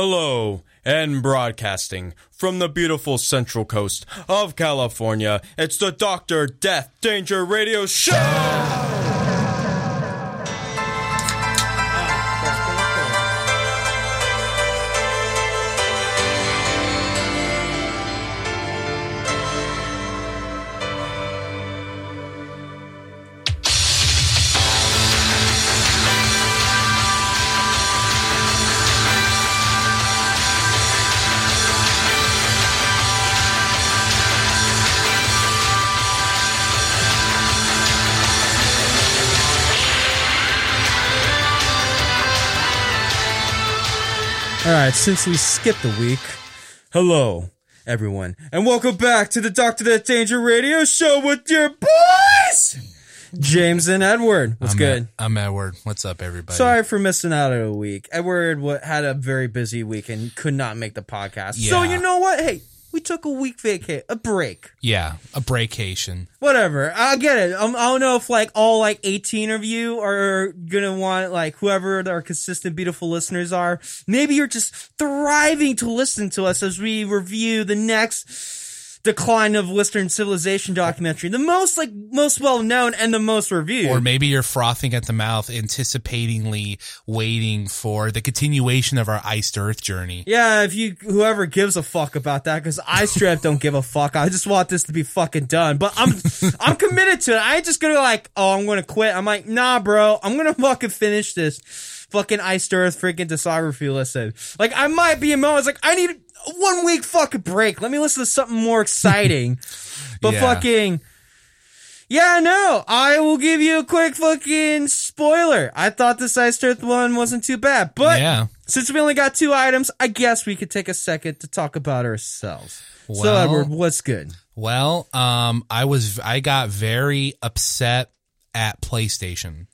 Hello, and broadcasting from the beautiful central coast of California, it's the Doctor Death Danger Radio Show! Right, since we skipped a week, hello, everyone, and welcome back to the Doctor Death Danger Radio Show with your boys, James and Edward. What's I'm good? Ed- I'm Edward. What's up, everybody? Sorry for missing out on a week. Edward wa- had a very busy week and could not make the podcast. So Yeah. you know what? Hey, we took a week vacate, a break. Yeah, a breakation. Whatever. I get it. Um, I don't know if like all like 18 of you are gonna want like whoever our consistent beautiful listeners are. Maybe you're just thriving to listen to us as we review the next decline of Western civilization documentary, the most like most well known and the most reviewed. Or maybe you're frothing at the mouth, anticipatingly waiting for the continuation of our iced earth journey. yeah, if you whoever gives a fuck about that, because I straight don't give a fuck. I just want this to be fucking done. But I'm I'm committed to it. I ain't just gonna like, oh, I'm gonna quit. I'm like, nah, bro, I'm gonna fucking finish this fucking iced earth freaking discography listen. Like I might be a moment like I need one week fucking break. Let me listen to something more exciting. but Yeah. fucking yeah, no, I will give you a quick fucking spoiler. I thought this Iced Earth one wasn't too bad, but Yeah. since we only got two items, I guess we could take a second to talk about ourselves. so, Edward, what's good? Well, um, I was I got very upset at PlayStation.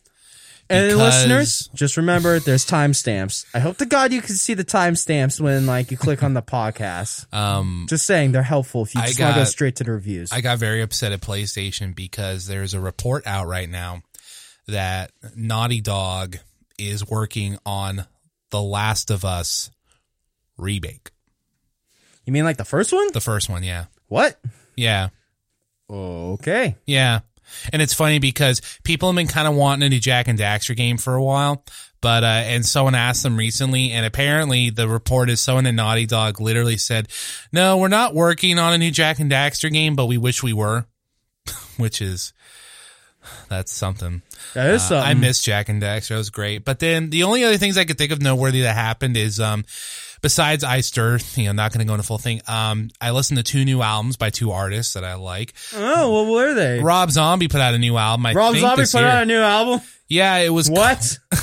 And listeners, just remember there's timestamps. I hope to God you can see the timestamps when like you click on the podcast. Um, Just saying they're helpful if you just want to go straight to the reviews. I got very upset at PlayStation because there's a report out right now that Naughty Dog is working on The Last of Us remake. you mean like the first one? The first one, yeah. What? Yeah. Okay. Yeah. And it's funny because people have been kind of wanting a new Jak and Daxter game for a while. But, uh, and someone asked them recently, and apparently the report is someone at Naughty Dog literally said, no, we're not working on a new Jak and Daxter game, but we wish we were. Which is, that's something. That is Uh, something. I miss Jak and Daxter. That was great. But then the only other things I could think of noteworthy that happened is, um, besides Earth, you know, not going to go into full thing. Um, I listened to two new albums by two artists that I like. Oh, what were they? Rob Zombie put out a new album. I Rob Zombie put year. out a new album. Yeah, it was What?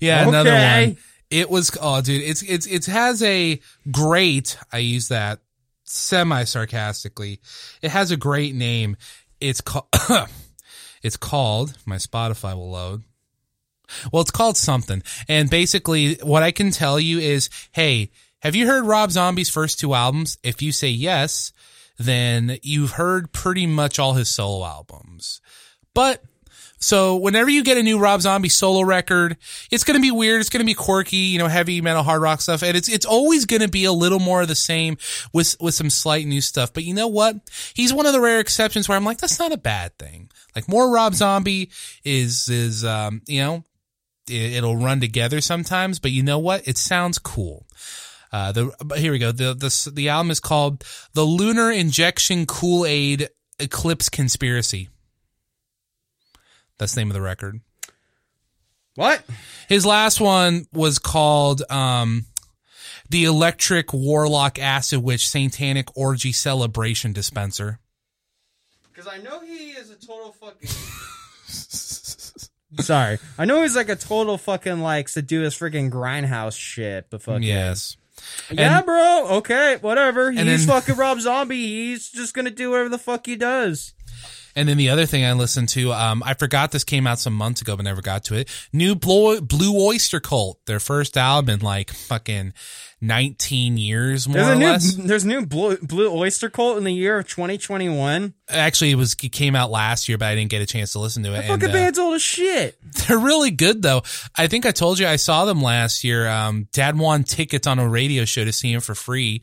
Yeah, another one. It was oh dude, it's it's it has a great I use that semi sarcastically. It has a great name. It's called it's called my Spotify will load. Well, it's called something. And basically what I can tell you is, hey, have you heard Rob Zombie's first two albums? If you say yes, then you've heard pretty much all his solo albums. But so whenever you get a new Rob Zombie solo record, it's going to be weird. It's going to be quirky, you know, heavy metal, hard rock stuff. And it's, it's always going to be a little more of the same with, with some slight new stuff. But you know what? He's one of the rare exceptions where I'm like, that's not a bad thing. Like more Rob Zombie is, is, um, you know, it'll run together sometimes, but you know what? It sounds cool. Uh, the, here we go. The, the, the album is called The Lunar Injection Kool-Aid Eclipse Conspiracy. That's the name of the record. What? His last one was called um, The Electric Warlock Acid Witch Satanic Orgy Celebration Dispenser. Because I know he is a total fucking. Sorry, I know he's like a total fucking like his freaking grindhouse shit, but fucking Yes. yeah, And- bro. Okay, whatever. He's then- fucking Rob Zombie. He's just gonna do whatever the fuck he does. And then the other thing I listened to, um, I forgot this came out some months ago, but never got to it. New Blue, Blue Oyster Cult, their first album in like fucking 19 years, more There's or a new less. there's new Blue, Blue Oyster Cult in the year of 2021. Actually, it was it came out last year, but I didn't get a chance to listen to it. That and, fucking uh, band's old as shit. They're really good though. I think I told you I saw them last year. Um, Dad won tickets on a radio show to see him for free,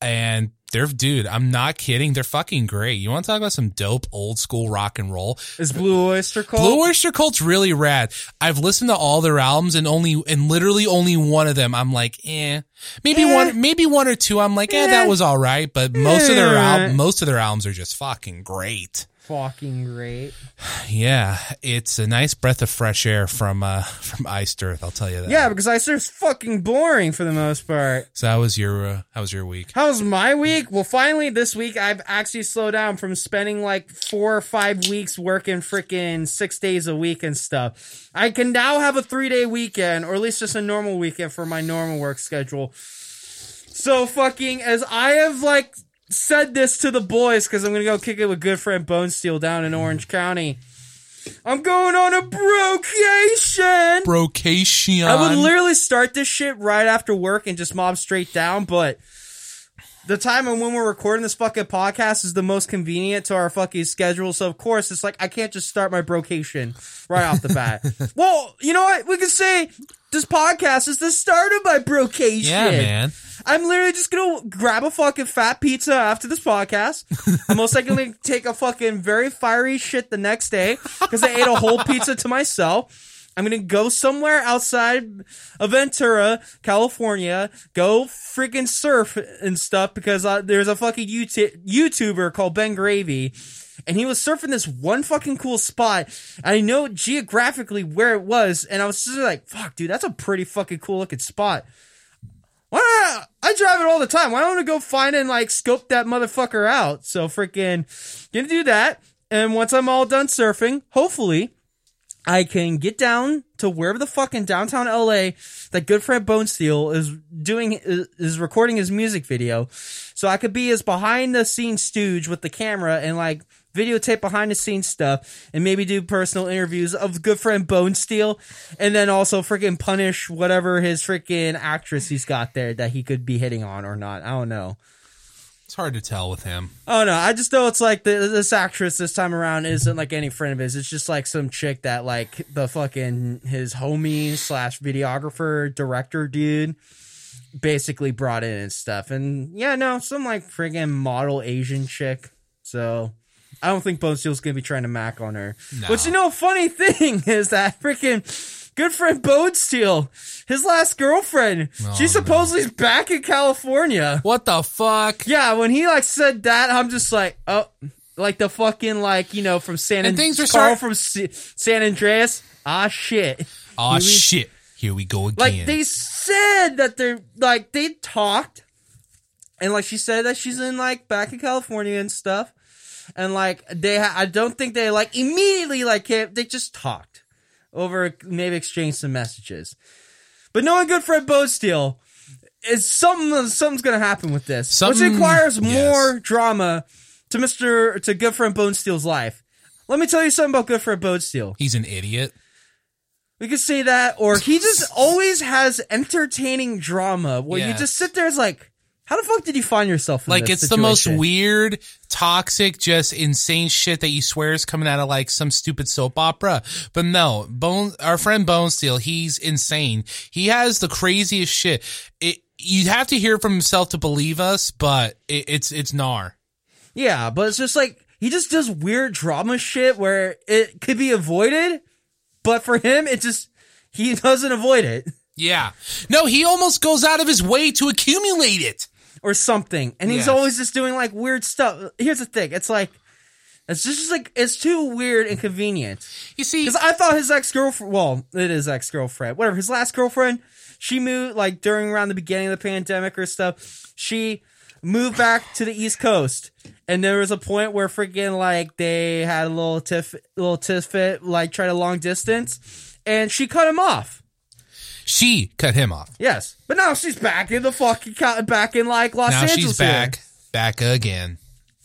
and they're dude. I'm not kidding. They're fucking great. You want to talk about some dope old school rock and roll? Is Blue Oyster Cult? Blue Oyster Cult's really rad. I've listened to all their albums and only and literally only one of them I'm like, eh. Maybe Eh. one maybe one or two I'm like, eh, Eh. that was all right. But most of their Eh. al- most of their albums are just fucking great. Fucking great. Yeah, it's a nice breath of fresh air from uh from Iced Earth. I'll tell you that. Yeah, because Iced Earth's fucking boring for the most part. So how was your uh, how was your week? How was my week? Well, finally this week I've actually slowed down from spending like four or five weeks working freaking six days a week and stuff. I can now have a three day weekend, or at least just a normal weekend for my normal work schedule. So fucking as I have like said this to the boys because I'm gonna go kick it with good friend Bone Steel down in Orange County. I'm going on a brocation. Brocation. I would literally start this shit right after work and just mob straight down, but the time and when we're recording this fucking podcast is the most convenient to our fucking schedule. So of course it's like I can't just start my brocation right off the bat. well, you know what? We can say this podcast is the start of my brocation. yeah, man. I'm literally just gonna grab a fucking fat pizza after this podcast. I'm most likely gonna take a fucking very fiery shit the next day because I ate a whole pizza to myself. I'm gonna go somewhere outside of Ventura, California, go freaking surf and stuff because uh, there's a fucking YouTube YouTuber called Ben Gravy. And he was surfing this one fucking cool spot. I know geographically where it was, and I was just like, "Fuck, dude, that's a pretty fucking cool looking spot." Why don't I drive it all the time. Why don't I go find and like scope that motherfucker out? So freaking gonna do that. And once I'm all done surfing, hopefully I can get down to wherever the fuck in downtown LA that good friend Bone Steel is doing is recording his music video. So I could be his behind the scenes stooge with the camera and like videotape behind the scenes stuff and maybe do personal interviews of good friend Bone Steel and then also freaking punish whatever his freaking actress he's got there that he could be hitting on or not. I don't know. It's hard to tell with him. Oh no, I just know it's like the, this actress this time around isn't like any friend of his. It's just like some chick that like the fucking his homie slash videographer director dude basically brought in and stuff. And yeah, no, some like friggin' model Asian chick. So I don't think Bone Steel's gonna be trying to mac on her. No. But you know, funny thing is that freaking good friend Bone Steel, his last girlfriend, Oh, she supposedly is back in California. What the fuck? Yeah, when he like said that, I'm just like, oh, like the fucking like you know from San And things are Carl start- from S- San Andreas. Ah, shit. Ah Here we- shit! Here we go again. Like they said that they're like they talked, and like she said that she's in like back in California and stuff, and like they, ha- I don't think they like immediately like came- they just talked over maybe exchanged some messages, but knowing good friend Bone Steel. Is something something's gonna happen with this, Something- which requires yes. more drama to Mister to good friend Bone Steel's life. Let me tell you something about good friend Bone Steel. He's an idiot. We could say that, or he just always has entertaining drama where you just sit there. It's like, how the fuck did you find yourself? In Like it's the most weird, toxic, just insane shit that you swear is coming out of like some stupid soap opera. But no, Bone, our friend Bone Steel, he's insane. He has the craziest shit. It, you have to hear from himself to believe us, but it, it's it's gnar. Yeah, but it's just like he just does weird drama shit where it could be avoided, but for him, it just he doesn't avoid it Yeah. No, he almost goes out of his way to accumulate it. Or something, and he's Yes. always just doing like weird stuff. Here's the thing: it's like it's just like it's too weird and convenient. You see, Because I thought his ex girlfriend, well, it is ex girlfriend, whatever. His last girlfriend, she moved like during around the beginning of the pandemic or stuff. She moved back to the East Coast, and there was a point where freaking like they had a little tiff, little tiff fit, like tried a long distance, and she cut him off. She cut him off. Yes, but now she's back in the fucking back in like Los now Angeles. she's again. back, back again.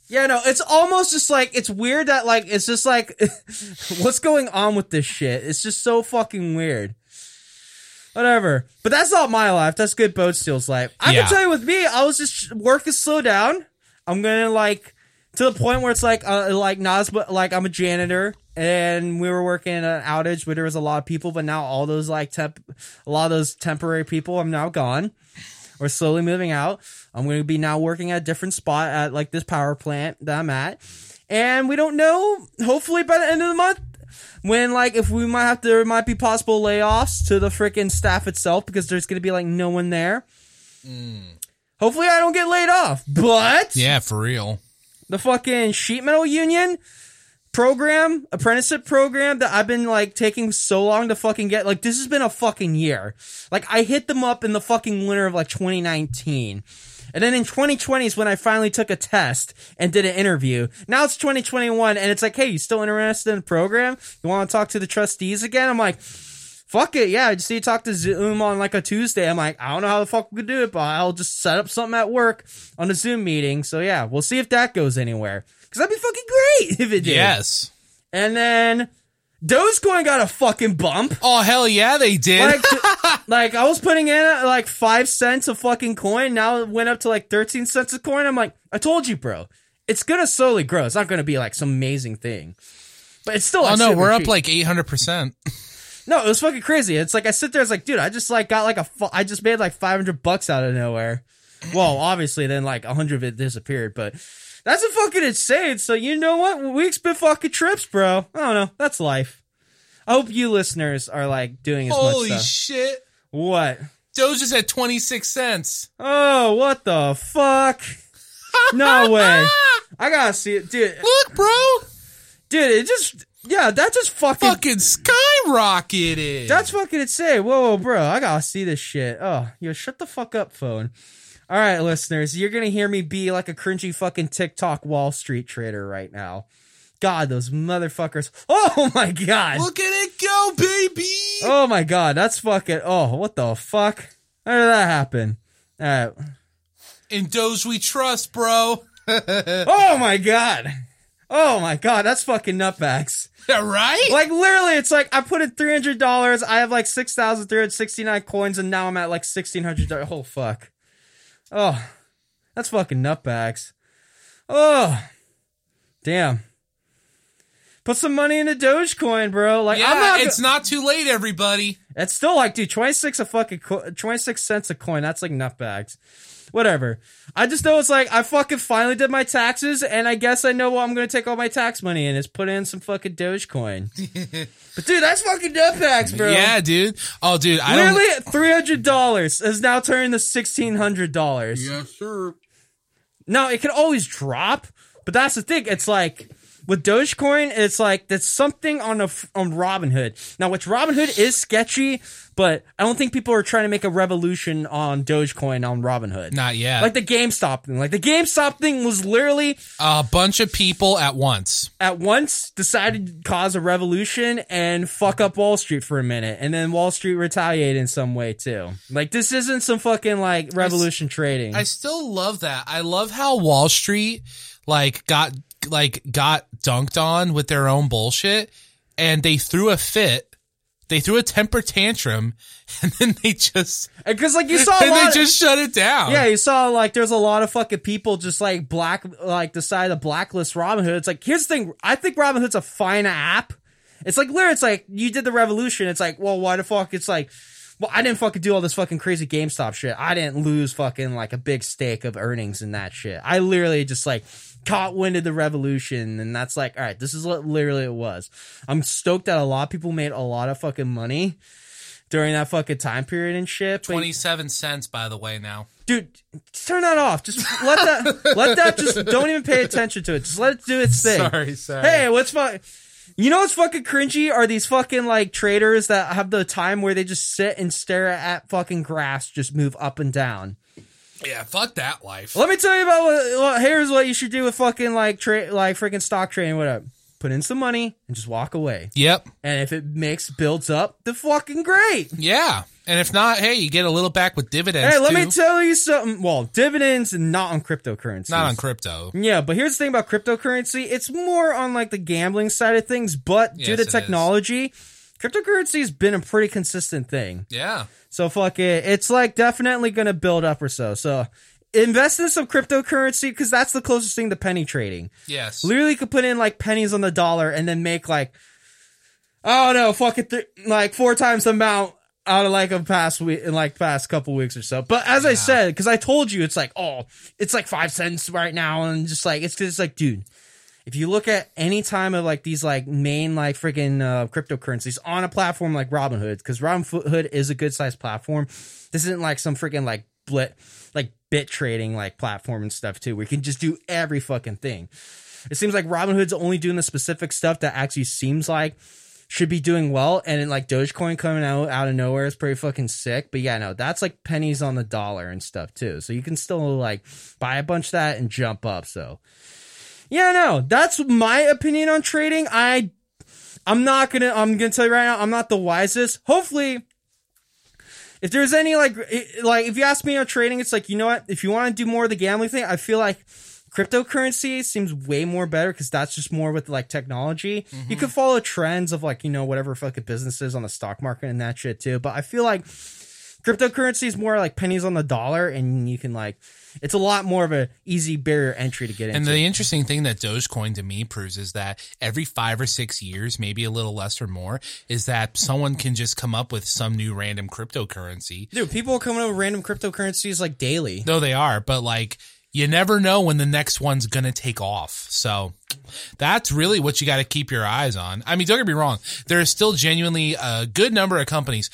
Yeah, no, it's almost just like it's weird that like it's just like what's going on with this shit? It's just so fucking weird. Whatever. But that's not my life. That's good Bone Steel's life. I Yeah. can tell you with me, I was just work is slow down. I'm gonna like to the point where it's like uh, like not as but like I'm a janitor and we were working an outage where there was a lot of people, but now all those like temp a lot of those temporary people are now gone. We're slowly moving out. I'm going to be now working at a different spot at like this power plant that I'm at. And we don't know, hopefully by the end of the month, when like if we might have to, there might be possible layoffs to the freaking staff itself because there's going to be like no one there. Hmm. Hopefully I don't get laid off. But Yeah, for real. the fucking sheet metal union program, apprenticeship program that I've been like taking so long to fucking get. Like this has been a fucking year. Like I hit them up in the fucking winter of like 2019. And then in 2020 is when I finally took a test and did an interview. Now it's 2021 and it's like, hey, you still interested in the program? You want to talk to the trustees again? I'm like, fuck it. Yeah, I just need to talk to Zoom on like a Tuesday. I'm like, I don't know how the fuck we could do it, but I'll just set up something at work on a Zoom meeting. So yeah, we'll see if that goes anywhere. Cause that'd be fucking great if it did. Yes. And then Dogecoin got a fucking bump. Oh hell yeah, they did. Like, like I was putting in uh, like five cents a fucking coin. Now it went up to like 13 cents a coin. I'm like, I told you, bro. It's gonna slowly grow. It's not gonna be like some amazing thing. But it's still oh no, we're up like eight hundred percent. No, it was fucking crazy. It's like I sit there, it's like, dude, I just like got like a, fu- I just made like five hundred bucks out of nowhere. Well, obviously, then like a hundred of it disappeared, but that's a fucking insane. So you know what? Weeks been fucking trips, bro. I don't know. That's life. I hope you listeners are like doing as Holy much stuff. shit! what? Doge is at twenty six cents. Oh, what the fuck? No way. I gotta see it, dude. Look, bro, Dude, it just yeah, that just fucking fucking skyrocketed. That's fucking insane. Whoa, whoa, bro. I gotta see this shit. Oh, yo, shut the fuck up, phone. All right, listeners, you're gonna hear me be like a cringy fucking TikTok Wall Street trader right now. God, those motherfuckers. Oh my god. Look at it go, baby. Oh my god, that's fucking. Oh, what the fuck? How did that happen? All right. In Doge we trust, bro. Oh my god. Oh my god, that's fucking nutbags. right? Like literally, it's like I put in three hundred dollars. I have like six thousand three hundred sixty nine coins, and now I'm at like sixteen hundred. Oh fuck! Oh, that's fucking nutbags. Oh, damn. Put some money into Dogecoin, bro. Like yeah, I'm not. it's not too late, everybody. It's still like, dude, twenty six a fucking co- twenty six cents a coin. That's like nutbags. Whatever. I just know it's like I fucking finally did my taxes, and I guess I know what I'm gonna take all my tax money in is put in some fucking Dogecoin. but dude, that's fucking nutbags, bro. Yeah, dude. Oh, dude, I don't. Literally, three hundred dollars has now turned to sixteen hundred dollars. Yeah, sure. Now it can always drop, but that's the thing. It's like with Dogecoin, it's like that's something on a on Robinhood. Now, which Robinhood is sketchy, but I don't think people are trying to make a revolution on Dogecoin on Robinhood. Not yet. Like the GameStop thing. Like the GameStop thing was literally a bunch of people at once. at once decided to cause a revolution and fuck up Wall Street for a minute, and then Wall Street retaliated in some way too. Like this isn't some fucking like revolution trading. I still love that. I love how Wall Street like got like got dunked on with their own bullshit and they threw a fit. They threw a temper tantrum and then they just Because like you saw and they lot. just shut it down. yeah, you saw like there's a lot of fucking people just like black like decide to blacklist Robinhood. It's like here's the thing. I think Robinhood's a fine app. It's like literally, it's like you did the revolution. It's like, well, why the fuck? It's like, well, I didn't fucking do all this fucking crazy GameStop shit. I didn't lose fucking like a big stake of earnings in that shit. I literally just like caught wind of the revolution, and that's like, all right, this is what literally it was. I'm stoked that a lot of people made a lot of fucking money during that fucking time period and shit. but- 27 cents by the way now. dude turn that off just let that let that just don't even pay attention to it just let it do its thing Sorry, sorry. hey what's fun you know what's fucking cringy are these fucking like traders that have the time where they just sit and stare at fucking grass just move up and down Yeah, fuck that life. let me tell you about what, here's what you should do with fucking like trade like freaking stock trading What whatever put in some money, and just walk away. Yep. And if it makes builds up, the fucking great. Yeah. And if not, hey, you get a little back with dividends. Hey, let too. me tell you something. Well, dividends not on cryptocurrency. Not on crypto. Yeah, but here's the thing about cryptocurrency. It's more on like the gambling side of things, but due Yes, to it is. Cryptocurrency's been a pretty consistent thing. Yeah. So fuck it. It's like definitely gonna build up or so. So invest in some cryptocurrency because that's the closest thing to penny trading. Yes. Literally could put in like pennies on the dollar and then make like oh no, fuck it, th- like four times the amount out of like a past week in like past couple weeks or so. But as I said, because I told you, it's like oh, it's like five cents right now, and just like it's just like dude. If you look at any time of like these like main like freaking uh, cryptocurrencies on a platform like Robinhood, because Robinhood is a good sized platform. This isn't like some freaking like blit like bit trading like platform and stuff too, you can just do every fucking thing. It seems like Robinhood's only doing the specific stuff that actually seems like should be doing well, and like Dogecoin coming out out of nowhere is pretty fucking sick. But yeah, no, that's like pennies on the dollar and stuff too. So you can still like buy a bunch of that and jump up. So yeah, no, that's my opinion on trading. I I'm not gonna I'm gonna tell you right now, I'm not the wisest. Hopefully if there's any like like if you ask me on trading, it's like you know what? If you want to do more of the gambling thing, I feel like cryptocurrency seems way more better because that's just more with like technology. You mm-hmm. can follow trends of like you know whatever fucking businesses on the stock market and that shit too. But I feel like cryptocurrency is more like pennies on the dollar, and you can like it's a lot more of a easy barrier entry to get into. And the interesting thing that Dogecoin to me proves is that every five or six years, maybe a little less or more, is that someone can just come up with some new random cryptocurrency. Dude, people are coming up with random cryptocurrencies like daily. No, they are, but like you never know when the next one's gonna take off. So that's really what you got to keep your eyes on. I mean, don't get me wrong. There is still genuinely a good number of companies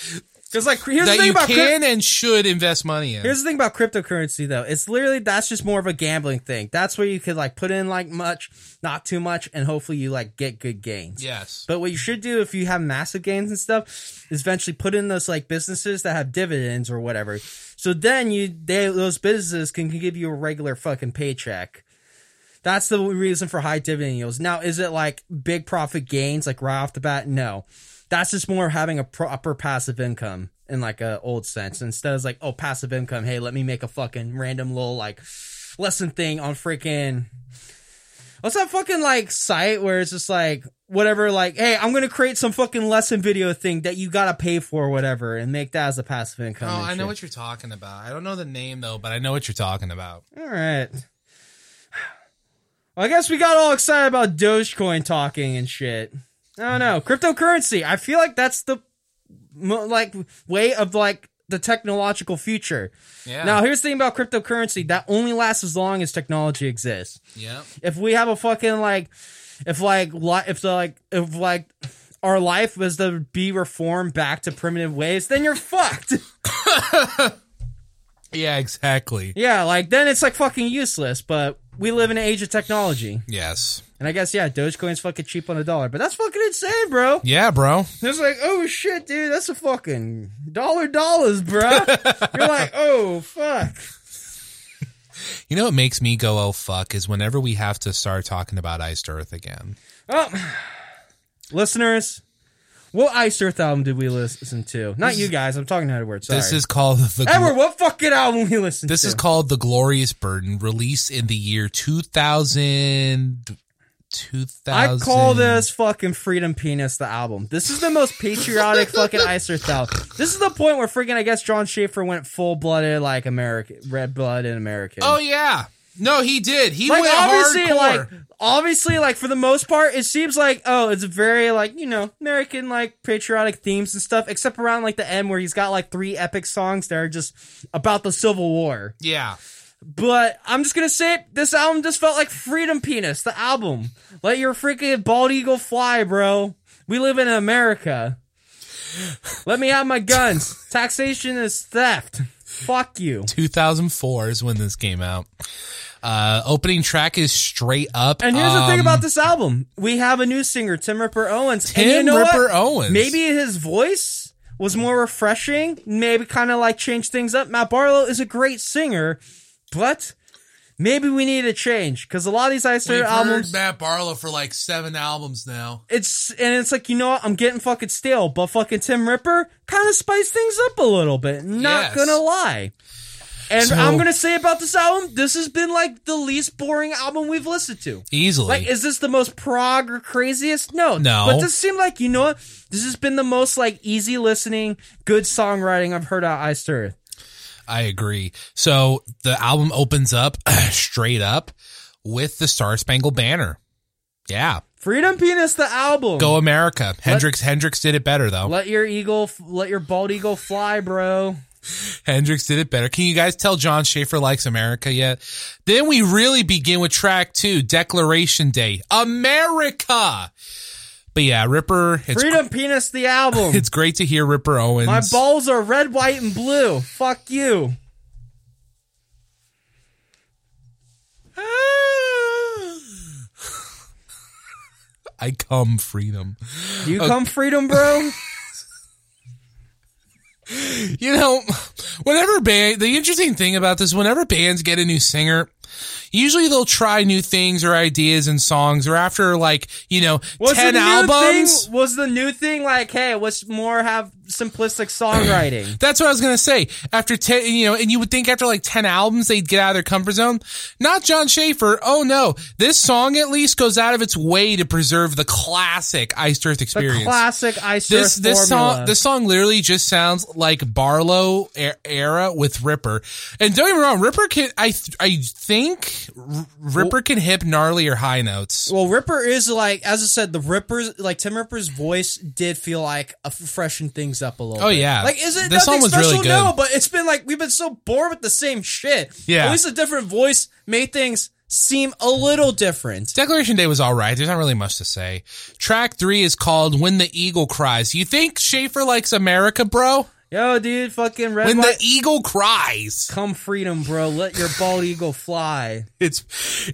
Because like here's the thing you about crypto. can and should invest money in. Here's the thing about cryptocurrency though. It's literally that's just more of a gambling thing. That's where you could like put in like much, not too much, and hopefully you like get good gains. yes. But what you should do if you have massive gains and stuff is eventually put in those like businesses that have dividends or whatever. So then you they those businesses can give you a regular fucking paycheck. That's the reason for high dividend yields. Now, is it like big profit gains like right off the bat? No. That's just more having a proper passive income in like a old sense. Instead of like, oh, passive income. Hey, let me make a fucking random little like lesson thing on freaking What's that fucking like site where it's just like whatever, like, hey, I'm gonna create some fucking lesson video thing that you gotta pay for or whatever and make that as a passive income. Oh, I know shit. what you're talking about. I don't know the name though, but I know what you're talking about. All right. Well, I guess we got all excited about Dogecoin talking and shit. I don't know. Cryptocurrency. I feel like that's the like way of like the technological future. Yeah. Now, here's the thing about cryptocurrency that only lasts as long as technology exists. yeah. if we have a fucking like if like li- if the like if like our life was to be reformed back to primitive ways then you're fucked Yeah, exactly. yeah like then it's like fucking useless but we live in an age of technology Yes. And i guess yeah dogecoin's fucking cheap on a dollar but that's fucking insane bro Yeah, bro. it's like oh shit dude that's a fucking dollar dollars bro you're like oh fuck You know what makes me go, oh fuck, is whenever we have to start talking about Iced Earth again. Oh, listeners, what Ice Earth album did we listen to? Not you guys. I'm talking to Edward. Sorry. This is called the Edward. What fucking album we listened This to? is called The Glorious Burden, released in the year 2000. 2000. I call this fucking Freedom Penis the album. This is the most patriotic fucking album. This is the point where freaking I guess John Schaffer went full blooded like American, red blooded American. Oh, yeah. No, he did. He like went obviously, hardcore. like obviously, like for the most part, it seems like oh, it's very like you know American like patriotic themes and stuff, except around like the end where he's got like three epic songs that are just about the Civil War. yeah. But I'm just gonna say it, this album just felt like Freedom Penis, the album. Let your freaking bald eagle fly, bro. We live in America. Let me have my guns. Taxation is theft. Fuck you. 2004 is when this came out. Uh, opening track is straight up. And here's the thing um, about this album: we have a new singer, Tim Ripper Owens. and Tim you know Ripper what? Owens. Maybe his voice was more refreshing. Maybe kind of like change things up. Matt Barlow is a great singer, but maybe we need a change because a lot of these Ice We've albums, Matt Barlow for like seven albums now. it's and it's like you know what, I'm getting fucking stale, but fucking Tim Ripper kind of spiced things up a little bit. Not Yes. gonna lie. And So- I'm gonna say about this album, this has been like the least boring album we've listened to. Easily. Like, is this the most prog or craziest? No, No. But this seemed like you know what? This has been the most like easy listening, good songwriting I've heard out Iced Earth. I agree. So the album opens up straight up with the Star Spangled Banner. Yeah. Freedom Penis, the album. Go America. Hendrix Hendrix did it better though. Let your eagle, let your bald eagle fly, bro. Hendrix did it better. Can you guys tell John Schaffer likes America yet? Then we really begin with track two, Declaration Day. America. But yeah, Ripper, it's, Freedom Penis, the album. it's great to hear Ripper Owens. My balls are red, white, and blue. Fuck you. Ah. I come freedom. Do you uh, come freedom, bro? You know, whenever band, the interesting thing about this, whenever bands get a new singer, usually they'll try new things or ideas and songs, or after like, you know, Was 10 the new albums. Thing, was the new thing like, hey, let's more have simplistic songwriting? That's what I was gonna say. After ten, you know, and you would think after like ten albums they'd get out of their comfort zone. Not John Schaffer. Oh no, this song at least goes out of its way to preserve the classic Iced Earth the experience. classic Iced this Earth this formula. song this song literally just sounds like Barlow era with Ripper. And don't get me wrong, Ripper can I I think R- Ripper can hit gnarly or high notes. Well, Ripper is like, as I said, the Ripper's like Tim Ripper's voice did feel like a freshen things up a little. Oh, bit. yeah. like is it This nothing song was special? really good. No, but it's been like we've been so bored with the same shit. Yeah. at least a different voice made things seem a little different. Declaration Day was all right. There's not really much to say. Track three is called "When the Eagle Cries." You think Schaffer likes America, bro? Yo, dude, fucking red, When the eagle cries, come freedom, bro. Let your bald eagle fly. it's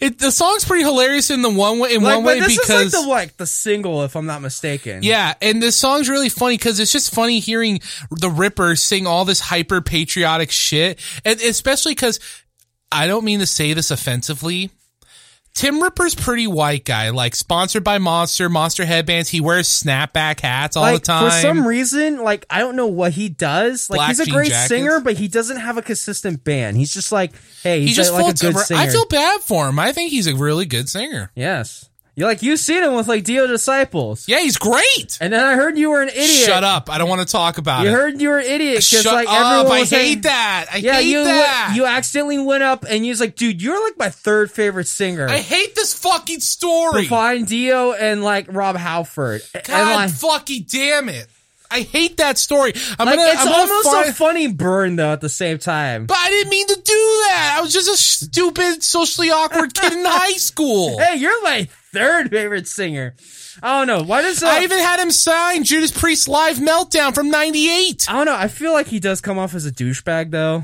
it. The song's pretty hilarious in the one way. In Like, one way this because is like the like the single, if I'm not mistaken. Yeah, and this song's really funny because it's just funny hearing the Ripper sing all this hyper patriotic shit, and especially because I don't mean to say this offensively. Tim Ripper's pretty white guy, like sponsored by Monster, Monster headbands. He wears snapback hats all like the time. for some reason, like I don't know what he does. Like Black he's a great jackets. singer, but he doesn't have a consistent band. He's just like, hey, he's, he just like a good singer. I feel bad for him. I think he's a really good singer. yes, you like you've seen him with like Dio Disciples, Yeah, he's great. and then I heard you were an idiot. Shut up! I don't want to talk about You it. You heard you were an idiot because like up! everyone I was saying- hate that. I Yeah, hate you that. you accidentally went up and you was like, dude, you're like my third favorite singer. I hate this fucking story. behind Dio and like Rob Halford. And, God like, fucking damn it. I hate that story. I'm like, gonna, it's I'm almost find- a funny burn though at the same time. but I didn't mean to do that. I was just a stupid, socially awkward kid in high school. Hey, you're my third favorite singer. I don't know. Why does uh, I even had him sign Judas Priest Live Meltdown from 98. I don't know. I feel like he does come off as a douchebag though.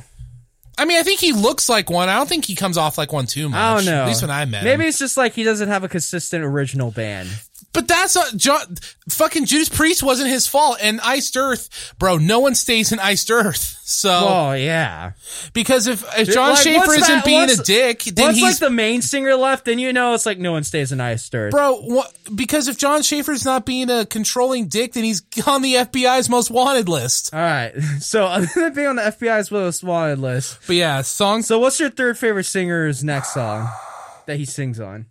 I mean, I think he looks like one. I don't think he comes off like one too much. I don't know. At least when I met Maybe him. it's just like he doesn't have a consistent original band. But that's a, John, fucking Judas Priest wasn't his fault. And Iced Earth, bro, no one stays in Iced Earth. So, Oh yeah. because if, if John Like, Schaffer isn't that- being a dick, then Once he's like the main singer left, then you know it's like no one stays in Iced Earth. Bro, what, because if John Schaffer's not being a controlling dick, then he's on the FBI's most wanted list. All right. So other than being on the FBI's most wanted list, But yeah, song. So what's your third favorite singer's next song that he sings on?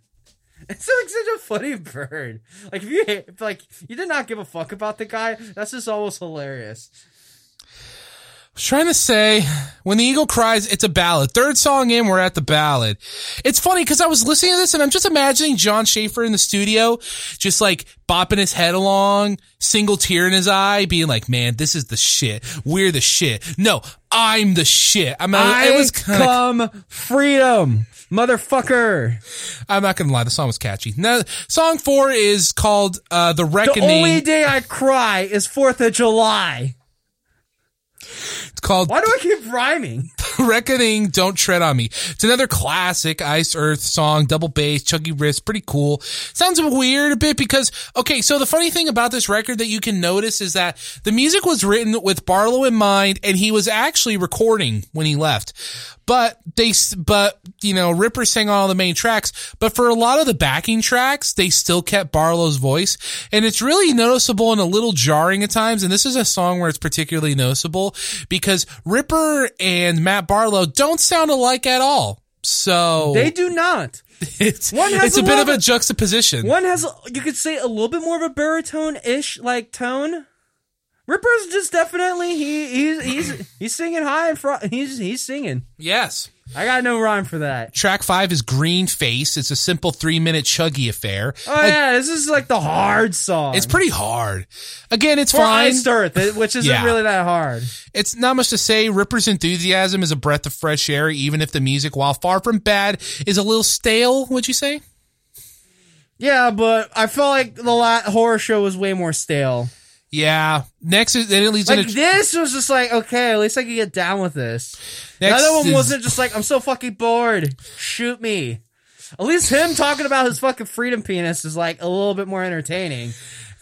It's like such a funny bird. Like if you if, like you did not give a fuck about the guy, that's just almost hilarious. I was trying to say, when the eagle cries, it's a ballad. Third song in, we're at the ballad. It's funny because I was listening to this and I'm just imagining John Schaffer in the studio, just like bopping his head along, single tear in his eye, being like, man, this is the shit. We're the shit. No, I'm the shit. I mean, I it was come freedom, motherfucker. I'm not gonna lie, the song was catchy. Now, song four is called uh, "The Reckoning." The only day I cry is Fourth of July. It's called Why do I keep rhyming? Reckoning, Don't Tread on Me. It's another classic Ice Earth song, double bass, chuggy riffs, pretty cool. Sounds weird a bit because, okay, so the funny thing about this record that you can notice is that the music was written with Barlow in mind and he was actually recording when he left. But they, but you know, Ripper sang all the main tracks. But for a lot of the backing tracks, they still kept Barlow's voice, and it's really noticeable and a little jarring at times. And this is a song where it's particularly noticeable because Ripper and Matt Barlow don't sound alike at all. So They do not. it's One has it's a, a bit of a juxtaposition. One has, you could say, a little bit more of a baritone-ish like tone. Ripper's just definitely he he's he's he's singing high and fro- he's he's singing. Yes. I got no rhyme for that. Track five is Green Face. It's a simple three minute chuggy affair. Oh yeah, this is like the hard song. It's pretty hard. Again, it's for fine. Iced Earth, which isn't Yeah. really that hard. It's not much to say. Ripper's enthusiasm is a breath of fresh air, even if the music, while far from bad, is a little stale, would you say? Yeah, but I felt like the horror show was way more stale. Yeah. Next is, then it leads Like into, this was just like okay, at least I can get down with this. The other one is- wasn't just like I'm so fucking bored. Shoot me. At least him talking about his fucking freedom penis is like a little bit more entertaining.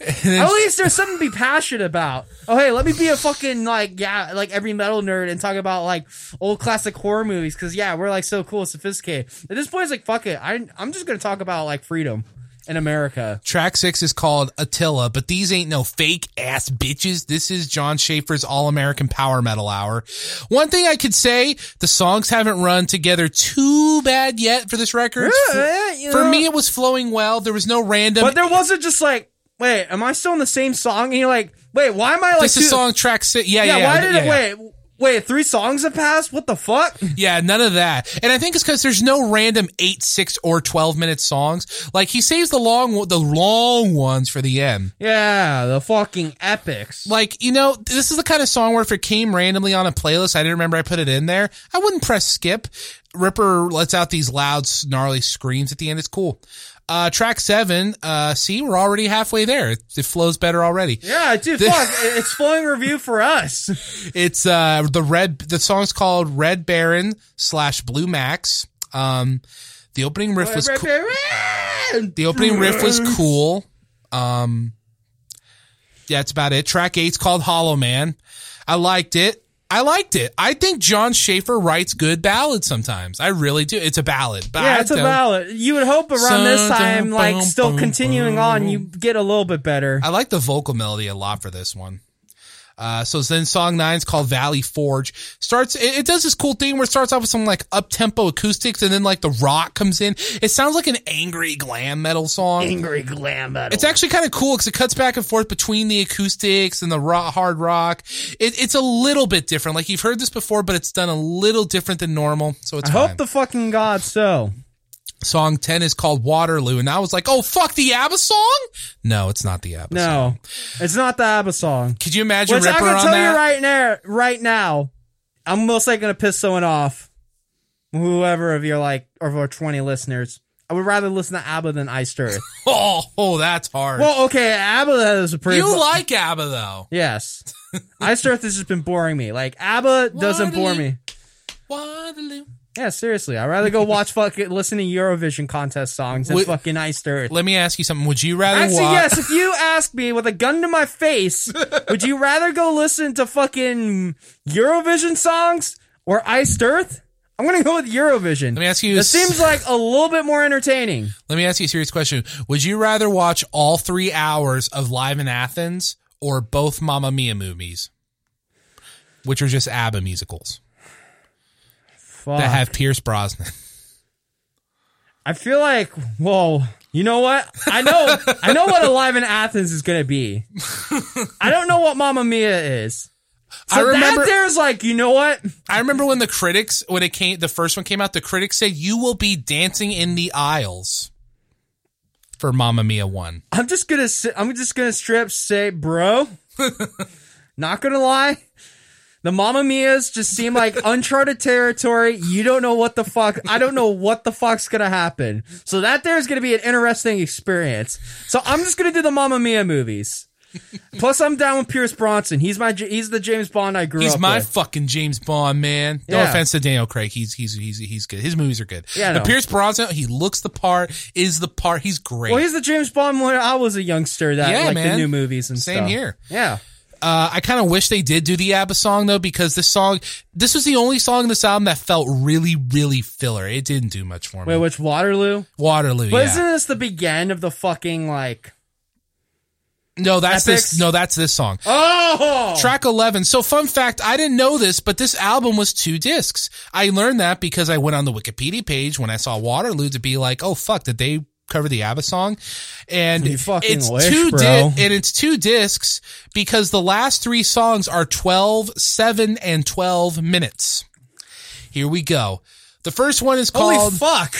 At least there's something to be passionate about. Oh hey, let me be a fucking like yeah, like every metal nerd and talk about like old classic horror movies because yeah, we're like so cool and sophisticated. At this point, it's like fuck it. I I'm just gonna talk about like freedom in America. Track six is called Attila, but these ain't no fake ass bitches. This is John Schaffer's All American Power Metal Hour. One thing I could say, the songs haven't run together too bad yet for this record. Yeah, you For know. me, it was flowing well. There was no random. But there wasn't just like, wait, am I still in the same song? And you're like, wait, why am I like? this is two- song track six. Yeah, Yeah, yeah. why did yeah, it? yeah. Wait, wait, three songs have passed. What the fuck? Yeah, none of that. And I think it's because there's no random eight, six, or twelve minute songs. Like he saves the long, the long ones for the end. Yeah, the fucking epics. Like you know, this is the kind of song where if it came randomly on a playlist, I didn't remember I put it in there. I wouldn't press skip. Ripper lets out these loud, snarly screams at the end. It's cool. Uh, track seven. Uh, see, we're already halfway there. It, it flows better already. Yeah, dude, fuck, it's flowing review for us. It's uh the red. The song's called Red Baron slash Blue Max. Um, the opening riff was cool. The opening riff was cool. Um, yeah, that's about it. Track eight's called Hollow Man. I liked it. I liked it. I think John Schaffer writes good ballads sometimes. I really do. It's a ballad. But Yeah, it's a ballad. You would hope around this time, like still continuing on, you get a little bit better. I like the vocal melody a lot for this one. Uh, so then song nine is called Valley Forge. Starts, it, it does this cool thing where it starts off with some like up tempo acoustics and then like the rock comes in. It sounds like an angry glam metal song. Angry glam metal. It's actually kind of cool because it cuts back and forth between the acoustics and the raw, hard rock. It, it's a little bit different. Like you've heard this before, but it's done a little different than normal. So it's I fine. hope the fucking god so. Song 10 is called Waterloo. And I was like, oh, fuck the ABBA song? No, it's not the ABBA song. No, it's not the ABBA song. Could you imagine Which Ripper can on tell that? you right now, right now, I'm most likely gonna piss someone off. Whoever of your like, of our 20 listeners, I would rather listen to ABBA than Iced Earth. Oh, oh, that's hard. well, okay, ABBA is a pretty. you like ABBA though. Yes, Iced Earth has just been boring me. Like ABBA doesn't bore me. Waterloo. Yeah, seriously, I'd rather go watch fucking listen to Eurovision contest songs than Would- fucking Iced Earth. Let me ask you something. Would you rather Actually, watch? yes. If you ask me with a gun to my face, would you rather go listen to fucking Eurovision songs or Iced Earth? I'm gonna go with Eurovision. Let me ask you. It s- seems like a little bit more entertaining. Let me ask you a serious question. Would you rather watch all three hours of Live in Athens or both Mamma Mia movies, which are just ABBA musicals Fuck. that have Pierce Brosnan? I feel like, whoa. You know what? I know. I know what Alive in Athens is gonna be. I don't know what Mamma Mia is. So I remember- that there's like, you know what? I remember when the critics, when it came, the first one came out, the critics said you will be dancing in the aisles for Mamma Mia one. I'm just gonna I'm just gonna strip say, bro. not gonna lie. The Mamma Mia's just seem like uncharted territory. You don't know what the fuck. I don't know what the fuck's gonna happen. So that there is gonna be an interesting experience. So I'm just gonna do the Mamma Mia movies. Plus, I'm down with Pierce Bronson. He's my he's the James Bond I grew He's up He's my with. fucking James Bond man. No Yeah. offense to Daniel Craig. He's he's he's he's good. His movies are good. Yeah, I But. Pierce Bronson, he looks the part, is the part. He's great. well, he's the James Bond when I was a youngster. That Yeah, like man. the new movies and stuff. Same stuff. here. Yeah. Uh, I kind of wish they did do the ABBA song though, because this song, this was the only song in this album that felt really, really filler. It didn't do much for me. Wait, which Waterloo? Waterloo, But yeah. isn't this the beginning of the fucking like? no, that's Epics? this. No, that's this song. Oh, Track 11. So fun fact, I didn't know this, but this album was two discs. I learned that because I went on the Wikipedia page when I saw Waterloo to be like, oh fuck, did they cover the ABBA song? And it's wish, two di- and it's two discs because the last three songs are 12, 7, and 12 minutes. Here we go. The first one is holy called, fuck!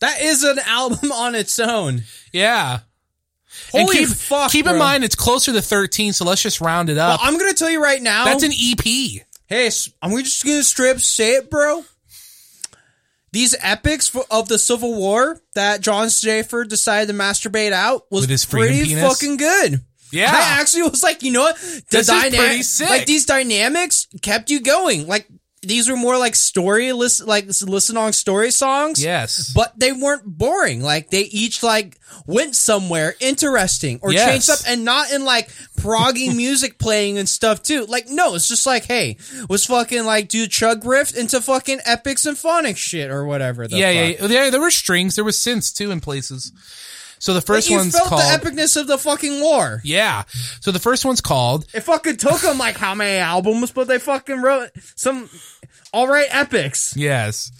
That is an album on its own. yeah. And Holy keep, fuck! keep in mind it's closer to 13, so let's just round it up. I'm gonna tell you right now. That's an EP. Hey, I'm just gonna straight up say it, bro. These epics of the Civil War that John Schaffer decided to masturbate out was pretty penis? fucking good. Yeah. I actually was like, you know what? The This is pretty sick. like these dynamics kept you going. Like these were more like story list, like listen on story songs. Yes. But they weren't boring. Like they each like went somewhere interesting or Yes. changed up and not in like proggy music playing and stuff too. Like no, it's just like, hey, was fucking like do chug riff into fucking epic symphonic shit or whatever. Yeah, fuck. yeah, yeah. There were strings. There was synths too in places. So the first you one's felt called. the epicness of the fucking war. yeah. So the first one's called. It fucking took them like how many albums, but they fucking wrote some all right epics. Yes.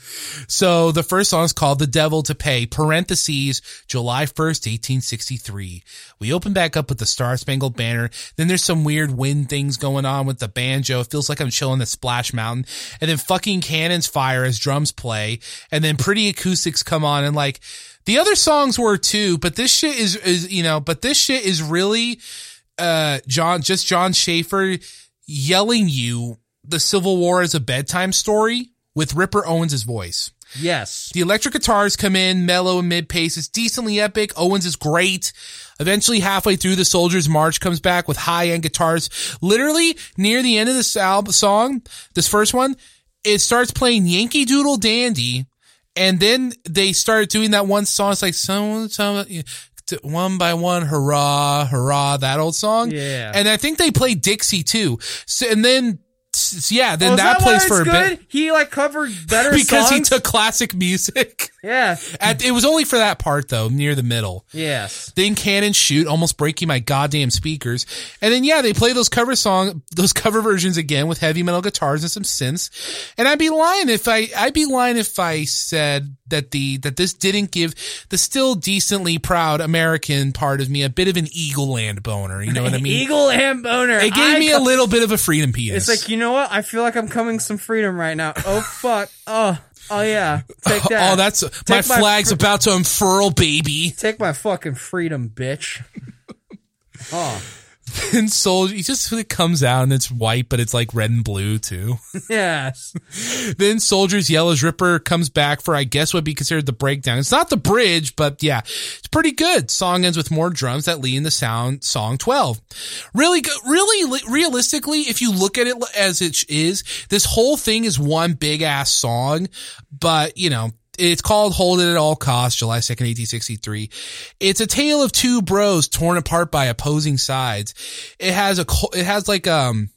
So the first song is called "The Devil to Pay." Parentheses July first, eighteen sixty three. We open back up with the Star Spangled Banner. Then there's some weird wind things going on with the banjo. It feels like I'm chilling at Splash Mountain. And then fucking cannons fire as drums play. And then pretty acoustics come on and like. The other songs were too, but this shit is, is, you know, but this shit is really, uh, John, just John Schaffer yelling you the Civil War as a bedtime story with Ripper Owens' voice. Yes. The electric guitars come in, mellow and mid pace. It's decently epic. Owens is great. Eventually, halfway through, the Soldier's March comes back with high end guitars. Literally, near the end of this album song, this first one, it starts playing Yankee Doodle Dandy. And then they started doing that one song. It's like, one by one, hurrah, hurrah, that old song. Yeah. And I think they play Dixie too. So, and then, yeah, then Oh, that, why plays for a good? bit. He like covered better Because he took classic music. yeah. At, it was only for that part though, near the middle. Yes. Then cannon shoot, almost breaking my goddamn speakers. And then yeah, they play those cover song, those cover versions again with heavy metal guitars and some synths. And I'd be lying if I, I'd be lying if I said that the, that this didn't give the still decently proud American part of me a bit of an Eagle Land boner. You know what I mean? Eagle land boner. It gave I me a little bit of a freedom penis. It's like you know what? I feel like I'm coming some freedom right now. Oh fuck. Oh. Oh yeah. Take that. Oh, that's my my flag's fr- about to unfurl, baby. Take my fucking freedom, bitch. Oh. And soldier, he just it comes out and it's white, but it's like red and blue too. Yes. then soldiers yell as Ripper comes back for I guess what would be considered the breakdown. It's not the bridge, but yeah, it's pretty good. Song ends with more drums that lead in the sound song 12. Really good, really realistically, if you look at it as it is, this whole thing is one big ass song, but you know, it's called Hold It at All Costs, July 2nd, 1863. It's a tale of two bros torn apart by opposing sides. It has a, it has like, um,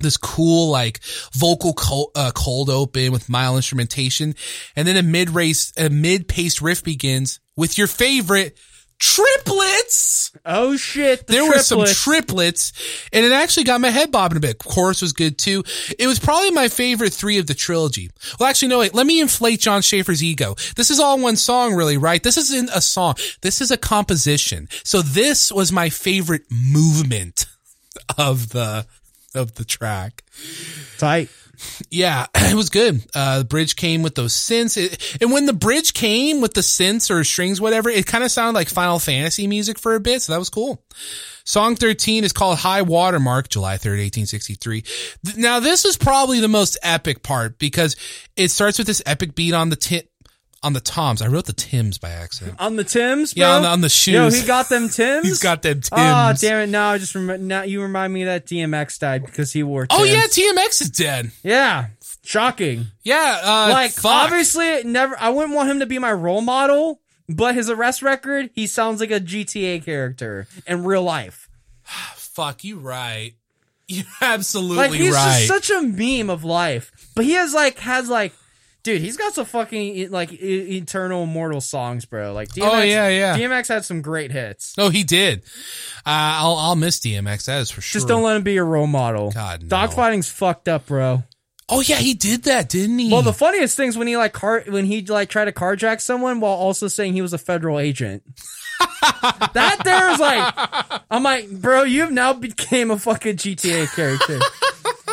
this cool like vocal cold, uh, cold open with mild instrumentation, and then a mid race, a mid paced riff begins with your favorite triplets. Oh shit. The There were some triplets. triplets, and it actually got my head bobbing a bit. Chorus was good too. It was probably my favorite three of the trilogy. Well, actually, no, wait. Let me inflate John Schaffer's ego. This is all one song, really, right? This isn't a song. This is a composition. So this was my favorite movement of the of the track. tight. Yeah, it was good. Uh, the bridge came with those synths. It, and when the bridge came with the synths or strings, whatever, it kind of sounded like Final Fantasy music for a bit. So that was cool. Song 13 is called High Watermark, July 3rd, 1863. Now, this is probably the most epic part because it starts with this epic beat on the ti- on the toms. I wrote the Tims by accident. On the Tims, bro. Yeah, on the- on the Yo, shoes. he got them Tims. He's got them Tims. Oh damn it! Now I just rem- now you remind me that DMX died because he wore. Tims. Oh yeah, DMX is dead. yeah. Shocking. Yeah, uh, like fuck. obviously never I wouldn't want him to be my role model, but his arrest record, he sounds like a GTA character in real life. fuck, you right. You're absolutely Like he's right. just such a meme of life. But he has like has like dude, he's got some fucking like eternal immortal songs, bro. Like DMX, Oh, yeah, yeah. DMX had some great hits. oh, he did. Uh, I'll I'll miss DMX. That is for sure. Just don't let him be your role model. God, no. Dogfighting's fucked up, bro. Oh yeah, he did that, didn't he? Well, the funniest thing's when he like car when he like tried to carjack someone while also saying he was a federal agent. that there is like, I'm like, bro, you have now became a fucking GTA character.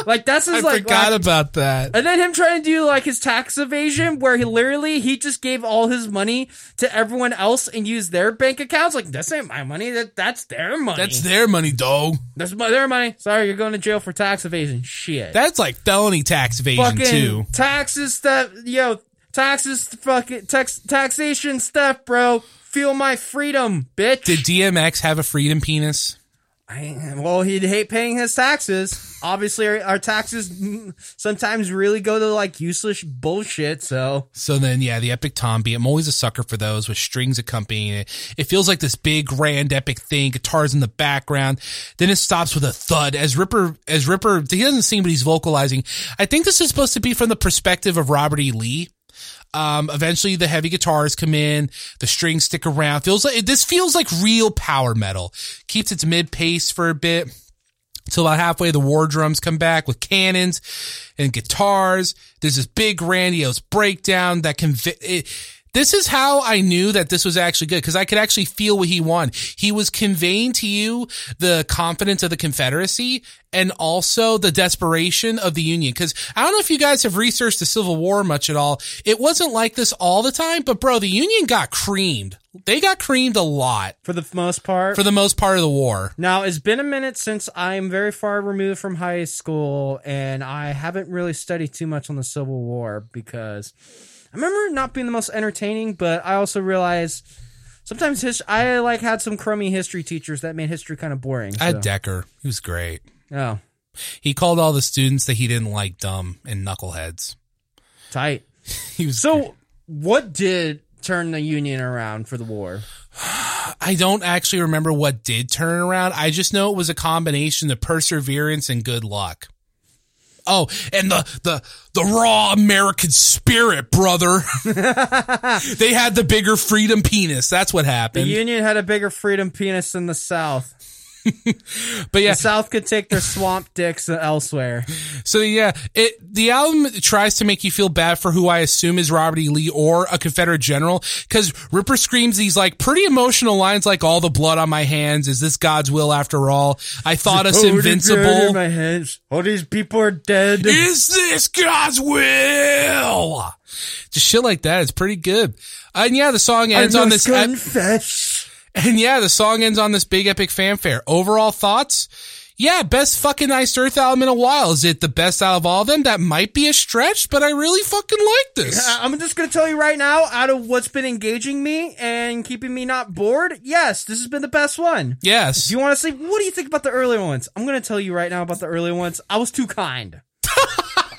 Like that's I his like. forgot like- about that. and then him trying to do like his tax evasion, where he literally he just gave all his money to everyone else and used their bank accounts. Like this ain't my money. That that's their money. That's their money, dog. that's my, their money. Sorry, you're going to jail for tax evasion. Shit. That's like felony tax evasion fucking too. taxes stuff. Yo, taxes. Fucking tax taxation stuff, bro. Feel my freedom, bitch. Did DMX have a freedom penis? I, well, he'd hate paying his taxes. Obviously, our, our taxes sometimes really go to like useless bullshit. So So then, yeah, the epic tom beat. I'm always a sucker for those with strings accompanying it. It feels like this big, grand, epic thing. Guitars in the background. Then it stops with a thud as Ripper, as Ripper, he doesn't sing, but he's vocalizing. I think this is supposed to be from the perspective of Robert E. Lee. Um, eventually the heavy guitars come in, the strings stick around. Feels like, this feels like real power metal. Keeps its mid pace for a bit. Till about halfway, the war drums come back with cannons and guitars. There's this big grandiose breakdown that it, this is how I knew that this was actually good because I could actually feel what he wanted. He was conveying to you the confidence of the Confederacy and also the desperation of the Union. Because I don't know if you guys have researched the Civil War much at all. It wasn't like this all the time, but bro, the Union got creamed. They got creamed a lot for the most part, for the most part of the war. Now, it's been a minute since I'm very far removed from high school, and I haven't really studied too much on the Civil War because I remember it not being the most entertaining, but I also realized sometimes his- I like had some crummy history teachers that made history kind of boring. I had Decker. He was great. oh, He called all the students that he didn't like dumb and knuckleheads. tight. He was So, what did turn the Union around for the war? I don't actually remember what did turn around. I just know it was a combination of perseverance and good luck. Oh, and the the the raw American spirit, brother. they had the bigger freedom penis. That's what happened. The. Union had a bigger freedom penis in the South. But yeah, The South could take their swamp dicks elsewhere. So yeah, it the album tries to make you feel bad for who I assume is Robert E. Lee or a Confederate general because Ripper screams these like pretty emotional lines like all the blood on my hands is this God's will after all I thought us Oh, in invincible my hands. All these people are dead. is this God's will just shit like that it's pretty good and yeah the song ends on this ep-. And yeah the song ends on this big epic fanfare overall thoughts yeah, best fucking Iced Earth album in a while. Is it the best out of all of them? That might be a stretch, but I really fucking like this. I'm just gonna tell you right now, out of what's been engaging me and keeping me not bored, yes, this has been the best one. Yes. Do you want to say what do you think about the earlier ones? I'm gonna tell you right now about the earlier ones. I was too kind.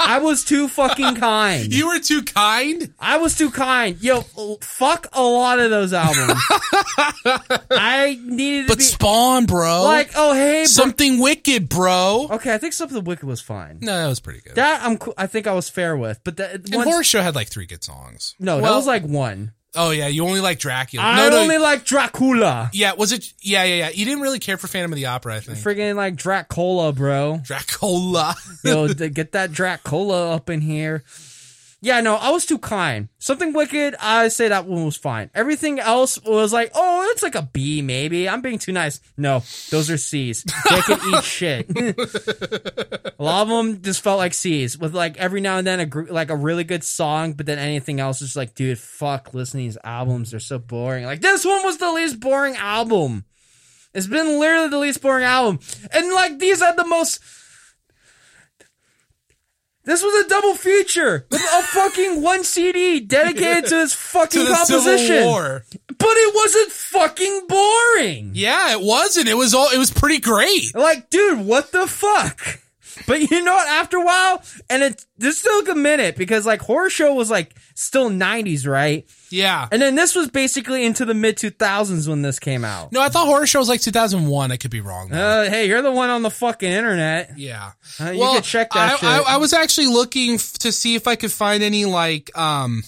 I was too fucking kind. You were too kind. I was too kind. Yo, fuck a lot of those albums. I needed to But be Spawn, bro. like, oh hey, bro. something wicked, bro. okay. I think something wicked was fine. No, that was pretty good. That I'm, cool- I think I was fair with, but that and Horror Show had like three good songs. no, that was like one. Oh yeah, you only like Dracula. I no, no. only like Dracula. yeah, was it? Yeah, yeah, yeah. You didn't really care for Phantom of the Opera, I think. Friggin' like Dracula, bro. Dracula. Yo, get that Dracula up in here. Yeah, no, I was too kind. Something wicked, I say that one was fine. Everything else was like, oh, it's like a B, maybe. I'm being too nice. No, those are C's. They can eat shit. a lot of them just felt like C's, with like every now and then a gr- like a really good song, but then anything else is like, dude, fuck, listen to these albums. They're so boring. Like this one was the least boring album. It's been literally the least boring album, and like these are the most. This was a double feature with a fucking one CD dedicated to this fucking to composition. But it wasn't fucking boring. Yeah, it wasn't. It was all. It was pretty great. Like, dude, what the fuck? But you know what? After a while, and it this took a minute because like horror show was like still 90s, right? Yeah. And then this was basically into the mid 2000s when this came out. No, I thought Horror Show was like 2001. I could be wrong. Uh, hey, you're the one on the fucking internet. yeah. Uh, you can check that I. I, I was actually looking f- to see if I could find any like um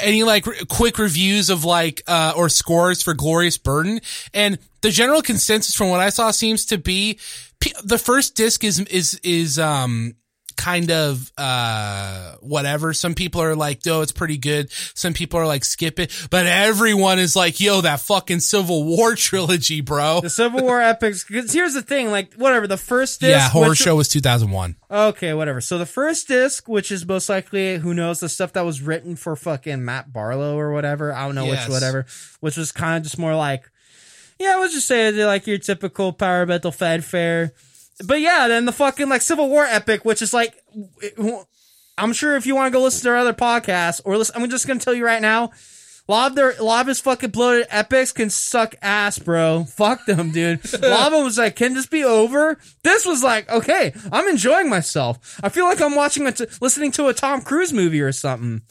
any like r- quick reviews of like uh or scores for Glorious Burden and the general consensus from what I saw seems to be p- the first disc is is is um kind of uh whatever some people are like oh it's pretty good some people are like skip it but everyone is like yo that fucking civil war trilogy bro The Civil War epics. Because here's the thing, like whatever the first disc. yeah horror which- show was 2001 Okay, whatever. So the first disc, which is most likely who knows the stuff that was written for fucking Matt Barlow or whatever. I don't know Yes. which whatever. Which was kind of just more like, yeah, I would just say they're like your typical power metal fanfare. But yeah, then the fucking like Civil War epic, which is like, I'm sure if you want to go listen to our other podcasts or listen, I'm just gonna tell you right now. A lot of their, a lot of his fucking bloated epics can suck ass, bro. Fuck them, dude. A lot of them was like, can this be over? This was like, okay, I'm enjoying myself. I feel like I'm watching a, t- listening to a Tom Cruise movie or something.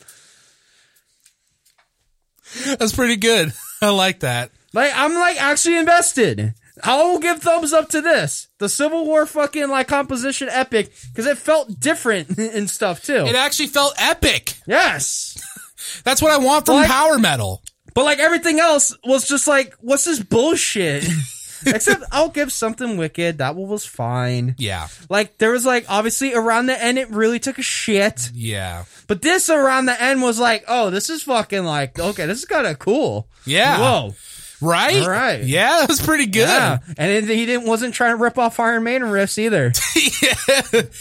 That's pretty good. I like that. Like, I'm like actually invested. I will give thumbs up to this. The Civil War fucking like composition epic because it felt different and stuff too. It actually felt epic. yes. That's what I want from Like- power metal. But like everything else was just like, what's this bullshit? Except I'll give something wicked. That one was fine. Yeah. Like there was like obviously around the end it really took a shit. Yeah. But this around the end was like, oh, this is fucking like okay, this is kind of cool. Yeah. Whoa. Right? Right. Yeah, that was pretty good. Yeah. And he didn't wasn't trying to rip off Iron Maiden riffs either.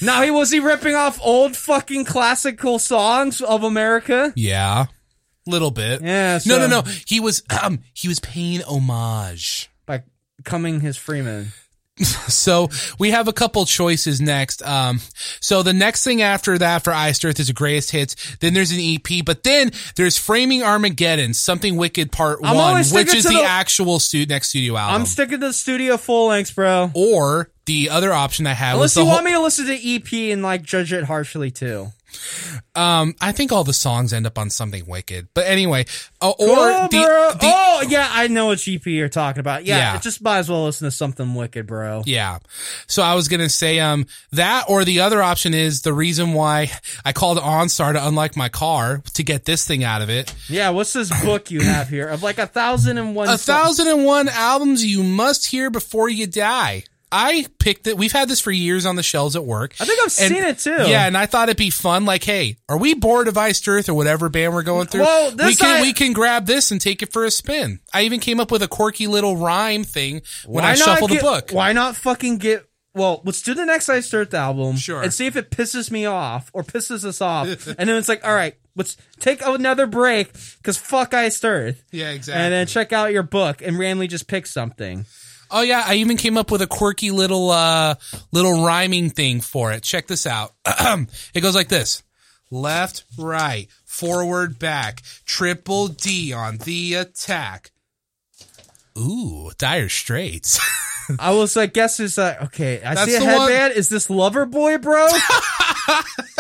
No, he was he ripping off old fucking classical songs of America. Yeah. Little bit. Yeah, No, no, no. He was um he was paying homage. By coming his Freeman. So we have a couple choices next. Um, so the next thing after that for Iced Earth is the greatest hits. Then there's an EP, but then there's Framing Armageddon, Something Wicked Part I'm One, which is the, the- actual stu- next studio album. I'm sticking to the studio full lengths, bro. or the other option I had was Unless you whole, want me to listen to EP and like judge it harshly too. Um, I think all the songs end up on Something Wicked. But anyway, uh, or oh, the, bro. the oh, yeah, I know what GP you're talking about. Yeah, Yeah. just might as well listen to something wicked, bro. Yeah. So I was going to say, um, that or the other option is the reason why I called OnStar to unlike my car to get this thing out of it. Yeah, what's this book you have here of like a thousand and one? A thousand and one albums you must hear before you die. I picked it. We've had this for years on the shelves at work. I think I've And- seen it too. Yeah, and I thought it'd be fun. Like, hey, are we bored of Iced Earth or whatever band we're going through? Well, we can I- we can grab this and take it for a spin. I even came up with a quirky little rhyme thing when I shuffled get- the book. Why not fucking get? Well, let's do the next Iced Earth album, Sure. and see if it pisses me off or pisses us off, and then it's like, all right, let's take another break because fuck Iced Earth. Yeah, exactly. And then check out your book and randomly just pick something. Oh yeah, I even came up with a quirky little uh little rhyming thing for it. Check this out. it goes like this. Left, right, forward, back, triple D on the attack. Ooh, dire straits. I was like, guess it's like, okay, I That's see a the one- headband. Is this Loverboy, bro?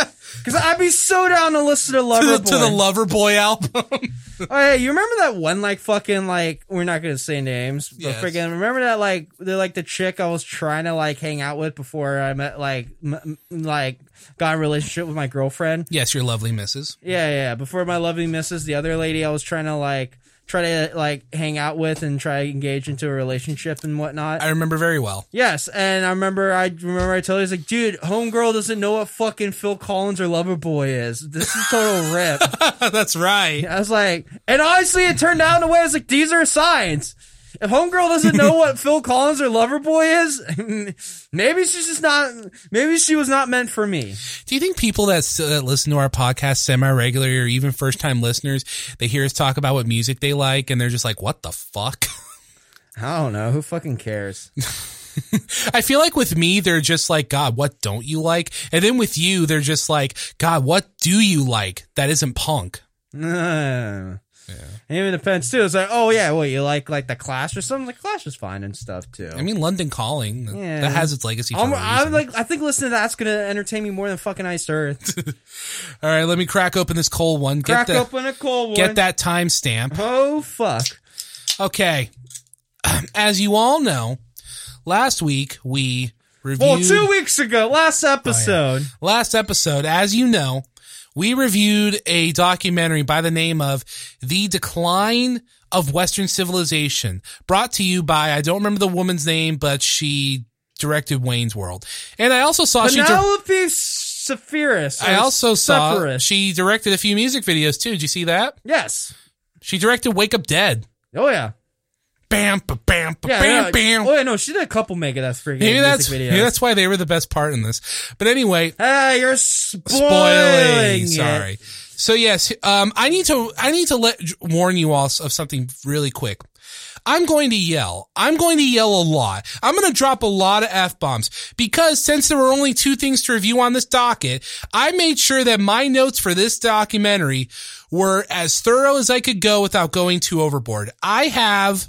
Because I'd be so down to listen to to, Lover the, Boy. to the Loverboy album. Oh yeah, you remember that one like fucking like we're not gonna say names, but Yes. freaking remember that like the like the chick I was trying to like hang out with before I met like m- like got in a relationship with my girlfriend. yes, your lovely missus. Yeah, yeah. Before my lovely missus, the other lady I was trying to like try to like hang out with and try to engage into a relationship and whatnot. I remember very well. Yes, and I remember I remember I told her I was like, dude, homegirl doesn't know what fucking Phil Collins or Loverboy is. This is total rip. That's right. I was like, and honestly, it turned out in a way I was like, these are signs. If homegirl doesn't know what Phil Collins or Loverboy is, maybe she's just not. Maybe she was not meant for me. Do you think people that, that listen to our podcast semi regularly or even first time listeners, they hear us talk about what music they like and they're just like, what the fuck? I don't know who fucking cares. I feel like with me, they're just like, God, what don't you like? And then with you, they're just like, God, what do you like that isn't punk? Uh, And even depends too. It's like, oh yeah, well you like like the Clash or something? Like Clash is fine and stuff too. I mean, London Calling Yeah. that has its legacy. I'm, a I reason. like. I think listening to that's gonna entertain me more than fucking Iced Earth. All right, let me crack open this cold one. Get Crack the, open a cold one. get that timestamp. Oh fuck! Okay. As you all know, last week we reviewed Well, two weeks ago, last oh, episode. last episode, as you know, we reviewed a documentary by the name of The Decline of Western Civilization, brought to you by, I don't remember the woman's name, but she directed Wayne's World. And I also saw she, dir- Penelope Spheeris. I also saw Spheeris. she directed a few music videos too. Did you see that? Yes. She directed Wake Up Dead. Oh yeah. Bam, ba, bam, ba, Yeah. bam, no, bam. Oh yeah. No, she did a couple Megadeth freaking Maybe music that's videos. maybe that's why they were the best part in this. But anyway, Hey, you're spoiling. spoiling. it. Sorry. So yes, um, I need to I need to let warn you all of something really quick. I'm going to yell. I'm going to yell a lot. I'm going to drop a lot of F bombs because since there were only two things to review on this docket, I made sure that my notes for this documentary were as thorough as I could go without going too overboard. I have,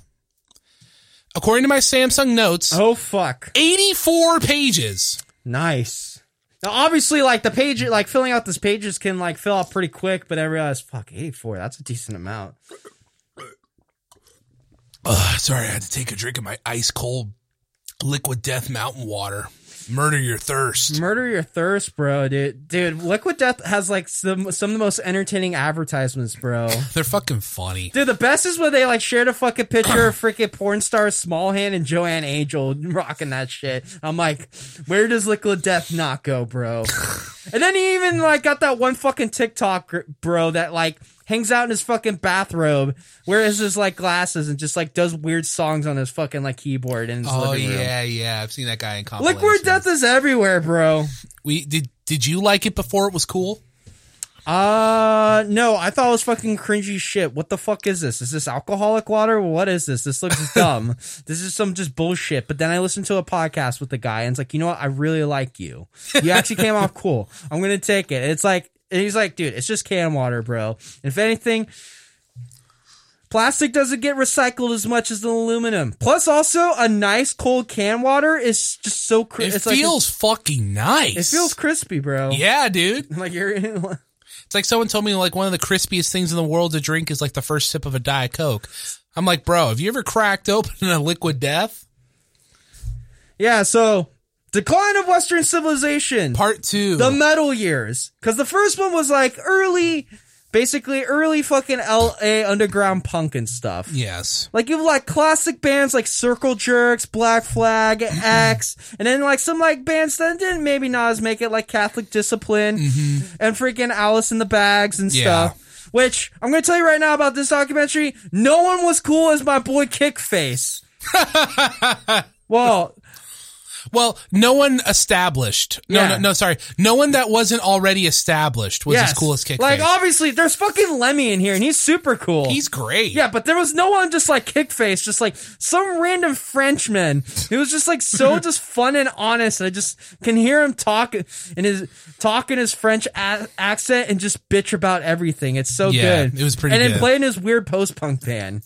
according to my Samsung notes, Oh fuck. 84 pages. Nice. Now, obviously, like the page, like filling out these pages can like fill out pretty quick, but I realized, fuck, eighty-four. That's a decent amount. Ugh, sorry, I had to take a drink of my ice cold liquid death mountain water. Murder your thirst. Murder your thirst, bro, dude. Dude, Liquid Death has like some some of the most entertaining advertisements, bro. They're fucking funny. Dude, the best is when they like shared a fucking picture of freaking porn star Small Hand and Joanna Angel rocking that shit. I'm like, where does Liquid Death not go, bro? and then he even like got that one fucking TikTok bro that like hangs out in his fucking bathrobe, wears his like glasses, and just like does weird songs on his fucking like keyboard in his Oh living room. yeah, yeah. I've seen that guy in compilations. Liquid Death is everywhere, bro. We did. Did you like it before it was cool? Uh, no, I thought it was fucking cringy shit. What the fuck is this? Is this alcoholic water? What is this? This looks dumb. this is some just bullshit. But then I listened to a podcast with the guy and it's like, you know what? I really like you. You actually came off cool. I'm going to take it. It's like, and he's like, dude, it's just can water, bro. If anything, plastic doesn't get recycled as much as the aluminum. Plus also a nice cold can water is just so, cr- It feels fucking nice. it feels crispy, bro. Yeah, dude. Like you're, It's like someone told me like one of the crispiest things in the world to drink is like the first sip of a diet coke. I'm like, bro, have you ever cracked open a liquid death? Yeah, so decline of Western civilization, Part two. the metal years, because the first one was like early, basically early fucking L.A. underground punk and stuff. yes. Like you have like classic bands like Circle Jerks, Black Flag, X, and then like some like bands that didn't maybe not as make it like Catholic Discipline and freaking Alice in the Bags and Mm-hmm. Yeah. stuff. Which I'm gonna tell you right now about this documentary. No one was cool as my boy Kickface. well, Well, no one established. No, Yeah. no, no, sorry. No one that wasn't already established was as cool as Kickface. Like obviously, there's fucking Lemmy in here, and he's super cool. He's great. yeah, but there was no one just like Kickface, just like some random Frenchman. It was just like so just fun and honest. And I just can hear him talk in his talk in his French a- accent and just bitch about everything. It's so Yeah, good. it was pretty And then playing his weird post punk band.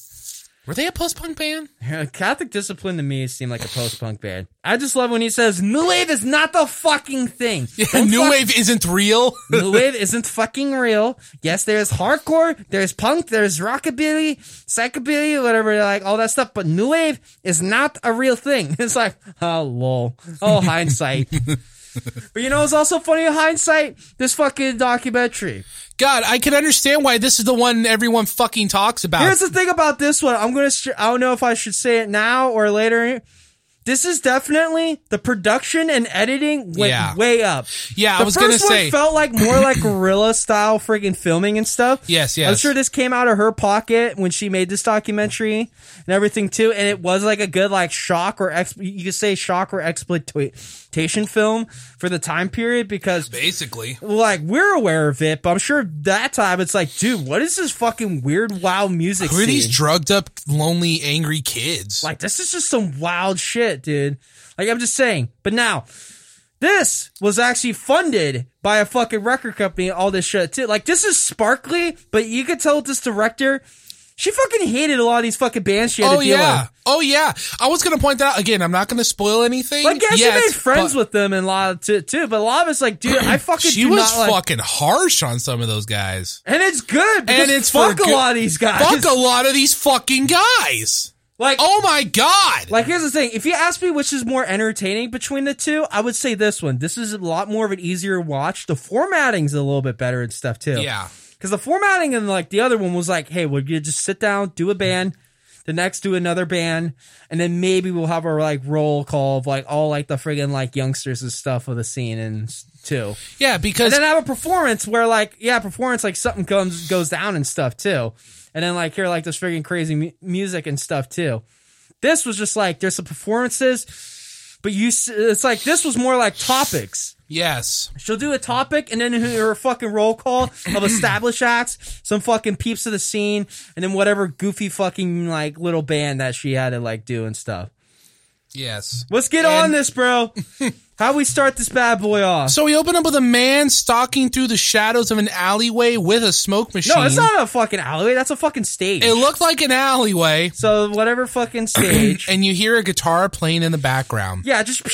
Were they a post punk band? Catholic Discipline to me seemed like a post punk band. I just love when he says, "New wave is not the fucking thing." Yeah, New fuck- Wave isn't real. New wave isn't fucking real. Yes, there's hardcore, there's punk, there's rockabilly, psychobilly, whatever, like all that stuff. But new wave is not a real thing. It's like, oh lol, oh hindsight. but you know, it's also funny in hindsight. This fucking documentary. God, I can understand why this is the one everyone fucking talks about. Here's the thing about this one. I'm gonna. I don't know if I should say it now or later. This is definitely the production and editing went Yeah. way up. yeah, I was gonna one say. felt like more like guerrilla style friggin' filming and stuff. Yes, yes. I'm sure this came out of her pocket when she made this documentary and everything too. And it was like a good like shock or ex- you could say shock or exploitation film for the time period because Basically, like we're aware of it, but I'm sure that time it's like, dude, what is this fucking weird wild music? who are these drugged up, lonely, angry kids? Like this is just some wild shit, dude. Like I'm just saying. But now, this was actually funded by a fucking record company, all this shit too. Like this is sparkly, but you could tell this director, she fucking hated a lot of these fucking bands she had Oh to deal yeah. with. Oh yeah. I was gonna point that out again. I'm not gonna spoil anything. Like, yeah, she made friends but with them and a lot too, too, but a lot of it's like, dude, I fucking She was not like, fucking harsh on some of those guys. and it's good because And it's fuck a lot of these guys. Fuck a lot of these fucking guys. like, Oh my god. Like here's the thing: if you ask me which is more entertaining between the two, I would say this one. This is a lot more of an easier watch. The formatting's a little bit better and stuff too. yeah. Because the formatting and like the other one was like, hey, would you just sit down, do a band, the next do another band, and then maybe we'll have our like roll call of like all like the friggin' like youngsters and stuff of the scene and too, Yeah, because and then have a performance where like yeah, performance like something comes goes down and stuff too, and then like hear like this friggin' crazy mu- music and stuff too. This was just like there's some performances, but you it's like this was more like topics. Yes. She'll do a topic and then her fucking roll call of established acts, some fucking peeps of the scene, and then whatever goofy fucking like little band that she had to like do and stuff. Yes. Let's get And- on this, bro. How we start this bad boy off? So we open up with a man stalking through the shadows of an alleyway with a smoke machine. no, it's not a fucking alleyway. That's a fucking stage. It looked like an alleyway, so whatever fucking stage. and you hear a guitar playing in the background. yeah, just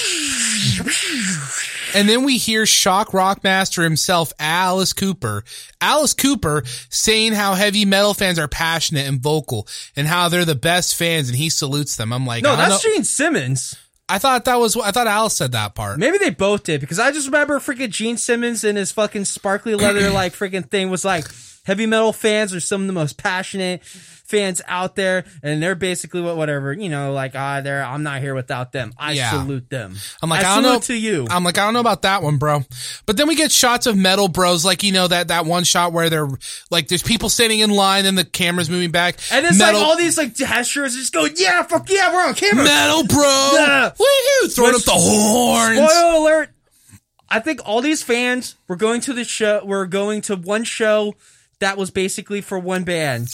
And then we hear shock rock master himself, Alice Cooper. Alice Cooper saying how heavy metal fans are passionate and vocal and how they're the best fans and he salutes them. I'm like, no, that's know- Gene Simmons. I thought that was, I thought Alice said that part. Maybe they both did because I just remember freaking Gene Simmons and his fucking sparkly leather like freaking thing was like heavy metal fans are some of the most passionate fans out there, and they're basically what whatever you know like ah they're I'm not here without them. I Yeah. salute them. I'm like, I, I, don't know. to you. I'm like, I don't know about that one, bro. But then we get shots of metal bros, like you know that that one shot where they're like, there's people standing in line and the camera's moving back. and it's metal, like all these like gestures just go yeah fuck yeah we're on camera. metal bro, Yeah. woohoo, throwing up the horns. Spoiler alert! I think all these fans were going to the show. Were going to one show that was basically for one band.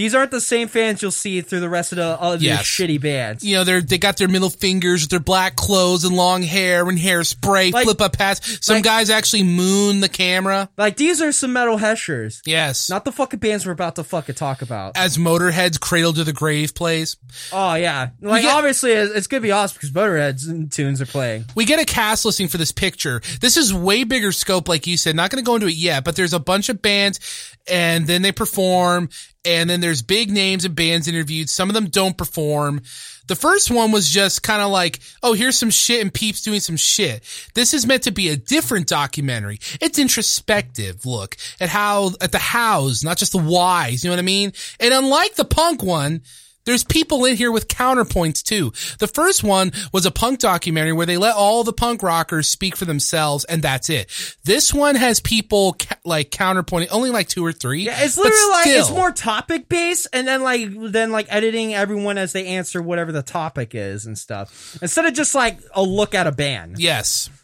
These aren't the same fans you'll see through the rest of the other Yes. shitty bands. you know, they're they got their middle fingers with their black clothes and long hair and hairspray, Like- flip up hats. Some like- guys actually moon the camera. Like these are some metal heshers, Yes. not the fucking bands we're about to fucking talk about. as Motorhead's Cradle to the Grave plays. Oh yeah, like get- obviously it's, it's gonna be awesome because Motorhead's tunes are playing. We get a cast listing for this picture. This is way bigger scope, like you said. Not going to go into it yet, but there's a bunch of bands and then they perform and then there's big names and bands interviewed. Some of them don't perform. The first one was just kind of like, oh, here's some shit and peeps doing some shit. This is meant to be a different documentary. It's introspective look at how, at the hows, not just the whys. You know what I mean? And unlike the punk one, there's people in here with counterpoints too. The first one was a punk documentary where they let all the punk rockers speak for themselves and that's it. This one has people ca- like counterpointing, only like two or three. Yeah, it's literally like it's more topic based, and then like then like editing everyone as they answer whatever the topic is and stuff, instead of just like a look at a band. Yes.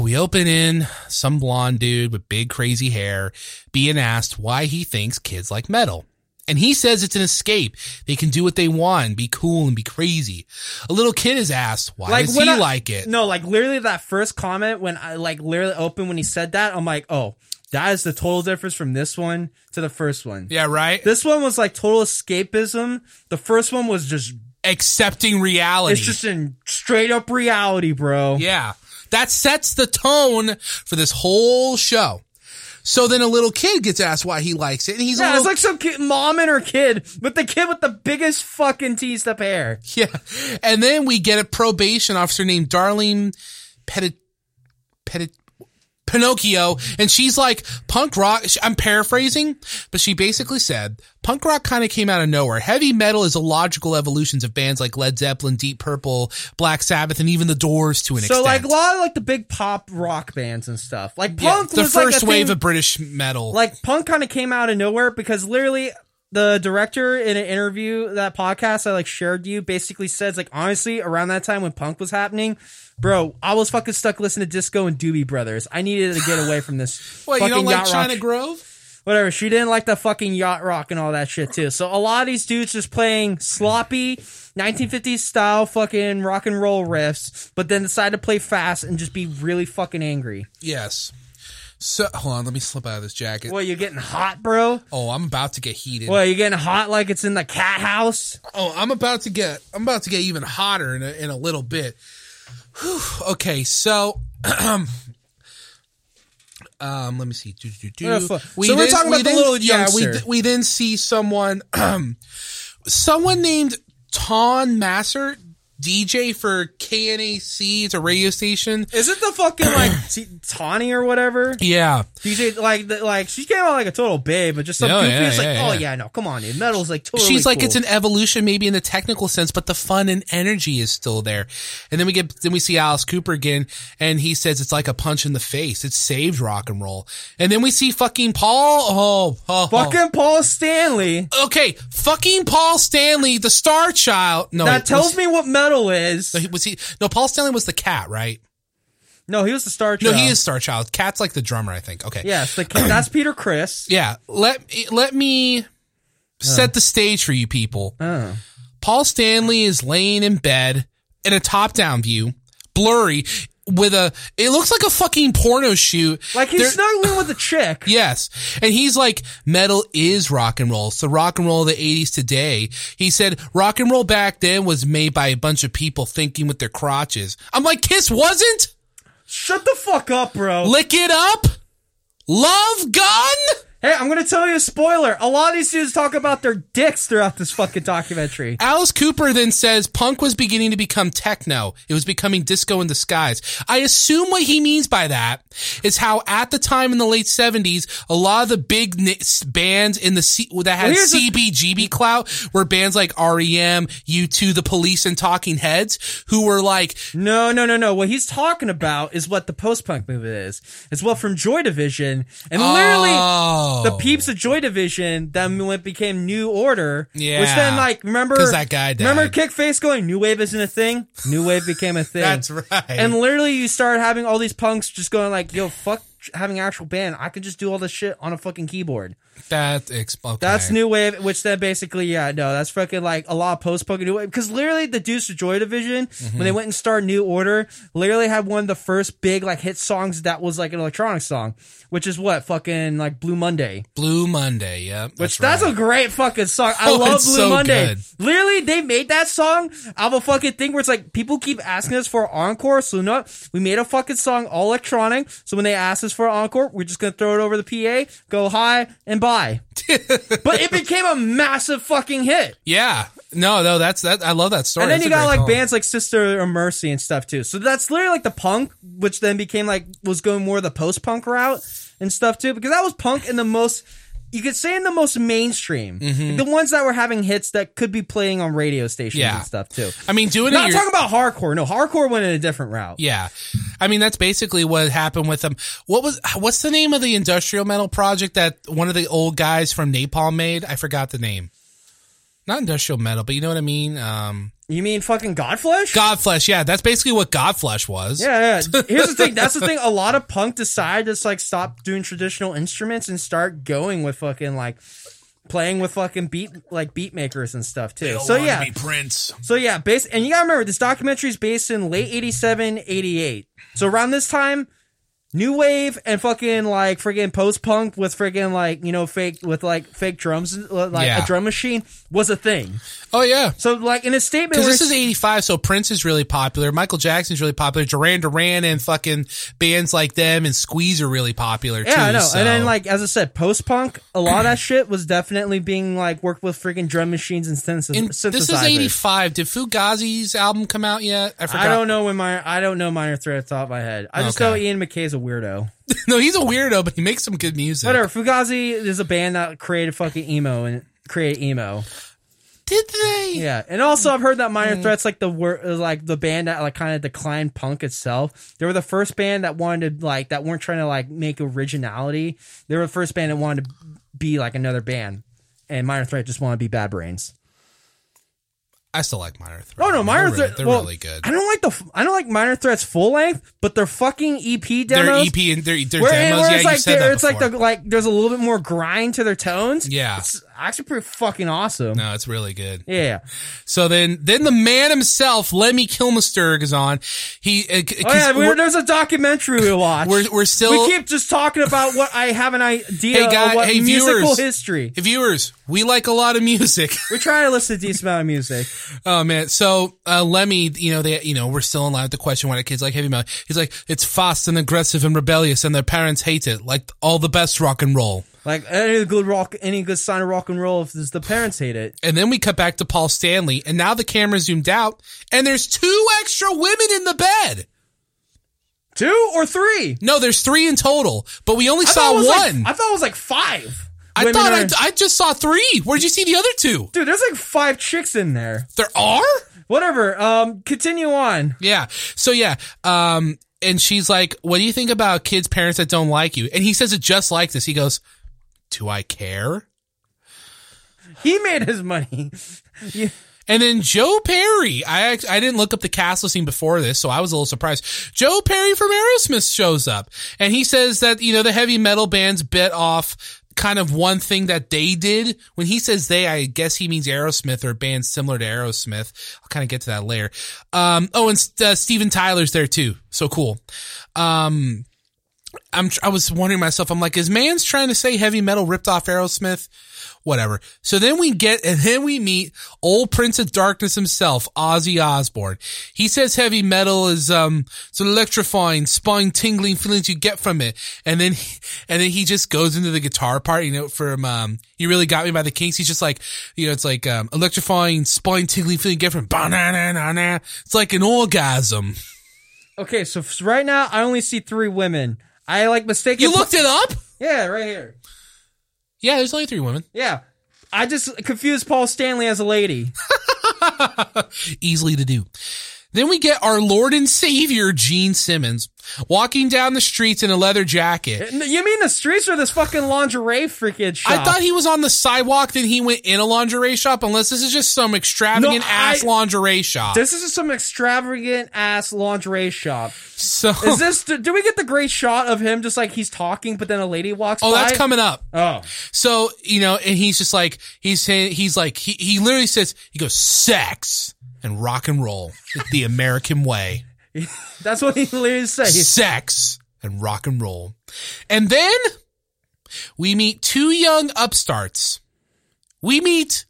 We open in some blonde dude with big crazy hair being asked why he thinks kids like metal. And he says it's an escape. They can do what they want, be cool and be crazy. A little kid is asked, why does he I- like it? No, like literally that first comment when I like literally opened when he said that, I'm like, oh, that is the total difference from this one to the first one. Yeah, right? This one was like total escapism. The first one was just Accepting reality. it's just in straight up reality, bro. Yeah. That sets the tone for this whole show. So then a little kid gets asked why he likes it, and he's Yeah, little, it's like some kid, mom and her kid, but the kid with the biggest fucking teased up hair. yeah. And then we get a probation officer named Darlene Petit, Petit, Pinocchio, and she's like, punk rock, I'm paraphrasing, but she basically said, punk rock kind of came out of nowhere. Heavy metal is a logical evolutions of bands like Led Zeppelin, Deep Purple, Black Sabbath, and even the Doors to an So extent. So like a lot of like the big pop rock bands and stuff. Like Yeah, punk the was like first a wave thing- of British metal. like punk kind of came out of nowhere because literally the director in an interview that podcast I like shared you basically says like honestly around that time when punk was happening, bro, I was fucking stuck listening to disco and Doobie Brothers. I needed to get away from this. What, you don't like China rock. Grove? whatever. She didn't like the fucking yacht rock and all that shit too. So a lot of these dudes just playing sloppy 1950s style fucking rock and roll riffs, but then decide to play fast and just be really fucking angry. Yes. So hold on, let me slip out of this jacket. Well, you're getting hot, bro. Oh, I'm about to get heated. Well, you're getting hot like it's in the cat house. Oh, I'm about to get I'm about to get even hotter in a, in a little bit. Whew. Okay, so um, let me see. Do, do, do. Fu- so we're talking about the then- little yeah. We we then see someone, someone named Tawn Mastrey, DJ for KNAC. It's a radio station. Is it the fucking like T- Tawny or whatever? Yeah, DJ like the, like she came out like a total babe, but just some Oh, goofy. yeah, it's like, yeah, oh yeah. yeah, no, come on, dude. Metal's like totally. she's like cool. it's an evolution, maybe in the technical sense, but the fun and energy is still there. And then we get then we see Alice Cooper again, and he says it's like a punch in the face. It saved rock and roll. And then we see fucking Paul. Oh, oh, oh. fucking Paul Stanley. Okay, fucking Paul Stanley, the Star Child. No, That tells was, me what metal is. No, he- was he? No, Paul Stanley was the cat, right? No, he was the Star Child. No, he is Star Child. Cat's like the drummer, I think. Okay. Yes, the that's Peter Criss. Yeah. Let me let me uh. set the stage for you people. Oh. Paul Stanley is laying in bed in a top-down view, blurry, with a. It looks like a fucking porno shoot. Like he's There- snuggling with a chick. Yes. And he's like, metal is rock and roll. So rock and roll of the 80s today. He said, rock and roll back then was made by a bunch of people thinking with their crotches. I'm like, Kiss wasn't? Shut the fuck up, bro. Lick it up? Love gun? Hey, I'm gonna tell you a spoiler. A lot of these dudes talk about their dicks throughout this fucking documentary. Alice Cooper then says punk was beginning to become techno. It was becoming disco in disguise. I assume what he means by that is how at the time in the late 70s, a lot of the big bands in the C- that had Well, CBGB clout were bands like REM, U2, The Police, and Talking Heads, who were like, No, no, no, no. What he's talking about is what the post-punk movement is. It's what from Joy Division, and literally oh. Oh, the peeps of Joy Division then when it became New Order. Which then like remember that guy died. Remember Kickface going, New Wave isn't a thing? New Wave became a thing. That's right. And literally you start having all these punks just going like, yo, fuck having an actual band. I could just do all this shit on a fucking keyboard. that ex- okay. That's new wave, which then basically, yeah, no, that's fucking like a lot of post punk new wave. Because literally, the Deuce of Joy Division, when they mm-hmm. went and started New Order, literally had one of the first big like hit songs that was like an electronic song, which is what fucking like Blue Monday. Blue Monday. Yep. Which that's, that's, right. a great fucking song. I Oh, love Blue so Monday. good. Literally, they made that song out of a fucking thing where it's like people keep asking us for encore, so no, we made a fucking song all electronic. So when they ask us for encore, we're just gonna throw it over the PA, go high and bye. but it became a massive fucking hit. Yeah. No, no, that's that. I love that story. And then That's you got like song. bands like Sister of Mercy and stuff too. So that's literally like the punk, which then became like was going more the post punk route and stuff too, because that was punk in the most. You could say in the most mainstream, Mm-hmm. the ones that were having hits that could be playing on radio stations Yeah. and stuff too. I mean, doing Not it. Not talking about hardcore. No, hardcore went in a different route. Yeah. I mean, that's basically what happened with them. What was, what's the name of the industrial metal project that one of the old guys from Napalm made? I forgot the name. Not industrial metal, but you know what I mean? Um, You mean fucking Godflesh? Godflesh. Yeah. That's basically what Godflesh was. Yeah, yeah. Here's the thing. That's the thing. A lot of punk decide to like stop doing traditional instruments and start going with fucking like playing with fucking beat like beat makers and stuff too. So yeah. Prince. So yeah, base and you gotta remember this documentary is based in late 87, 88. So around this time, new wave and fucking like friggin' post punk with friggin' like, you know, fake with like fake drums like Yeah. a drum machine was a thing. Oh, yeah. So like in a statement Because this is 85, so Prince is really popular. Michael Jackson's really popular. Duran Duran and fucking bands like them and Squeeze are really popular too. Yeah, I know. so- And then, like as I said, post punk, a lot of that shit was definitely being like worked with freaking drum machines and synth- And synthesizers. this is 85. Did Fugazi's album come out yet? I forgot. I don't know when my I don't know minor threat at the top of my head. I just Okay. know Ian MacKaye's a weirdo. no, he's a weirdo, but he makes some good music. Whatever. Fugazi is a band that created fucking emo and create emo. Did they? Yeah, and also I've heard that Mm. Minor Threats like the wor- like the band that like kind of declined punk itself. They were the first band that wanted to like that weren't trying to like make originality. They were the first band that wanted to be like another band, and Minor Threat just wanted to be Bad Brains. I still like Minor Threat. Oh no, minor they're, threat. really, they're well, really good. I don't like the. I don't like minor threats full length, but their fucking EP demos. Their. EP and their, their where, demos. where yeah, it's you like said that it's like the like there's a little bit more grind to their tones. Yeah. it's actually pretty fucking awesome. no, it's really good. Yeah. So then, then the man himself, Lemmy Kilmister, is on. He, uh, Oh yeah, we're, we're, there's a documentary we watch. we're, we're still. we keep just talking about what I have an idea Hey, guy- what hey, musical viewers. history. Hey, viewers, we like a lot of music. We try to listen to a decent amount of music. Oh man, so uh, Lemmy, you know, they, you know, we're still in line with the question why the kids like heavy metal. He's like, it's fast and aggressive and rebellious, and their parents hate it, like all the best rock and roll. Like any good rock, any good sign of rock and roll, if the parents hate it. And then we cut back to Paul Stanley, and now the camera zoomed out, and there's two extra women in the bed. Two or three? No, there's three in total, but we only I saw was like- one. I thought it was like five. I thought I, I just saw three. Where'd you see the other two? dude, there's like five chicks in there. There are? Whatever. Um, continue on. Yeah. So yeah. Um, and she's like, what do you think about kids' parents that don't like you? And he says it just like this. He goes, do I care? He made his money. And then Joe Perry, I I didn't look up the cast listing before this, so I was a little surprised. Joe Perry from Aerosmith shows up, and he says that you know the heavy metal bands bit off kind of one thing that they did. When he says they, I guess he means Aerosmith or bands similar to Aerosmith. I'll kind of get to that later. Um, oh, and uh, Steven Tyler's there too, so cool. Um, I'm I was wondering myself, I'm like, is man's trying to say heavy metal ripped off Aerosmith? Whatever. So then we get, and then we meet old Prince of Darkness himself, Ozzy Osbourne. He says heavy metal is, um, it's electrifying, spine tingling feelings you get from it. And then, he, and then he just goes into the guitar part, you know, from, um, You Really Got Me by the Kinks. He's just like, you know, it's like, um, electrifying, spine tingling feeling you get from. It's like an orgasm. okay, so right now I only see three women. I like mistaken. You looked it up? Yeah, right here. Yeah, there's only three women. Yeah. I just confused Paul Stanley as a lady. easily to do. Then we get our Lord and Savior Gene Simmons walking down the streets in a leather jacket. You mean the streets or this fucking lingerie freaking shop? I thought he was on the sidewalk, then he went in a lingerie shop, unless this is just some extravagant No, ass I- lingerie shop. this is some extravagant ass lingerie shop. so, Is this? Do, do we get the great shot of him just like he's talking, but then a lady walks oh, by? that's coming up. Oh, So, you know, and he's just like, he's saying, he's like, he, he literally says, he goes, sex and rock and roll, the American way. that's what he literally says. sex and rock and roll. And then we meet two young upstarts. We meet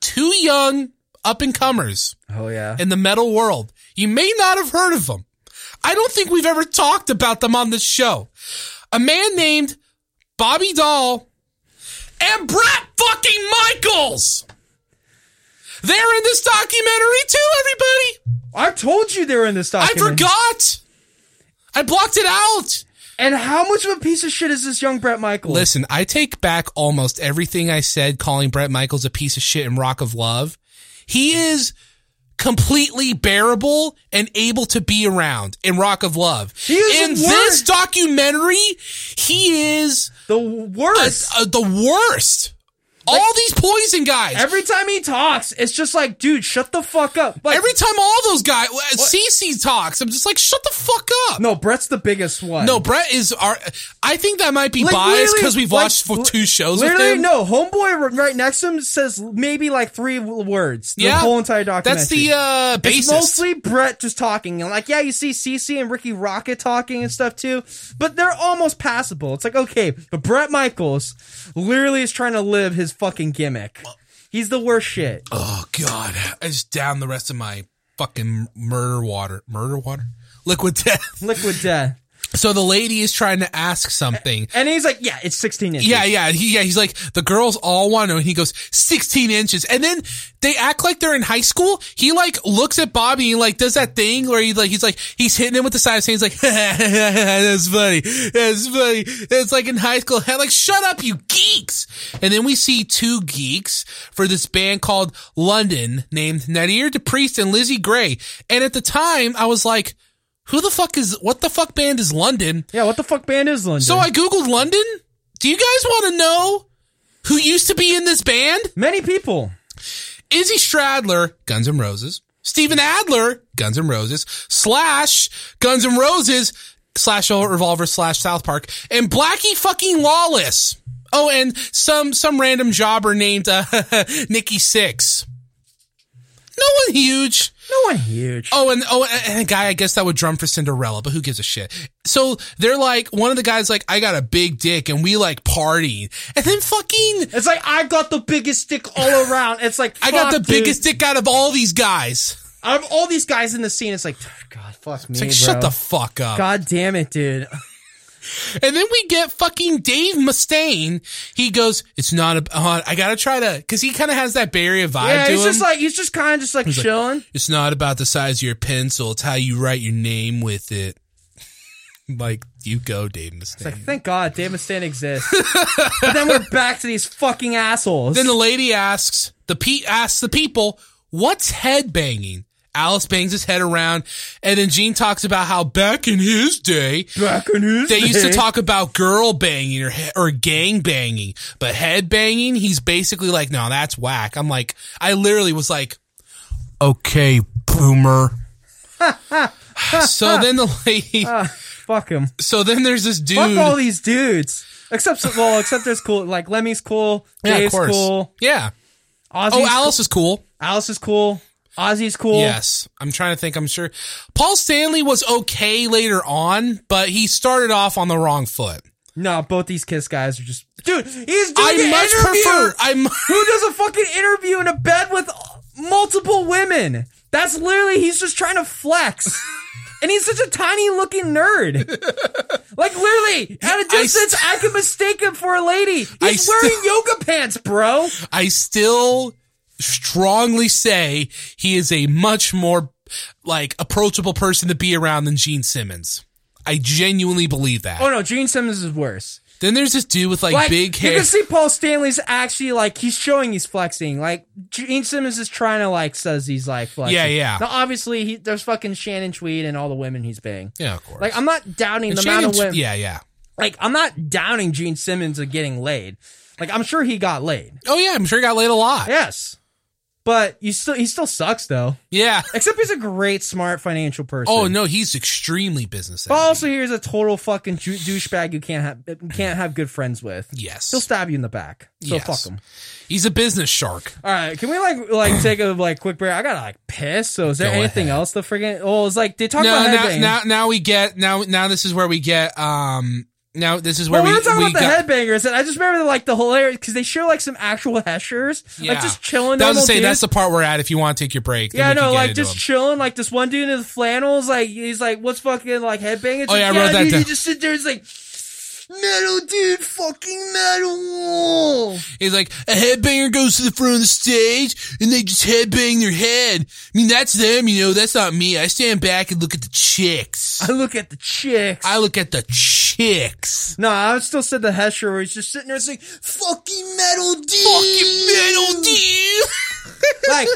two young up and comers Oh yeah. in the metal world. You may not have heard of them. I don't think we've ever talked about them on this show. A man named Bobby Dall and Bret fucking Michaels. They're in this documentary too, everybody. I told you they were in this documentary. I forgot. I blocked it out. And how much of a piece of shit is this young Bret Michaels? Listen, I take back almost everything I said calling Bret Michaels a piece of shit in Rock of Love. He is completely bearable and able to be around in Rock of Love. He is in this documentary, he is the worst. uh, the worst. All these poison guys. Every time he talks, it's just like, dude, shut the fuck up. Like, Every time all those guys, CC talks, I'm just like, shut the fuck up. no, Bret's the biggest one. No, Bret is our. I think that might be Like, biased because we've like, watched for two shows Literally, no. Homeboy right next to him says maybe like three words. The Yeah. whole entire documentary. That's the uh, It's basis. mostly Bret just talking, and like, yeah, you see CC and Rikki Rockett talking and stuff too, but they're almost passable. It's like, okay, but Bret Michaels literally is trying to live his fucking gimmick. He's the worst shit. oh god, I just down the rest of my fucking murder water, murder water, liquid death. Liquid death. So the lady is trying to ask something. And he's like, yeah, it's 16 inches. Yeah, yeah, he, yeah. He's like, the girls all want to know. And he goes, 16 inches. And then they act like they're in high school. He like looks at Bobby and like does that thing where he like, he's like, he's hitting him with the side of his hand. He's like, that's funny. That's funny. It's like in high school. Like, shut up, you geeks. And then we see two geeks for this band called London named Nadir D'Priest and Lizzie Grey. And at the time I was like, who the fuck is, what the fuck band is London? Yeah, what the fuck band is London? So I googled London. Do you guys want to know who used to be in this band? Many people. Izzy Stradlin, Guns N' Roses. Steven Adler, Guns N' Roses. Slash, Guns N' Roses, slash Revolver, slash South Park. And Blackie fucking Lawless. Oh, and some, some random jobber named, uh, Nikki Sixx. No one huge. No one huge. Oh, and oh, and a guy I guess that would drum for Cinderella, but who gives a shit? So they're like, one of the guys like, I got a big dick, and we like party, and then fucking, It's like I got the biggest dick all around. It's like I got the dude. biggest dick out of all these guys. out of all these guys in the scene. It's like God, fuck me, It's like, bro. shut the fuck up. God damn it, dude. And then we get fucking Dave Mustaine. He goes, it's not a, uh, I gotta try to, cause he kind of has that Barry vibe Yeah, he's just like he's just kind of just like like, chilling. it's not about the size of your pencil. It's how you write your name with it. like, you go, Dave Mustaine. It's like, thank God, Dave Mustaine exists. but then we're back to these fucking assholes. Then the lady asks the pe- asks the people, "What's head banging?" Alice bangs his head around, and then Gene talks about how back in his day, back in his day they used to talk about girl banging or or gang banging, but head banging, he's basically like, "No, that's whack." I'm like, I literally was like, "Okay, boomer." so then the lady, ah, Fuck him. so then there's this dude. Fuck all these dudes. Except well, except there's cool. Like Lemmy's cool. yeah, of Dave's course. cool. Yeah. Ozzy's Oh, Alice is cool. cool. Alice is cool. Ozzy's cool. Yes. I'm trying to think. I'm sure Paul Stanley was okay later on, but he started off on the wrong foot. No, both these Kiss guys are just dude. He's doing I an much interview. prefer. I'm. Who does a fucking interview in a bed with multiple women? That's literally he's just trying to flex. And he's such a tiny looking nerd. like literally, at a distance, st- I, could mistake him for a lady. He's I st- wearing yoga pants, bro. I still strongly say he is a much more like approachable person to be around than Gene Simmons. I genuinely believe that. Oh no, Gene Simmons is worse. Then there's this dude with like, Like big hair. you can see Paul Stanley's actually like he's showing he's flexing. Like Gene Simmons is trying to like says he's like flexing. Yeah, yeah. Now obviously he, there's fucking Shannon Tweed and all the women he's banging. yeah, of course. Like I'm not doubting the Shannon amount of women. yeah, yeah. Like I'm not downing Gene Simmons of getting laid. Like I'm sure he got laid. Oh yeah, I'm sure he got laid a lot. Yes. But you still he still sucks though. Yeah. Except he's a great smart financial person. Oh no, he's extremely business. But also here's a total fucking ju- douchebag you can't have you can't have good friends with. yes, He'll stab you in the back. So Yes. fuck him. he's a business shark. All right, can we like like take a like quick break? I gotta like piss. So is there Go anything ahead. else to forget? Oh, it's like they talk No, about now, now, now we get now. Now this is where we get. Um, now this is where Well, we we were talking we about the got- headbangers, and I just remember like the hilarious because they show like some actual heshers, like just chilling. That was say dudes. that's the part we're at. If you want to take your break, Yeah, no, like just chilling. Like this one dude in the flannels, like he's like, "What's fucking like headbanging?" It's Oh, like, yeah, I wrote that dude, down. You just sit there, it's like metal, dude, fucking metal. He's like a headbanger goes to the front of the stage and they just headbang their head. I mean, that's them, you know. That's not me. I stand back and look at the chicks. I look at the chicks. I look at the chicks. No, I would still said the hesher where he's just sitting there, like fucking metal, dude, Fucking metal, dude. like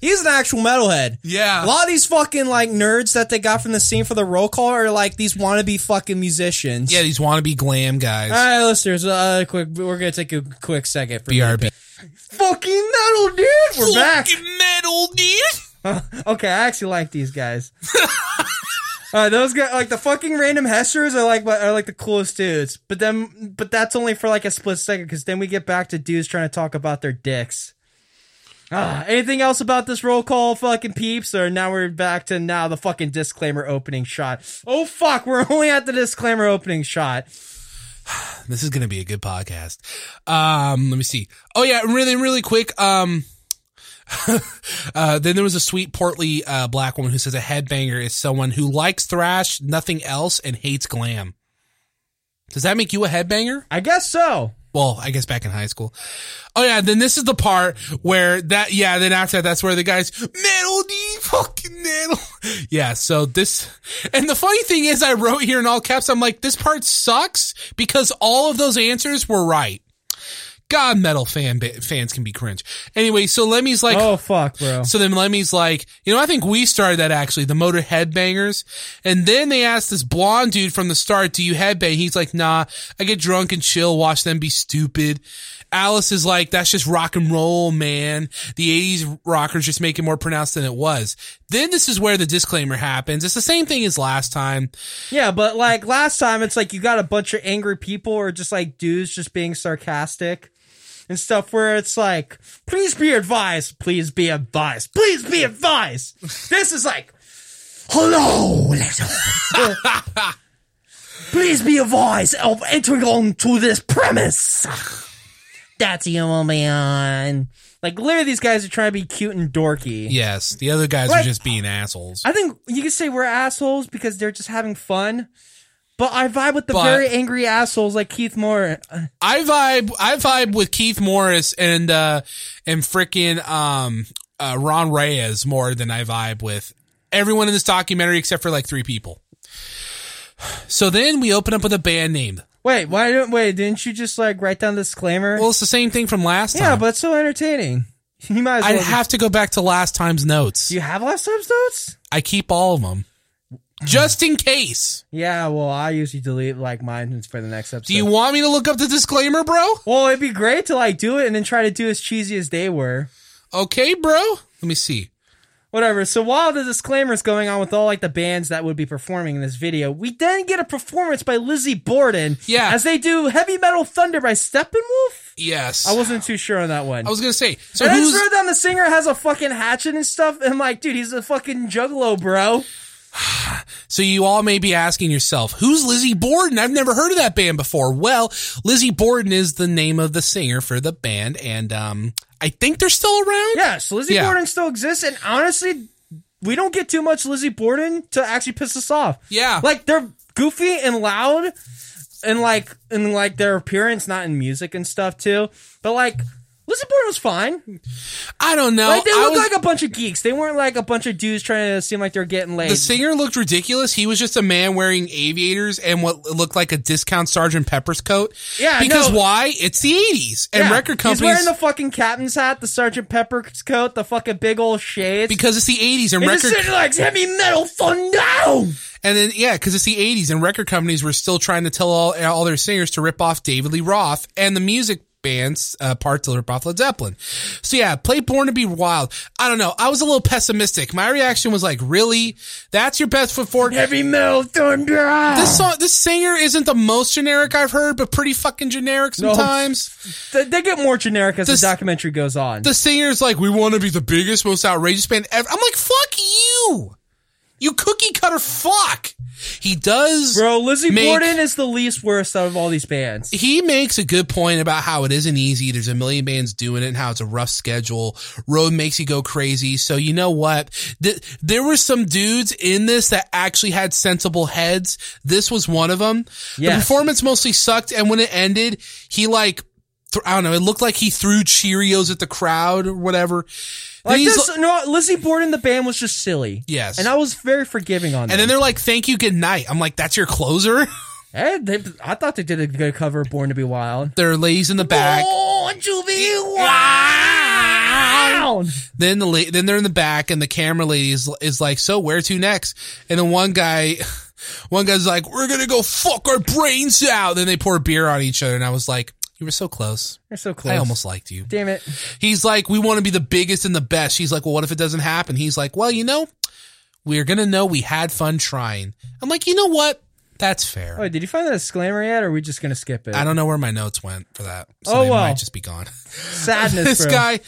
he's an actual metalhead. Yeah. A lot of these fucking like nerds that they got from the scene for the roll call are like these wannabe fucking musicians. Yeah, these wannabe glam guys. All right, listeners. Uh, quick, we're gonna take a quick second for BRB. Fucking metal, dude. We're back. Fucking metal, dude. Okay, I actually like these guys. Uh, those guys, like the fucking random heshers, are like are like the coolest dudes. But then, but that's only for like a split second because then we get back to dudes trying to talk about their dicks. Ah, anything else about this roll call, fucking peeps? Or now we're back to now the fucking disclaimer opening shot. Oh fuck, we're only at the disclaimer opening shot. This is gonna be a good podcast. Um, let me see. Oh yeah, really, really quick. Um, uh, then there was a sweet, portly, uh, black woman who says a headbanger is someone who likes thrash, nothing else, and hates glam. Does that make you a headbanger? I guess so. Well, I guess back in high school. Oh yeah, then this is the part where that, yeah, then after that, that's where the guys, metal, dude, fucking metal. Yeah, so this, and the funny thing is I wrote here in all caps, I'm like, this part sucks because all of those answers were right. God, metal fan ba- fans can be cringe. Anyway, so Lemmy's like, Oh fuck, bro. so then Lemmy's like, you know, I think we started that actually, the motor headbangers. And then they asked this blonde dude from the start, do you headbang? He's like, nah, I get drunk and chill, watch them be stupid. Alice is like, that's just rock and roll, man. The 80s rockers just make it more pronounced than it was. Then this is where the disclaimer happens. It's the same thing as last time. Yeah, but like last time, it's like you got a bunch of angry people or just like dudes just being sarcastic and stuff where it's like, please be advised, please be advised, please be advised. this is like, hello, little. please be advised of entering onto this premise. That's you, man. Like literally, these guys are trying to be cute and dorky. Yes. The other guys are just being assholes. I think you could say we're assholes because they're just having fun. But I vibe with the But- very angry assholes like Keith Moore. I vibe I vibe with Keith Morris and uh and frickin' um uh Ron Reyes more than I vibe with everyone in this documentary except for like three people. So then we open up with a band name. Wait, why don't wait? Didn't you just like write down the disclaimer? Well, it's the same thing from last time. yeah, but it's so entertaining. You might as well. I'd have to go back to last time's notes. Do you have last time's notes? I keep all of them. Just in case. Yeah, well, I usually delete like mine for the next episode. Do you want me to look up the disclaimer, bro? Well, it'd be great to like do it and then try to do as cheesy as they were. Okay, bro. Let me see. Whatever. So while the disclaimer is going on with all like the bands that would be performing in this video, we then get a performance by Lizzie Borden. Yeah. As they do Heavy Metal Thunder by Steppenwolf. Yes. I wasn't too sure on that one. I was gonna say. So and I who's just wrote down the singer has a fucking hatchet and stuff. And I'm like, dude, he's a fucking juggalo, bro. So you all may be asking yourself, who's Lizzie Borden? I've never heard of that band before. Well, Lizzie Borden is the name of the singer for the band, and um, I think they're still around. Yeah, so Lizzie Yeah. Borden still exists. And honestly, we don't get too much Lizzie Borden to actually piss us off. Yeah. Like they're goofy and loud and like in like their appearance, not in music and stuff too. But like Borden was fine. I don't know. Like they looked was- like a bunch of geeks. They weren't like a bunch of dudes trying to seem like they're getting laid. the singer looked ridiculous. He was just a man wearing aviators and what looked like a discount Sergeant Pepper's coat. Yeah, Because no. why? It's the 80s. And Yeah, record companies. He's wearing the fucking captain's hat, the Sergeant Pepper's coat, the fucking big old shades. because it's the 80s and and record sitting like heavy metal thunder. And then, yeah, because it's the 80s and record companies were still trying to tell all, all their singers to rip off David Lee Roth and the music band's uh, part to rip off Led Zeppelin. So yeah, play Born to Be Wild. I don't know. I was a little pessimistic. My reaction was like, really? That's your best foot forward? Heavy metal thunder. This song, this singer isn't the most generic I've heard, but pretty fucking generic sometimes. They, they get more generic as This- the documentary goes on. The singer's like, we want to be the biggest, most outrageous band ever. I'm like, fuck you. You cookie cutter fuck. He does. Bro, Lizzie make- Borden is the least worst out of all these bands. he makes a good point about how it isn't easy. There's a million bands doing it and how it's a rough schedule. Road makes you go crazy. So you know what? Th- there were some dudes in this that actually had sensible heads. This was one of them. The performance mostly sucked. And when it ended, he like, th- I don't know, it looked like he threw Cheerios at the crowd or whatever. Like Then he's this, no, Lizzie Borden, the band was just silly. Yes. and I was very forgiving on that. and them. then they're like, thank you, good night. I'm like, that's your closer? Hey, they, I thought they did a good cover of "Born to Be Wild." there are ladies in the back. Born to be wild. Then the la- then they're in the back, and the camera lady is is like, "So where to next?" And then one guy, one guy's like, "We're gonna go fuck our brains out." Then they pour beer on each other, and I was like, "You were so close. You're so close. I almost liked you." Damn it. He's like, "We want to be the biggest and the best." She's like, "Well, what if it doesn't happen?" He's like, "Well, you know, we're gonna know we had fun trying." I'm like, "You know what? That's fair." Oh, did you find the disclaimer yet, or are we just gonna skip it? I don't know where my notes went for that. So Oh, they well. might just be gone. Sadness. this bro. guy,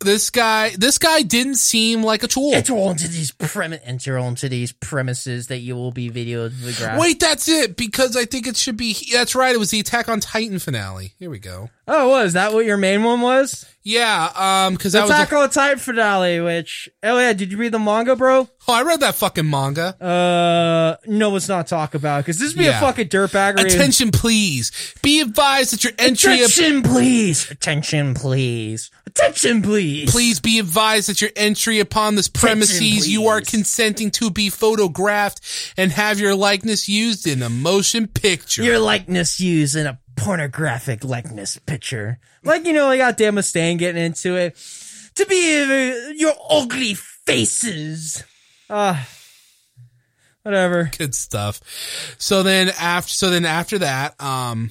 this guy, this guy didn't seem like a tool. Enter onto these prem- enter onto these premises that you will be videographed. Wait, that's it because I think it should be. That's right. It was the Attack on Titan finale. Here we go. Oh, was that what your main one was? Yeah, um, because that was. Attack A, on Titan finale. Which oh yeah, did you read the manga, bro? oh, I read that fucking manga. Uh, no, let's not talk about because this would be Yeah. a fucking dirtbaggery. Attention, please. Be advised that your entry. Attention, please. Attention, please. Attention, please. please be advised that your entry upon this premises you are consenting to be photographed and have your likeness used in a motion picture. Your likeness used in a pornographic likeness picture. Like, you know, like goddamn Mustaine getting into it. To be uh, your ugly faces. Ah. whatever. good stuff. So then after, so then after that, um,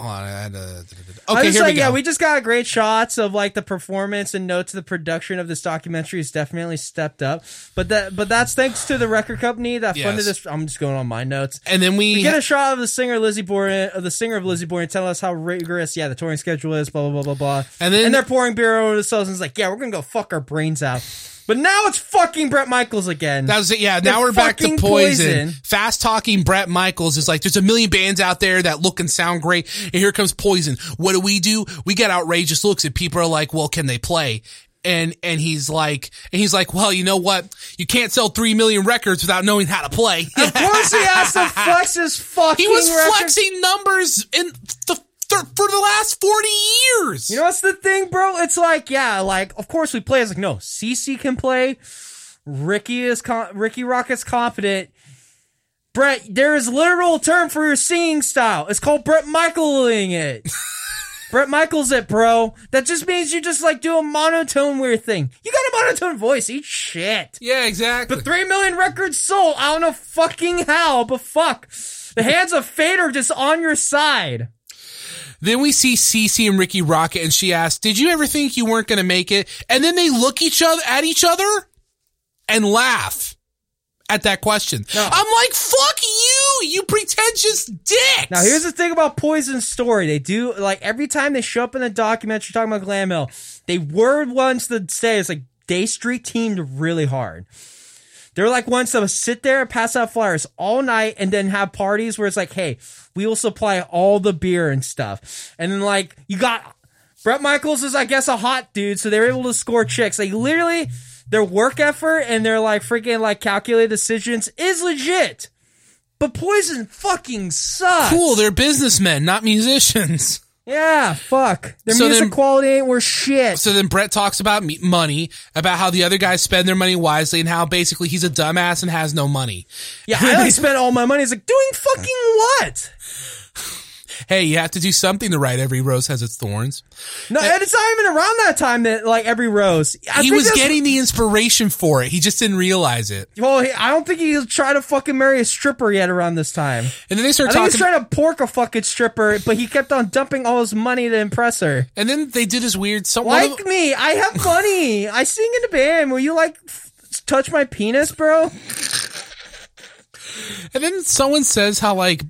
Hold on, I had to- okay, here like, we go. yeah, we just got great shots of like the performance and notes of the production of this documentary has definitely stepped up. But that, but that's thanks to the record company that funded Yes. this. I'm just going on my notes. and then we, We get a shot of the singer Lizzie Borden, of the singer of Lizzie Borden, telling us how rigorous, yeah, the touring schedule is, blah blah blah blah blah. And then- and they're pouring beer over themselves, and it's like, yeah, we're gonna go fuck our brains out. But now it's fucking Bret Michaels again. That was it. Yeah, now we're back to poison. Poison. Fast talking Bret Michaels is like, there's a million bands out there that look and sound great, and here comes poison. What do we do? We get outrageous looks, and people are like, well, can they play? And and he's like, and he's like, well, you know what? You can't sell three million records without knowing how to play. of course, he has to flex his fucking. he was record. flexing numbers in the for the last forty years. You know what's the thing, bro? It's like, yeah, like of course we play. It's like, no, CC can play. Ricky is con- Rikki Rockett's confident. Bret, there is literal term for your singing style. It's called Bret Michaeling it. Bret Michaels it, bro. That just means you just like do a monotone weird thing. You got a monotone voice. Eat shit. yeah, exactly. Three million records sold. I don't know fucking how, but fuck. The hands of fate are just on your side. Then we see CC and Rikki Rockett, and she asks, "Did you ever think you weren't going to make it?" And then they look each other at each other and laugh at that question. I'm like, "Fuck you, you pretentious dicks!" Now here's the thing about Poison's story. They do like every time they show up in the documentary talking about Glam Hill, they were ones to say it's like Day Street teamed really hard. They're like ones to sit there and pass out flyers all night and then have parties where it's like, hey, we will supply all the beer and stuff. And then like you got Bret Michaels is I guess a hot dude, so they're able to score chicks. Like literally their work effort and their like freaking like calculated decisions is legit. But Poison fucking sucks. cool. They're businessmen, not musicians. Yeah, fuck. Their So music then- quality ain't worth shit. So then Bret talks about me- money, about how the other guys spend their money wisely, and how basically he's a dumbass and has no money. yeah, I like spent all my money. It's like doing fucking what? Hey, you have to do something to right. Every rose has its thorns. No, and it's not even around that time that like every rose. I he was getting the inspiration for it. He just didn't realize it. Well, he, I don't think he tried to fucking marry a stripper yet around this time. And then they start I think talking. he's trying to pork a fucking stripper, but he kept on dumping all his money to impress her. and then they did this weird. Some, Like me, I have money. I sing in a band. Will you like f- touch my penis, bro? And then someone says how like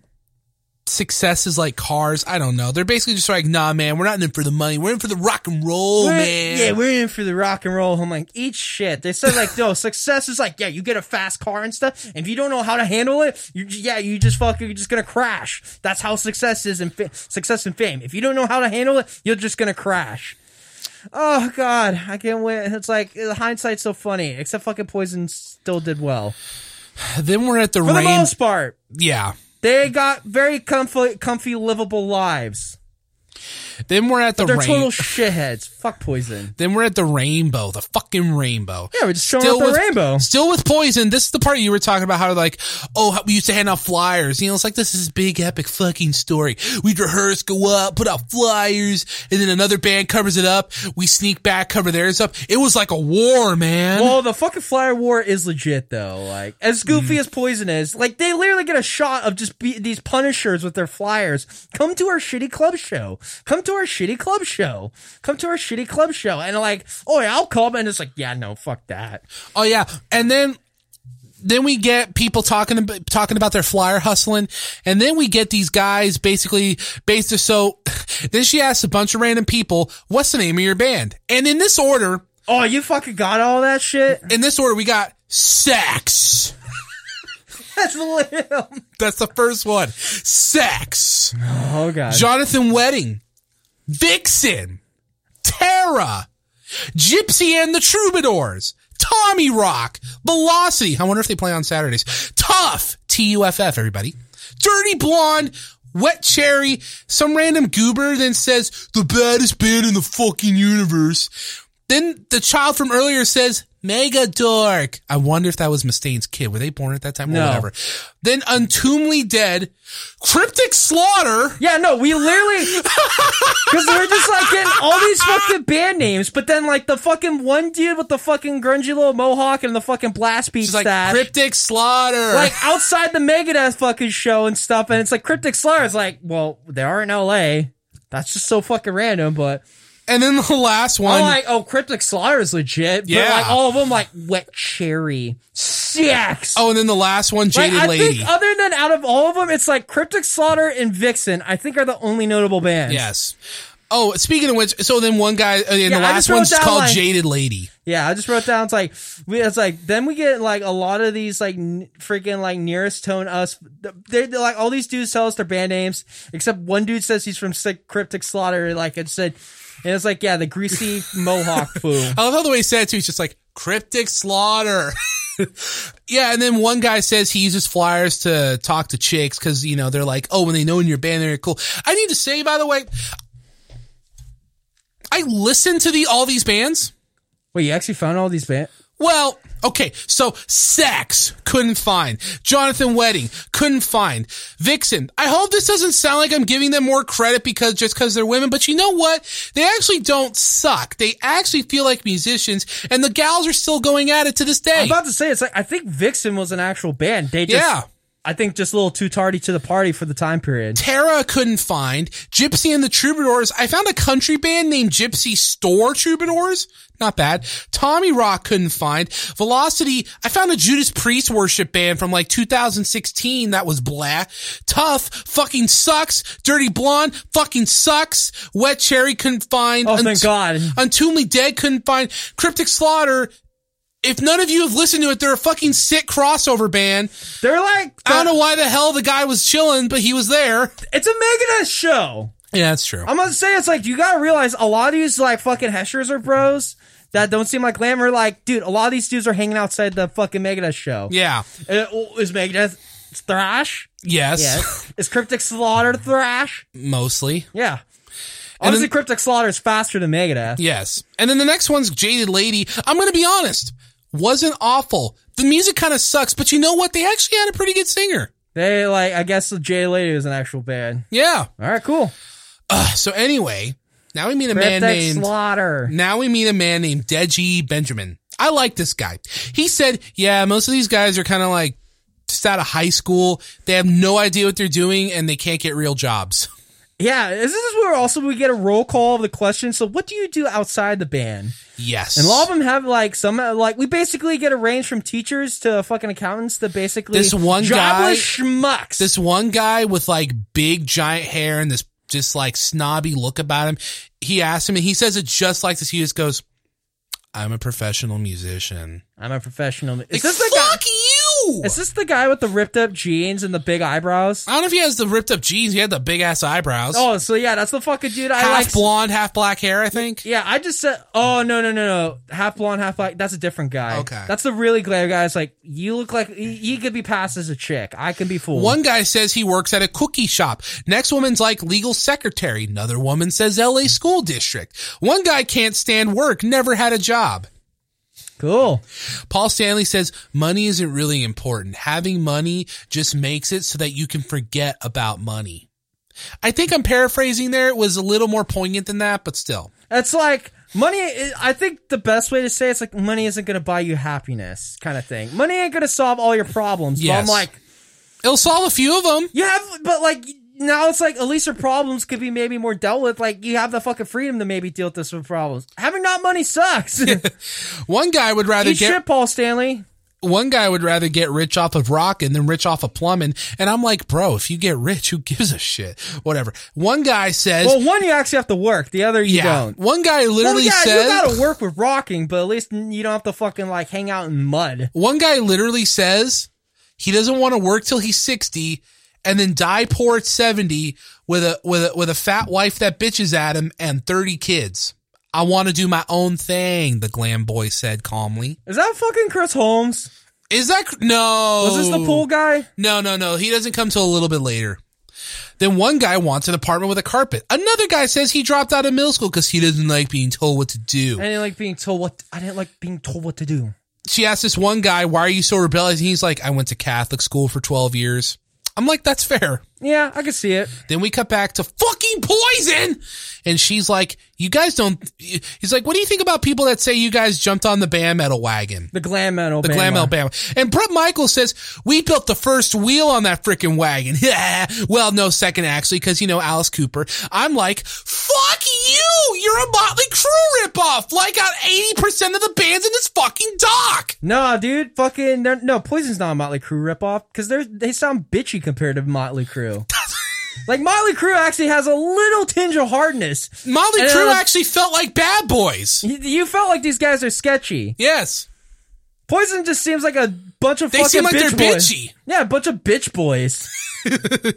success is like cars. I don't know. They're basically just like, nah, man, we're not in it for the money. We're in for the rock and roll, We're- man. Yeah, we're in for the rock and roll. I'm like, eat shit. They said like, no, success is like, yeah, you get a fast car and stuff. And if you don't know how to handle it, you yeah, you just fucking you're just gonna crash. That's how success is and fa- success and fame. If you don't know how to handle it, you're just gonna crash. Oh god, I can't wait. It's like the hindsight's so funny. Except fucking Poison still did well Then we're at the for the rain. most part. yeah. They got very comfy, comfy, livable lives. Then we're at the They're rain. total shitheads. Fuck Poison. then we're at the rainbow, the fucking rainbow. Yeah, we're just showing up the with, rainbow. Still with poison. This is the part you were talking about how like, oh, we used to hand out flyers. You know, it's like this is big epic fucking story. We'd rehearse, go up, put out flyers, and then another band covers it up. We sneak back, cover theirs up. It was like a war, man. Well, the fucking flyer war is legit though. Like as goofy Mm. as Poison is, like they literally get a shot of just be- these Punishers with their flyers. Come to our shitty club show. Come to our shitty club show. Come to our shitty club show. And like, oh yeah, I'll come. And it's like, yeah, no, fuck that. Oh yeah, and then then we get people talking about, talking about their flyer hustling, and then we get these guys basically based so. Then she asks a bunch of random people, "What's the name of your band?" And in this order, Oh, you fucking got all that shit. in this order, we got sex. That's little. That's the first one. Sex. Oh god. Jonathan Wedding. Vixen. Tara. Gypsy and the Troubadours. Tommy Rock. Velocity. I wonder if they play on Saturdays. Tough. T-U-F-F, everybody. Dirty Blonde. Wet Cherry. Some random goober then says, the baddest band in the fucking universe. Then the child from earlier says, Mega Dork. I wonder if that was Mustaine's kid. Were they born at that time or No. whatever? Then Untombly Dead. Cryptic Slaughter. Yeah, no, we literally because we're just like getting all these fucking band names, but then like the fucking one dude with the fucking grungy little mohawk and the fucking blast beat like stash. cryptic slaughter. like outside the Megadeth fucking show and stuff, and it's like Cryptic Slaughter is like, well, they are in LA. That's just so fucking random, but and then the last one. I'm like, oh, Cryptic Slaughter is legit. Yeah. But like all of them, like Wet Cherry, Sex. oh, and then the last one, Like, Jaded I Lady. think other than out of all of them, it's like Cryptic Slaughter and Vixen. I think are the only notable bands. yes. Oh, speaking of which, so then one guy, uh, and Yeah, the last one's called like- Jaded Lady. Yeah, I just wrote down. It's like we. It's like then we get like a lot of these like n- freaking like nearest tone us. They're, they're like all these dudes tell us their band names, except one dude says he's from Sick Cryptic Slaughter. Like it said, and it's like yeah, the greasy mohawk fool. I love how the way he said it too. He's just like cryptic slaughter. yeah, and then one guy says he uses flyers to talk to chicks because you know they're like, oh, when they know in your band, they're cool. I need to say, by the way, I listen to the all these bands. Wait, you actually found all these bands? Well, okay, so Sex couldn't find. Jonathan Wedding couldn't find. Vixen. I hope this doesn't sound like I'm giving them more credit because just because they're women, but you know what? They actually don't suck. They actually feel like musicians, and the gals are still going at it to this day. I'm about to say it's like I think Vixen was an actual band. They just, Yeah. I think just a little too tardy to the party for the time period. Tara couldn't find. Gypsy and the Troubadours. I found a country band named Gypsy Store Troubadours. Not bad. Tommy Rock couldn't find. Velocity. I found a Judas Priest worship band from like 2016 that was blah. Tough fucking sucks. Dirty Blonde fucking sucks. Wet Cherry couldn't find. Oh, thank God. Untombly Dead couldn't find. Cryptic Slaughter. If none of you have listened to it, they're a fucking sick crossover band. They're like I don't know why the hell the guy was chilling, but he was there. It's a Megadeth show. Yeah, that's true. I'm gonna say it's like you gotta realize a lot of these like fucking heshers are bros that don't seem like glamour. Like, dude, a lot of these dudes are hanging outside the fucking Megadeth show. yeah. Uh, is Megadeth thrash? Yes. Yes. is Cryptic Slaughter thrash? Mostly. Yeah. Honestly, then- Cryptic Slaughter is faster than Megadeth. Yes. And then the next one's Jaded Lady. I'm going to be honest. Wasn't awful. The music kind of sucks, but you know what? They actually had a pretty good singer. They like, I guess the J Lady is an actual band. Yeah. All right, cool. Uh, so anyway, now we meet a man named Slaughter. Now we meet a man named Deji Benjamin. I like this guy. He said, yeah, most of these guys are kind of like just out of high school. They have no idea what they're doing and they can't get real jobs. Yeah, this is where also we get a roll call of the question. So, what do you do outside the band? Yes. And a lot of them have like some like we basically get a range from teachers to fucking accountants to basically This one guy- schmucks. this one guy with like big giant hair and this just like snobby look about him. He asked him and he says it just like this. He just goes, I'm a professional musician. I'm a professional. Is Like, this the guy? fuck you! Is this the guy with the ripped up jeans and the big eyebrows? I don't know if he has the ripped up jeans. He had the big ass eyebrows. Oh, so yeah, that's the fucking dude I half like. blonde, half black hair, I think. Yeah, I just said. Oh no no no no, half blonde, half black. That's a different guy. Okay. that's the really glare guy. It's like you look like he could be passed as a chick. I can be fooled. One guy says he works at a cookie shop. Next woman's like legal secretary. Another woman says LA school district. One guy can't stand work, never had a job. Cool. Paul Stanley says money isn't really important. Having money just makes it so that you can forget about money. I think I'm paraphrasing there. It was a little more poignant than that, but still. It's like money. I think the best way to say it's like money isn't going to buy you happiness, kind of thing. Money ain't going to solve all your problems. But I'm like, It'll solve a few of them. Yeah, but like now it's like at least your problems could be maybe more dealt with. Like you have the fucking freedom to maybe deal with this with problems. Having not money sucks. One guy would rather get shit, Paul Stanley. one guy would rather get rich off of rocking than rich off of plumbing. And I'm like, bro, if you get rich, who gives a shit? Whatever. One guy says, Well, one you actually have to work. The other you yeah. don't. One guy Well, literally yeah, says, you gotta work with rocking, but at least you don't have to fucking like hang out in mud. one guy literally says he doesn't want to work till he's 60 and then die poor at 70 with a, with a, with a fat wife that bitches at him and 30 kids. I want to do my own thing, the glam boy said calmly. Is that fucking Chris Holmes? Is that, no. Was this the pool guy? No, no, no. He doesn't come till a little bit later. Then one guy wants an apartment with a carpet. Another guy says he dropped out of middle school because he doesn't like being told what to do. I didn't like being told what. I didn't like being told what to do. She asked this one guy, why are you so rebellious? And he's like, I went to Catholic school for 12 years. I'm like, that's fair. Yeah, I can see it. Then we cut back to fucking poison. And she's like, you guys don't, he's like, what do you think about people that say you guys jumped on the band metal wagon? The glam metal. The glam metal band. And Bret Michael says, we built the first wheel on that freaking wagon. well, no, second actually, cause you know, Alice Cooper. I'm like, fuck you! You're a Motley Crue ripoff! Like out 80% of the bands in this fucking dock! No, dude, fucking, no, Poison's not a Motley Crue ripoff because they're they sound bitchy compared to Motley Crue. Like Motley Crue actually has a little tinge of hardness. Motley And, Crue uh, actually felt like bad boys. You, felt like these guys are sketchy. Yes. Poison just seems like a bunch of They fucking seem like bitch they're boys. bitchy. Yeah, a bunch of bitch boys.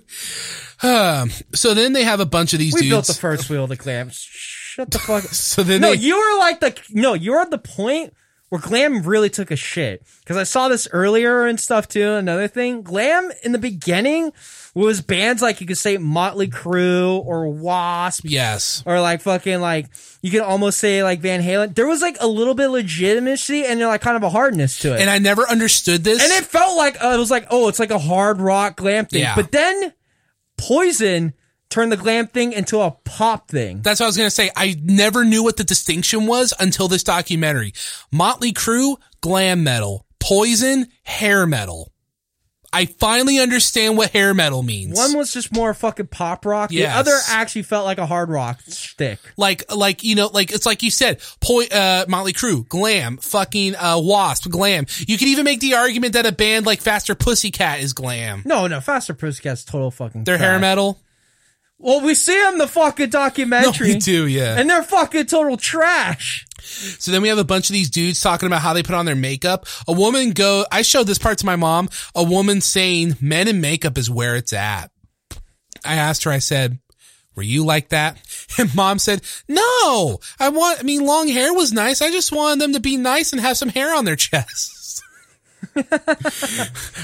Um, so then they have a bunch of these We dudes. built the first wheel the glam. Shut the fuck. so then no, they, you were like the no, you were at the point where glam really took a shit because I saw this earlier and stuff too. Another thing, glam in the beginning was bands like you could say Motley Crue or Wasp yes. or like fucking like you could almost say like Van Halen. There was like a little bit of legitimacy and like kind of a hardness to it. And I never understood this. And it felt like uh, it was like, oh, it's like a hard rock glam thing. Yeah. But then Poison turned the glam thing into a pop thing. That's what I was gonna say. I never knew what the distinction was until this documentary. Motley Crue, glam metal. Poison, hair metal. I finally understand what hair metal means. One was just more fucking pop rock. Yes. The other actually felt like a hard rock stick. like, like you know, like it's like you said, poi- uh, Motley Crue, glam, fucking uh, Wasp, glam. You could even make the argument that a band like Faster Pussycat is glam. No, no, Faster Pussycat's total fucking. They're hair metal. Well, we see them the fucking No, documentary, we do, yeah. and they're fucking total trash. So then we have a bunch of these dudes talking about how they put on their makeup. A woman go, I showed this part to my mom, a woman saying men in makeup is where it's at. I asked her, I said, were you like that? And mom said, no, I want, I mean, long hair was nice. I just wanted them to be nice and have some hair on their chest.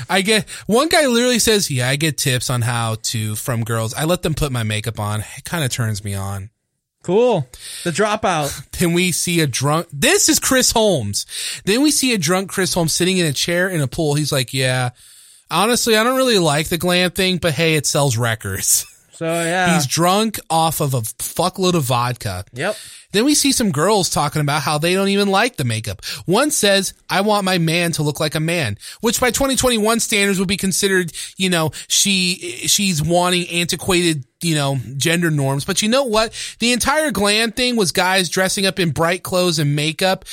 I get, one guy literally says, yeah, I get tips on how to, from girls. I let them put my makeup on. It kind of turns me on. Cool. The dropout. Then we see a drunk. This is Chris Holmes. Then we see a drunk Chris Holmes sitting in a chair in a pool. He's like, yeah, honestly, I don't really like the glam thing, but hey, it sells records. So yeah. He's drunk off of a fuckload of vodka. yep. Then we see some girls talking about how they don't even like the makeup. One says, I want my man to look like a man, which by 2021 standards would be considered, you know, she, she's wanting antiquated, you know, gender norms. But you know what? The entire glam thing was guys dressing up in bright clothes and makeup.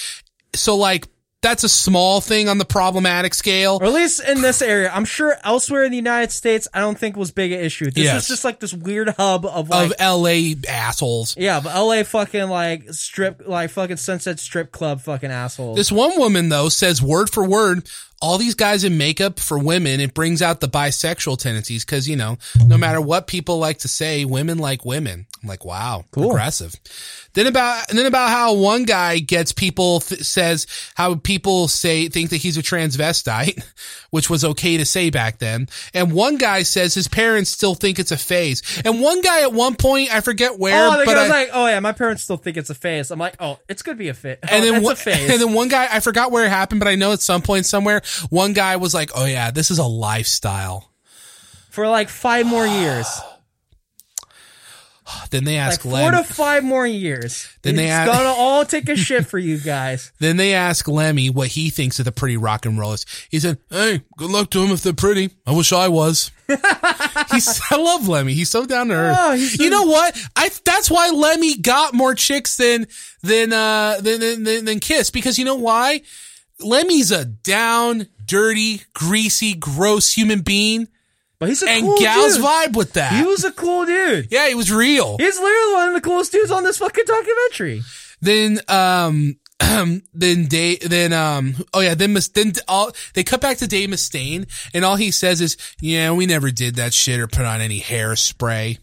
So like, that's a small thing on the problematic scale. Or at least in this area. I'm sure elsewhere in the United States, I don't think was big an issue. This Yes. was just like this weird hub of like Of LA assholes. Yeah, but LA fucking like strip, like fucking Sunset Strip Club fucking assholes. This one woman though says word for word, all these guys in makeup for women, it brings out the bisexual tendencies because, you know, no matter what people like to say, women like women. I'm like, wow, aggressive. Then about, and then about how one guy gets people, th- says how people say, think that he's a transvestite, which was okay to say back then. And one guy says his parents still think it's a phase. And one guy at one point, I forget where, oh, but I- like, oh yeah, my parents still think it's a phase. I'm like, oh, it's gonna be a phase. and oh, then one, phase. and then one guy, I forgot where it happened, but I know at some point somewhere, one guy was like, "Oh yeah, this is a lifestyle." for like five more years, Then they like ask four Lem, to five more years. Then they add- gonna all take a shit for you guys. then they ask Lemmy what he thinks of the pretty rock and rollers. He said, "Hey, good luck to them if they're pretty. I wish I was." He's, I love Lemmy. He's so down to earth. Oh, he's you know what? I that's why Lemmy got more chicks than than uh than than, than, than Kiss because you know why? Lemmy's a down, dirty, greasy, gross human being, But he's a cool dude. and cool gals dude. vibe with that. He was a cool dude. Yeah, he was real. He's literally one of the coolest dudes on this fucking documentary. Then, um, then Dave, then, um, oh yeah, then, then all, they cut back to Dave Mustaine and all he says is, yeah, we never did that shit or put on any hairspray.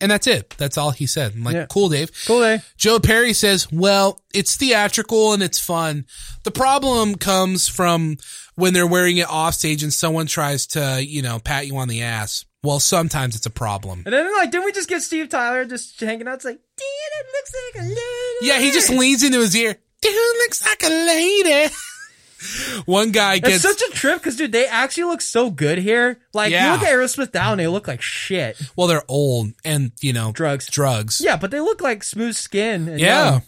And that's it. That's all he said. I'm like, Yeah. cool, Dave. Cool day. Joe Perry says, well, it's theatrical and it's fun. The problem comes from when they're wearing it off stage and someone tries to, you know, pat you on the ass. Well, sometimes it's a problem. And then like, didn't we just get Steve Tyler just hanging out? It's like, dude, it looks like a lady. Yeah, he just leans into his ear. Dude looks like a lady. One guy It's gets such a trip because, dude, they actually look so good here. Like, Yeah. you look at Aerosmith down, they look like shit. well, they're old and you know Drugs. drugs. Yeah, but they look like smooth skin. And Yeah. young.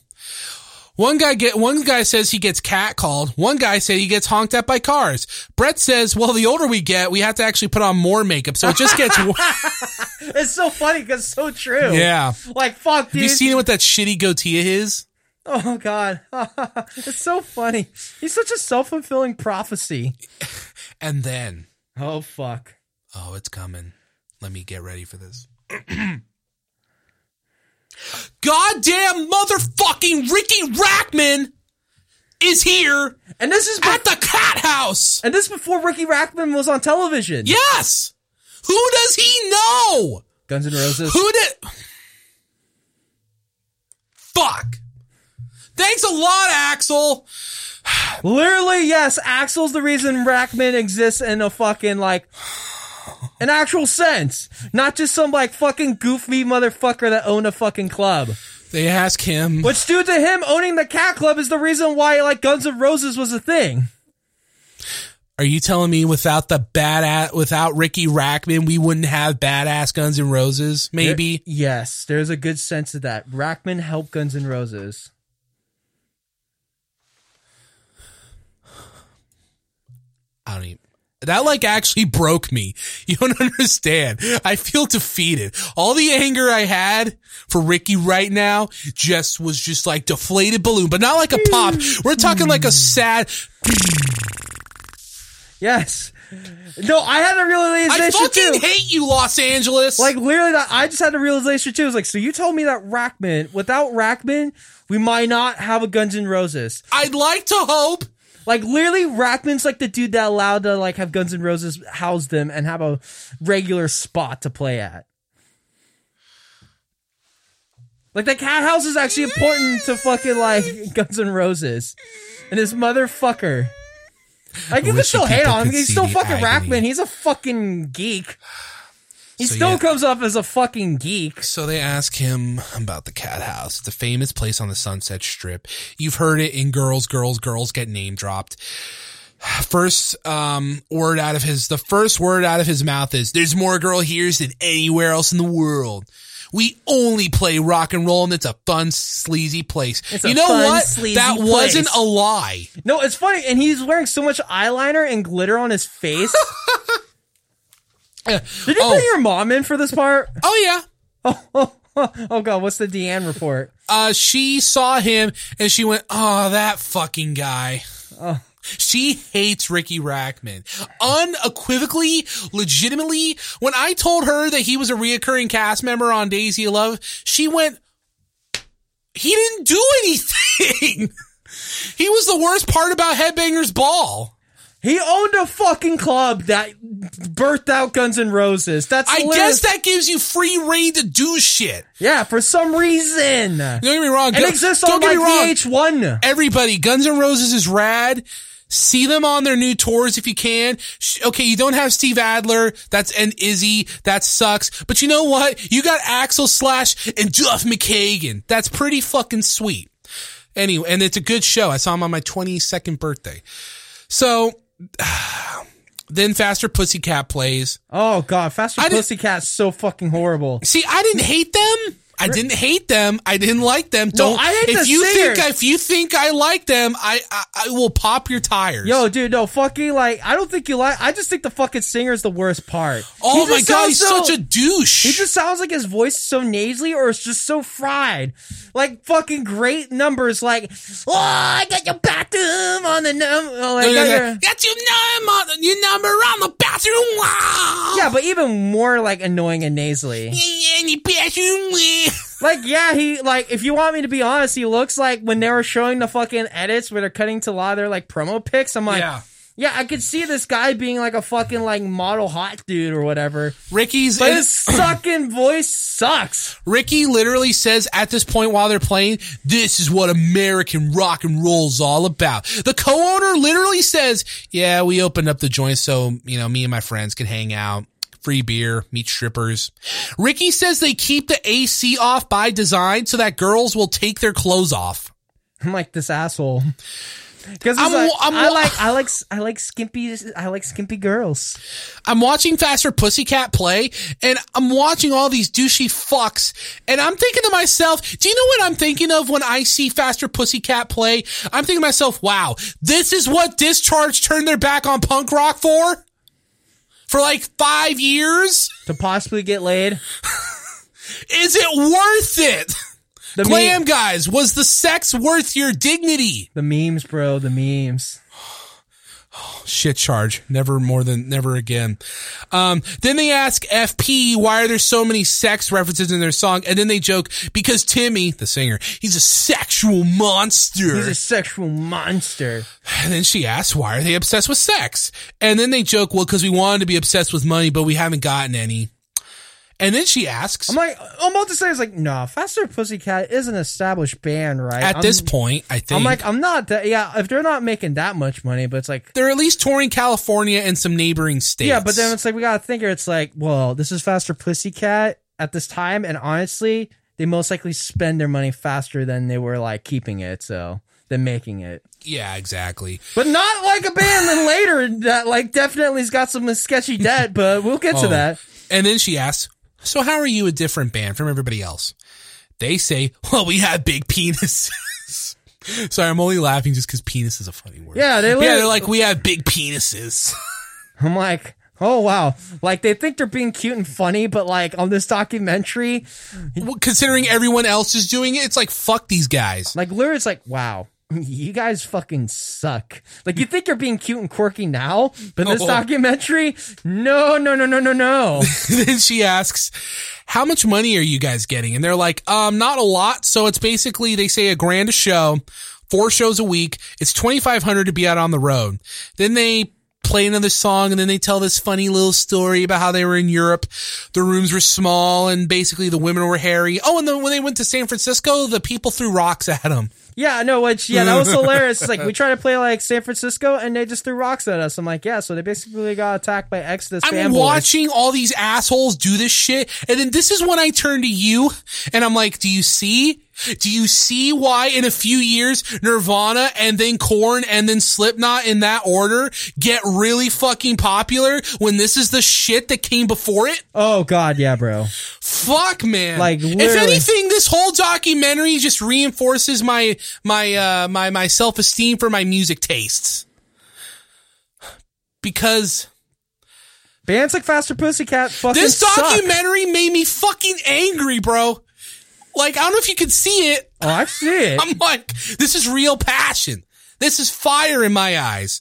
One guy get one guy says he gets cat called. One guy said he gets honked at by cars. Bret says, "Well, the older we get, we have to actually put on more makeup, so it just gets It's so funny because so true. yeah." Like, fuck, Have dude. you seen it with that shitty goatee of his? Oh, God. it's so funny. He's such a self fulfilling prophecy. And then, Oh, fuck. oh, it's coming. Let me get ready for this. Goddamn motherfucking Riki Rachtman is here And this is at the cat house. and this before Riki Rachtman was on television. Yes. Who does he know? Guns N' Roses. Who did? Fuck. Thanks a lot, Axl. Literally, yes, Axl's the reason Rachtman exists in a fucking like an actual sense. Not just some like fucking goofy motherfucker that owned a fucking club. They ask him. Which due to him owning the cat club is the reason why like Guns N' Roses was a thing. Are you telling me without the badass, without Riki Rachtman, we wouldn't have badass Guns N' Roses? Maybe. Yes, there's a good sense of that. Rachtman helped Guns N' Roses. I don't even. That like actually broke me. You don't understand. I feel defeated. All the anger I had for Ricky right now just was just like deflated balloon, but not like a pop. We're talking like a sad. Yes. No, I had a realization I fucking too. hate you, Los Angeles. Like literally, that I just had a realization too. It was like, so you told me that Rachtman, without Rachtman, we might not have a Guns N' Roses. I'd like to hope. Like literally, Rachtman's like the dude that allowed to like have Guns N' Roses house them and have a regular spot to play at. Like the cat house is actually important to fucking like Guns N' Roses, and this motherfucker. Like you can still hate on him. He's still fucking agony. Rachtman. He's a fucking geek. He So, still yeah. comes up as a fucking geek. So they ask him about the cat house. It's a famous place on the Sunset Strip. You've heard it in Girls, Girls, Girls get name dropped. First um, word out of his, the first word out of his mouth is, "There's more girl here than anywhere else in the world." We only play rock and roll, and it's a fun, sleazy place. It's you know fun, what? That place. wasn't a lie. No, it's funny, and he's wearing so much eyeliner and glitter on his face. Did you Oh. bring your mom in for this part? Oh yeah. Oh god, what's the Deanne report? uh, she saw him and she went, "Oh, that fucking guy." She hates Riki Rachtman. Unequivocally, legitimately, when I told her that he was a reoccurring cast member on Daisy of Love, she went, he didn't do anything. he was the worst part about Headbangers Ball. He owned a fucking club that birthed out Guns N' Roses. That's I literally- guess that gives you free reign to do shit. yeah, for some reason. Don't get me wrong. It exists don't on like me wrong. VH1. everybody, Guns N' Roses is rad. See them on their new tours if you can. Okay, you don't have Steve Adler. That's and Izzy. That sucks. But you know what? You got Axl Slash and Duff McKagan. That's pretty fucking sweet. Anyway, and it's a good show. I saw him on my 22nd birthday. So, then Faster Pussycat plays. Oh god, Faster Pussycat's so fucking horrible. See, I didn't hate them. I didn't hate them. I didn't like them. Don't. I hate if the you singers. think if you think I like them, I, I I will pop your tires. Yo, dude, no, fucking like, I don't think you like. I just think the fucking singer's the worst part. oh my god, he's so- such a douche. He just sounds like his voice is so nasally or it's just so fried. Like fucking great numbers like, oh, I got your bathroom on the number. Oh, like, got your- Got your number, your number on the bathroom wall. yeah, but even more like annoying and nasally. yeah And your bathroom wall. Like, yeah, he, like, if you want me to be honest, he looks like when they were showing the fucking edits where they're cutting to a lot of their like promo pics, I'm like, Yeah. yeah, I could see this guy being like a fucking like model hot dude or whatever. Riki's But his sucking voice sucks. Riki literally says at this point while they're playing, this is what American rock and roll's all about. The co-owner literally says, yeah, we opened up the joint so, you know, me and my friends can hang out. Free beer, meet strippers. Riki says they keep the AC off by design so that girls will take their clothes off. I'm like this asshole. Because like, I like I like I like skimpy I like skimpy girls. I'm watching Faster Pussycat play and I'm watching all these douchey fucks and I'm thinking to myself, do you know what I'm thinking of when I see Faster Pussycat play? I'm thinking to myself, wow, this is what Discharge turned their back on punk rock for? For like five years? To possibly get laid. Is it worth it? The Glam meme- guys, was the sex worth your dignity? the memes, bro. The memes. Shit charge. Never more than never again. Um, then they ask FP, why are there so many sex references in their song? And then they joke, because Timmy, the singer, he's a sexual monster. He's a sexual monster. and then she asks, why are they obsessed with sex? And then they joke, well, because we wanted to be obsessed with money, but we haven't gotten any. And then she asks, I'm like, I'm about to say, it's like, no, Faster Pussycat is an established band, right? at I'm- this point, I think. I'm like, I'm not that. Yeah, if they're not making that much money, but it's like, they're at least touring California and some neighboring states. yeah, but then it's like we gotta think. It's like, well, this is Faster Pussycat at this time, and honestly, they most likely spend their money faster than they were like keeping it, so than making it. yeah, exactly. But not like a band then later that like definitely's got some sketchy debt, but we'll get to Oh. that. And then she asks, So how are you a different band from everybody else? They say, Well, we have big penises. Sorry, I'm only laughing just because penis is a funny word. Yeah, they yeah, they're like, We have big penises. I'm like, oh wow, like they think they're being cute and funny, but like on this documentary, Well, Considering everyone else is doing it, it's like, fuck these guys. like literally, it's like, wow. You guys fucking suck. Like you think you're being cute and quirky now, but this Oh. documentary, no, no, no, no, no, no. then she asks, How much money are you guys getting? And they're like, Um, not a lot. So it's basically, they say a grand a show, four shows a week. It's 2500 to be out on the road. Then they play another song and then they tell this funny little story about how they were in Europe. The rooms were small and basically the women were hairy. Oh, and then when they went to San Francisco, the people threw rocks at them. Yeah, no, which yeah, that was hilarious. It's like we tried to play like San Francisco, and they just threw rocks at us. I'm like, yeah, so they basically got attacked by Exodus I'm fanboys. watching all these assholes do this shit. And then this is when I turn to you and I'm like, do you see? Do you see why in a few years Nirvana and then Korn and then Slipknot in that order get really fucking popular when this is the shit that came before it? Oh god, yeah, bro. Fuck man. Like, if anything, this whole documentary just reinforces my my uh my my self esteem for my music tastes. Because Bands like Faster Pussycat fucking This suck. documentary made me fucking angry, bro. Like, I don't know if you can see it. Oh, I see it. I'm like, this is real passion. This is fire in my eyes.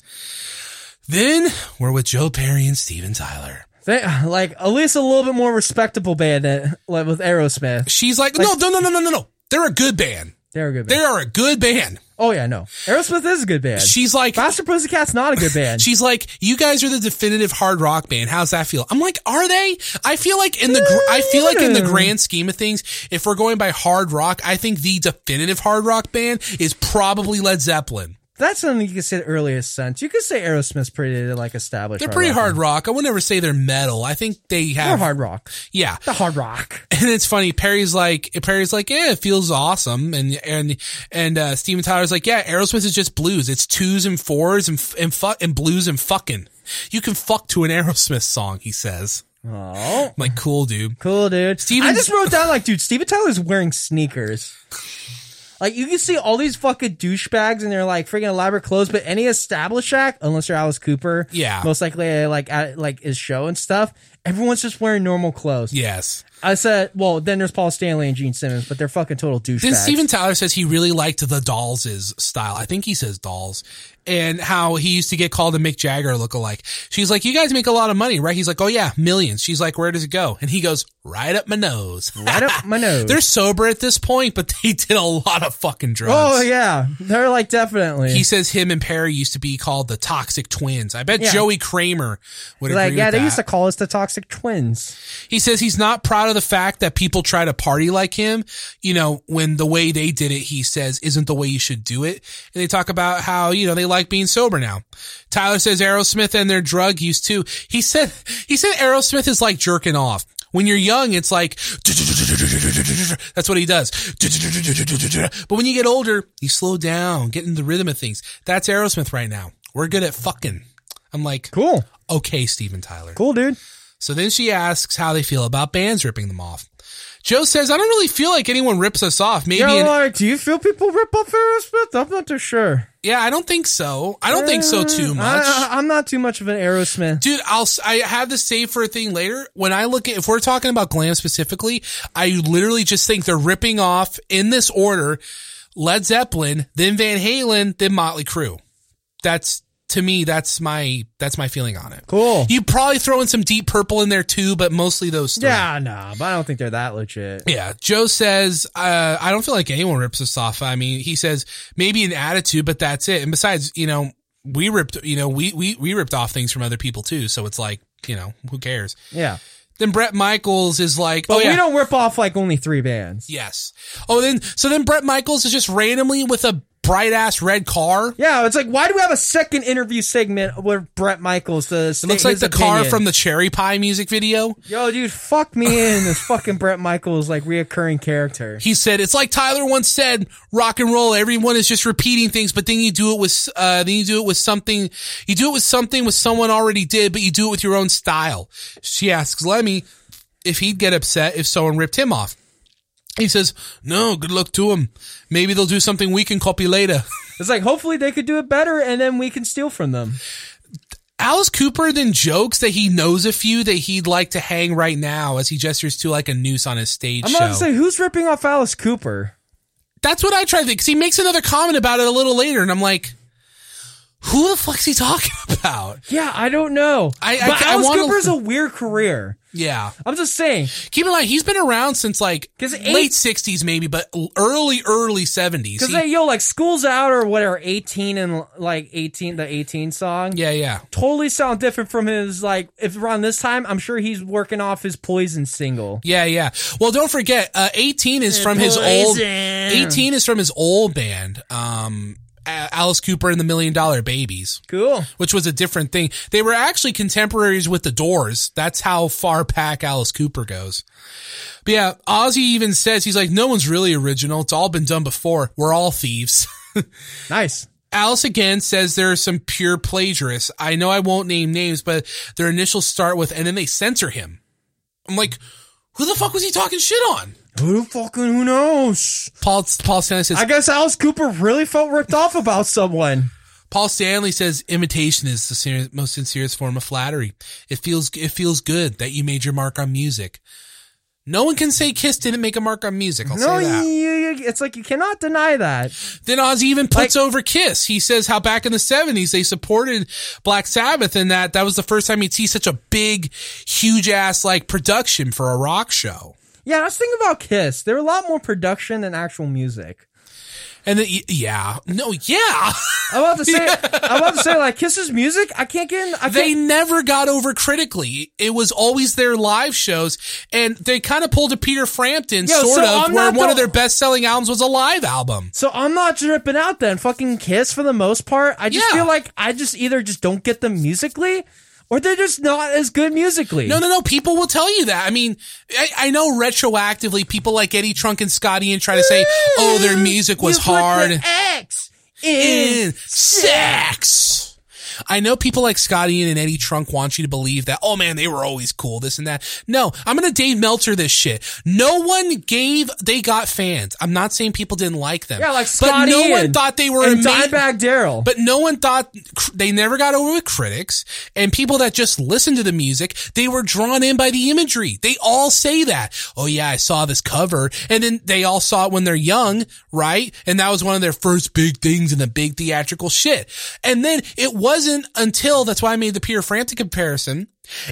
Then we're with Joe Perry and Steven Tyler. They, like at least a little bit more respectable band than like with Aerosmith. She's like, no, no, no, no, no, no, no. They're a good band. They're a good band. They are a good band. Oh yeah, no. Aerosmith is a good band. She's like, Faster Pussycat's not a good band. She's like, you guys are the definitive hard rock band. How's that feel? I'm like, are they? I feel like in the, gr- I feel like in the hmm. grand scheme of things, if we're going by hard rock, I think the definitive hard rock band is probably Led Zeppelin. That's something you could say the earliest sense. You could say Aerosmith's pretty like established. They're pretty hard rock. I would never say they're metal. I think they have They're hard rock. yeah. The hard rock. And it's funny. Perry's like, Perry's like, yeah, it feels awesome. And, and, and, uh, Steven Tyler's like, yeah, Aerosmith is just blues. It's twos and fours and, and fuck, and blues and fucking. You can fuck to an Aerosmith song, he says. Oh, I'm like, cool, dude. cool, dude. Steven- I just wrote down like, dude, Steven Tyler's wearing sneakers. Like you can see all these fucking douchebags in their like freaking elaborate clothes, but any established act, unless you're Alice Cooper, Yeah. most likely like at like his show and stuff, everyone's just wearing normal clothes. Yes. I said, well, then there's Paul Stanley and Gene Simmons, but they're fucking total douchebags. Then Steven Tyler says he really liked the Dolls' style. I think he says Dolls. And how he used to get called a Mick Jagger lookalike. She's like, you guys make a lot of money, right? He's like, oh yeah, millions. She's like, where does it go? And he goes, right up my nose. right up my nose. They're sober at this point, but they did a lot of fucking drugs. oh yeah, they're like definitely. He says him and Perry used to be called the Toxic Twins. I bet Yeah. Joey Kramer would like agree yeah, they that. used to call us the Toxic Twins. He says he's not proud of the fact that people try to party like him. You know, when the way they did it, he says, isn't the way you should do it. And they talk about how, you know, they like being sober now. Tyler says Aerosmith and their drug use too. He said, he said Aerosmith is like jerking off. When you're young, it's like, that's what he does. But when you get older, you slow down, get in the rhythm of things. That's Aerosmith right now. We're good at fucking. I'm like, Cool. okay, Steven Tyler. Cool, dude. So then she asks how they feel about bands ripping them off. Joe says, I don't really feel like anyone rips us off. Maybe, Yeah, an- like, do you feel people rip off Aerosmith? I'm not too sure. yeah, I don't think so. I don't think so too Uh, much. I, am not too much of an Aerosmith. Dude, I'll I have for a thing later. When I look at if we're talking about glam specifically, I literally just think they're ripping off in this order: Led Zeppelin, then Van Halen, then Motley Crue. That's to me, that's my that's my feeling on it. Cool. You probably throw in some Deep Purple in there too, but mostly those three. Yeah, no, but I don't think they're that legit. Yeah, Joe says, uh, I don't feel like anyone rips us off. I mean, he says maybe an attitude, but that's it. And besides, you know, we ripped, you know, we, we, we ripped off things from other people too. So it's like, you know, who cares? Yeah. Then Bret Michaels is like, But oh yeah. we don't rip off like only three bands. yes. Oh, then, so then Bret Michaels is just randomly with a bright ass red car. Yeah, it's like, why do we have a second interview segment with Bret Michaels to It looks like the car from the Cherry Pie music video. Yo, dude, fuck me in this fucking Bret Michaels like reoccurring character. He said, it's like Tyler once said, rock and roll, everyone is just repeating things, but then you do it with, uh, then you do it with something, you do it with something with someone already did, but you do it with your own style. She asks Lemmy if he'd get upset if someone ripped him off. He says, no, good luck to him. Maybe they'll do something we can copy later. It's like hopefully they could do it better and then we can steal from them. Alice Cooper then jokes that he knows a few that he'd like to hang right now as he gestures to like a noose on his stage I'm show. about to say who's ripping off Alice Cooper? That's what I try to think. Cause he makes another comment about it a little later, and I'm like, who the fuck's he talking about? Yeah, I don't know. I- I- but I Alice wanna- Cooper's a weird career. Yeah. I'm just saying. Keep in mind, he's been around since like eight- late 60s, maybe, but early, early 70s. Because yo, like school's out or whatever, 18 and like 18, the 18 song. yeah, yeah. Totally sound different from his, like, if around this time, I'm sure he's working off his Poison single. Yeah, yeah. Well, don't forget, uh, 18 is from his old, Poison. 18 is from his old band, um, Alice Cooper and the Million Dollar Babies. Cool. which was a different thing. They were actually contemporaries with the Doors. That's how far back Alice Cooper goes. But yeah, Ozzy even says he's like, no one's really original. It's all been done before. We're all thieves. Nice. Alice again says there are some pure plagiarists. I know I won't name names, but their initials start with, and then they censor him. I'm like, who the fuck was he talking shit on? Who fucking, who knows? Paul, Paul Stanley says, I guess Alice Cooper really felt ripped off about someone. Paul Stanley says imitation is the ser- most sincerest form of flattery. It feels it feels good that you made your mark on music. No one can say Kiss didn't make a mark on music. I'll No, say that. you, you, it's like you cannot deny that. Then Ozzy even puts over Kiss. He says how back in the seventies they supported Black Sabbath and that that was the first time he'd see such a big, huge ass like production for a rock show. Yeah, I was thinking about Kiss. There were a lot more production than actual music. And then, y- yeah, no, yeah, I'm about to say, I'm about to say, like Kiss's music. I can't get. In, I they can't. never got over critically. It was always their live shows, and they kind of pulled a Peter Frampton, Yo, sort so of, where one the- of their best selling albums was a live album. So I'm not dripping out then. Fucking Kiss for the most part. I just Yeah. feel like I just either just don't get them musically, or they're just not as good musically. No, no, no. People will tell you that. I mean, I, I know retroactively, people like Eddie Trunk and Scott Ian try to say, "Oh, their music was You put hard." the X in in sex. I know people like Scotty and Eddie Trunk want you to believe that, oh man, they were always cool, this and that. No, I'm gonna Dave Meltzer this shit. No one gave, they got fans. I'm not saying people didn't like them. Yeah, like But Scotty no one thought they were and amazing. Dimebag Darrell. But no one thought they never got over with critics and people that just listened to the music. They were drawn in by the imagery. They all say that. Oh yeah, I saw this cover, and then they all saw it when they're young, right? And that was one of their first big things in the big theatrical shit. And then it wasn't until that's why I made the Peter Frampton comparison.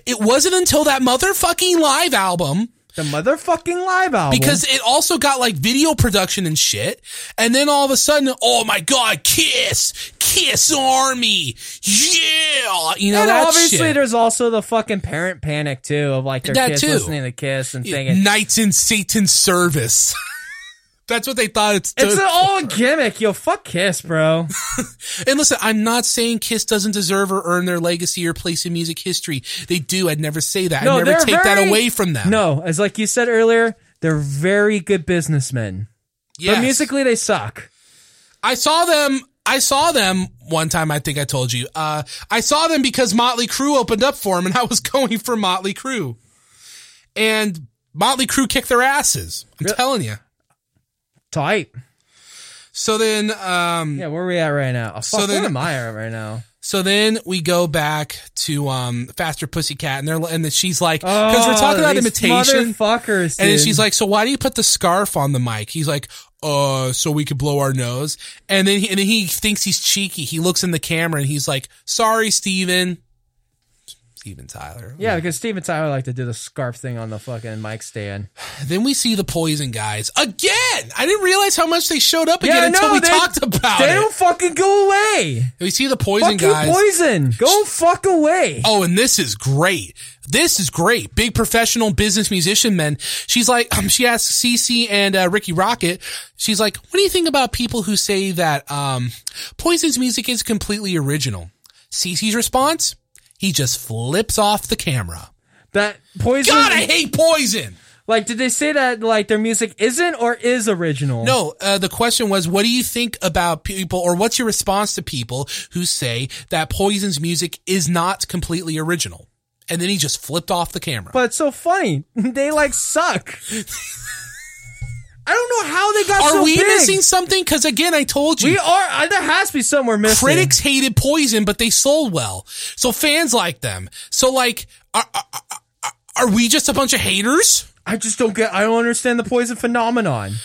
It wasn't until that motherfucking live album the motherfucking live album. because it also got like video production and shit. And then all of a sudden, oh my god, Kiss, Kiss Army, yeah, you know and that obviously shit. there's also the fucking parent panic too of like their That kids too. listening to Kiss and thinking, Knights in Satan's service. That's what they thought it's. It's an all gimmick, yo. Fuck Kiss, bro. and listen, I'm not saying Kiss doesn't deserve or earn their legacy or place in music history. They do. I'd never say that. No, I'd never take that away from them. No, as like you said earlier, they're very good businessmen. Yes. But musically, they suck. I saw them. I saw them one time. I think I told you. Uh, I saw them because Motley Crue opened up for them, and I was going for Motley Crue, and Motley Crue kicked their asses. I'm telling you. Tight. So then, um, Yeah, where are we at right now? Oh, fuck, So then- where am I at right now? so then we go back to um, Faster Pussycat, and they're and then she's like, because we're talking about Oh, imitation, motherfuckers. And then she's like, "So why do you put the scarf on the mic?" He's like, "Uh, so we could blow our nose." And then he, and then he thinks he's cheeky. He looks in the camera and he's like, "Sorry, Steven. Steven Tyler. yeah, because Steven Tyler like to do the scarf thing on the fucking mic stand. Then we see the Poison guys again. I didn't realize how much they showed up again until no, we they- talked about They it. don't fucking go away. We see the Poison Fuck guys. you, poison. Go fuck away. Oh, and this is great. This is great. Big professional business musician men. She's like, um, she asks CC and uh, Rikki Rockett. She's like, what do you think about people who say that um, Poison's music is completely original? CC's response: He just flips off the camera. That poison. God, I hate Poison. Like, did they say that like their music isn't or is original? No, uh, the question was, what do you think about people, or what's your response to people who say that Poison's music is not completely original? And then he just flipped off the camera. But it's so funny. They like suck. I don't know how they got Are so we big. missing something? Because again, I told you, We are. uh, There has to be somewhere missing. critics hated Poison, but they sold well, so fans like them. So like, are, are, are- are we just a bunch of haters? I just don't get. I don't understand the poison phenomenon.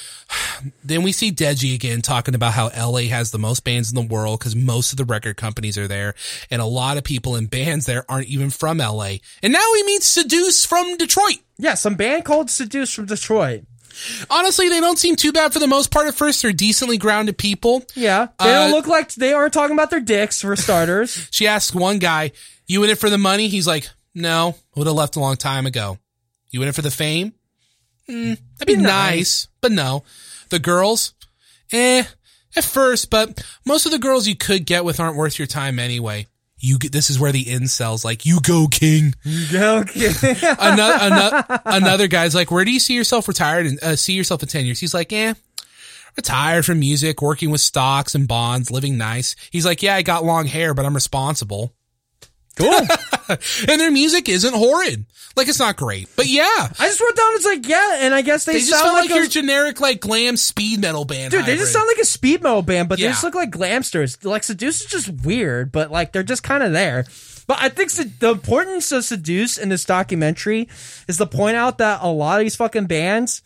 Then we see Deji again talking about how LA has the most bands in the world because most of the record companies are there, and a lot of people in bands there aren't even from LA. And now he meets Seduce from Detroit. Yeah, some band called Seduce from Detroit. Honestly, they don't seem too bad for the most part. At first, they're decently grounded people. Yeah, they don't Uh, look like they aren't talking about their dicks for starters. She asks one guy, "You in it for the money?" He's like, "No, would have left a long time ago." You in it for the fame? Mm, that'd be Be nice. nice. but no. The girls, eh, at first, but most of the girls you could get with aren't worth your time anyway. You get this is where the incels like you go king. okay. Another another, another guy's like, where do you see yourself retired and uh, see yourself in ten years? He's like, eh, retired from music, working with stocks and bonds, living nice. He's like, yeah, I got long hair, but I'm responsible. Cool. and their music isn't horrid. Like it's not great, but yeah, I just wrote down. It's like yeah, and I guess they, they just sound like, like, your generic like glam speed metal band. dude. They just sound like a speed metal band, but they just look like glamsters. Like Seduce is just weird, but like they're just kind of there. But I think the importance of Seduce in this documentary is to point out that a lot of these fucking bands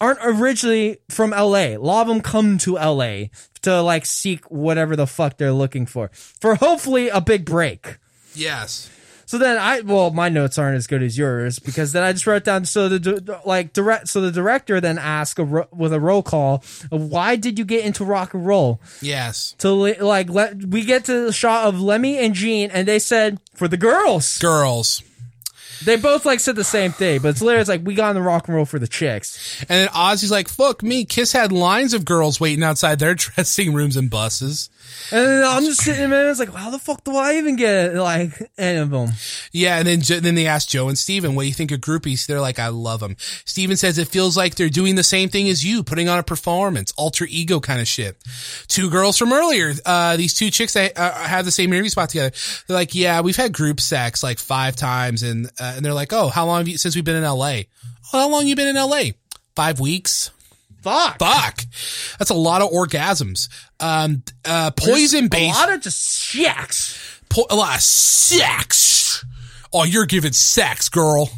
aren't originally from LA. A lot of them come to LA to like seek whatever the fuck they're looking for for hopefully a big break. Yes. So then I well my notes aren't as good as yours because then I just wrote down so the like direct so the director then asked a ro- with a roll call uh, why did you get into rock and roll Yes. to like let we get to the shot of Lemmy and Gene and they said for the girls Girls. they both like said the same thing but it's literally it's like we got in the rock and roll for the chicks And then Ozzy's like, fuck me. Kiss had lines of girls waiting outside their dressing rooms and buses. And then I'm just sitting there and it's like how the fuck do I even get it? like any of them Yeah, and then then they ask Joe and Steven, what do you think of groupies? They're like, I love them. Steven says it feels like they're doing the same thing as you, putting on a performance, alter ego kind of shit. Two girls from earlier, uh, these two chicks that uh, have the same interview spot together. They're like, yeah, we've had group sex like five times, and uh, and they're like, oh, how long have you since we've been in L.A.? Oh, how long you been in L.A.? Five weeks. Fuck Fuck, that's a lot of orgasms. Um, uh, poison base a lot of just shacks po- a lot of sex. Oh, you're giving sex, girl.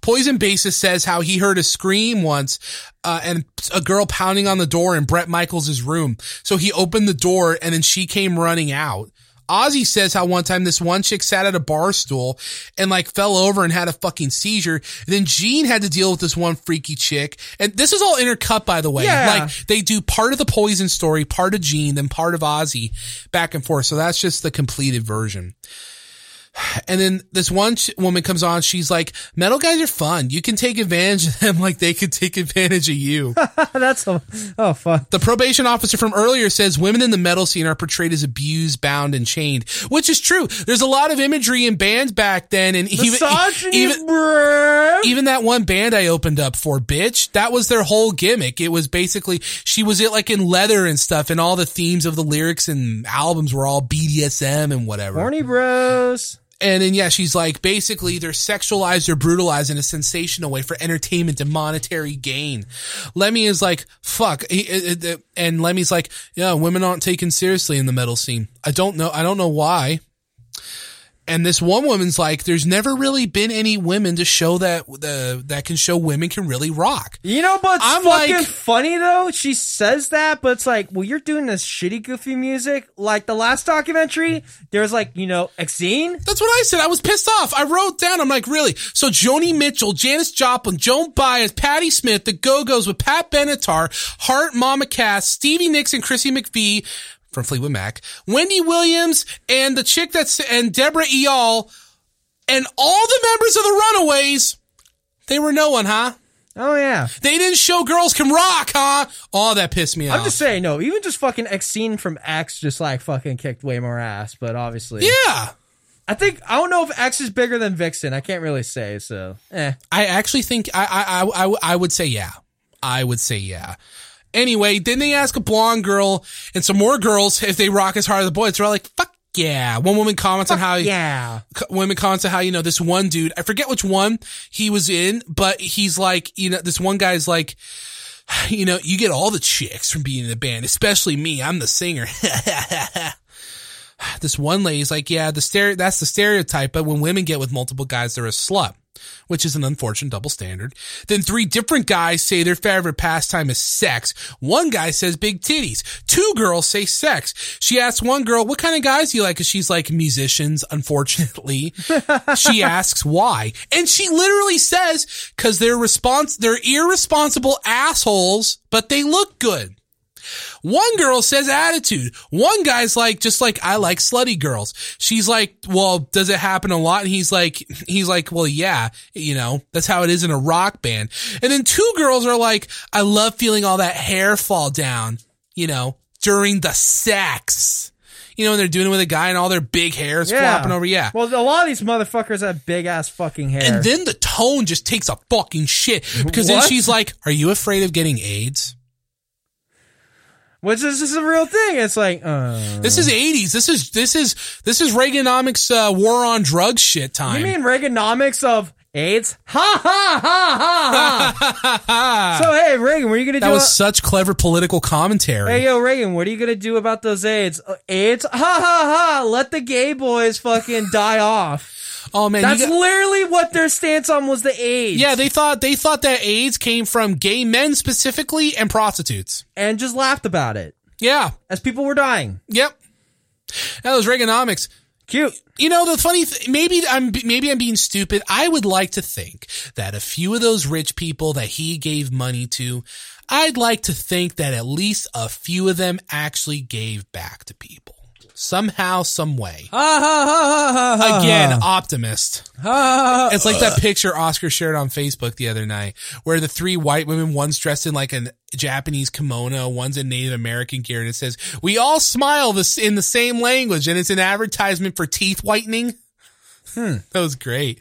Poison Bassist says how he heard a scream once, uh, and a girl pounding on the door in Bret Michaels' room. So he opened the door and then she came running out. Ozzy says how one time this one chick sat at a bar stool and like fell over and had a fucking seizure. then Gene had to deal with this one freaky chick. And this is all intercut, by the way. Yeah. Like they do part of the poison story, part of Gene, then part of Ozzy back and forth. So that's just the completed version. And then this one woman comes on. She's like, metal guys are fun. You can take advantage of them like they could take advantage of you. That's a, oh fuck. The probation officer from earlier says women in the metal scene are portrayed as abused, bound, and chained, which is true. There's a lot of imagery in bands back then, and even Misogyny, even even that one band I opened up for, bitch, that was their whole gimmick. It was basically she was it like in leather and stuff, and all the themes of the lyrics and albums were all BDSM and whatever. Horny bros. And then yeah, she's like basically they're sexualized or brutalized in a sensational way for entertainment and monetary gain. Lemmy is like fuck, and Lemmy's like yeah, women aren't taken seriously in the metal scene. I don't know, I don't know why. And this one woman's like, there's never really been any women to show that the that can show women can really rock. You know, but I'm fucking like- funny though. She says that, but it's like, well, you're doing this shitty, goofy music. Like the last documentary, there was like, you know, Exene. That's what I said. I was pissed off. I wrote down, I'm like, really? So Joni Mitchell, Janis Joplin, Joan Baez, Patti Smith, the Go-Go's with Pat Benatar, Heart, Mama Cass, Stevie Nicks and Chrissy McVie from Fleetwood Mac, Wendy Williams, and the chick that's, and Deborah Eal, and all the members of the Runaways, they were no one, huh? Oh yeah. They didn't show girls can rock, huh? Oh, that pissed me off. I'm just saying, no, even just fucking Exene from X just like fucking kicked way more ass, but obviously. Yeah. I think, I don't know if X is bigger than Vixen. I can't really say, so, eh. I actually think I I I I would say yeah. I would say yeah. Anyway, then they ask a blonde girl and some more girls if they rock as hard as the boys. They're all like, "Fuck yeah!" One woman comments on how Yeah. women comments on how you know this one dude. I forget which one he was in, but he's like, you know, this one guy's like. You know, you get all the chicks from being in the band, especially me. I'm the singer. this one lady's like, yeah, the stereo, that's the stereotype, but when women get with multiple guys, they're a slut, which is an unfortunate double standard. Then three different guys say their favorite pastime is sex. One guy says big titties. Two girls say sex. She asks one girl, what kind of guys do you like? Cause she's like musicians, unfortunately. she asks why. And she literally says, cause they're respons- they're irresponsible assholes, but they look good. One girl says attitude. One guy's like, just like, I like slutty girls. She's like, well, does it happen a lot? And he's like, he's like, well, yeah, you know, that's how it is in a rock band. And then two girls are like, I love feeling all that hair fall down, you know, during the sex. You know, when they're doing it with a guy and all their big hair is flopping over. Yeah. Well, a lot of these motherfuckers have big ass fucking hair. And then the tone just takes a fucking shit because then she's like, are you afraid of getting AIDS? Which is this is a real thing. It's like, uh, This is 80s. This is, this is, this is Reaganomics, uh, war on drugs shit time. you mean Reaganomics of AIDS? Ha ha ha ha ha. so hey, Reagan, what are you gonna that do? That was such clever political commentary. hey yo, Reagan, what are you gonna do about those AIDS? Uh, AIDS? Ha ha ha! Let the gay boys fucking die off. Oh man, That's got- literally what their stance on was the AIDS. yeah, they thought, they thought that AIDS came from gay men specifically and prostitutes. and just laughed about it Yeah. as people were dying. Yep. That was Reaganomics. Cute. You know, the funny th- maybe I'm maybe I'm being stupid. I would like to think that a few of those rich people that he gave money to, I'd like to think that at least a few of them actually gave back to people. Somehow, some way. Again, optimist. It's like that picture Oscar shared on Facebook the other night where the three white women, one's dressed in like a Japanese kimono, one's in Native American gear, and it says, we all smile this in the same language, and it's an advertisement for teeth whitening. Hmm. That was great.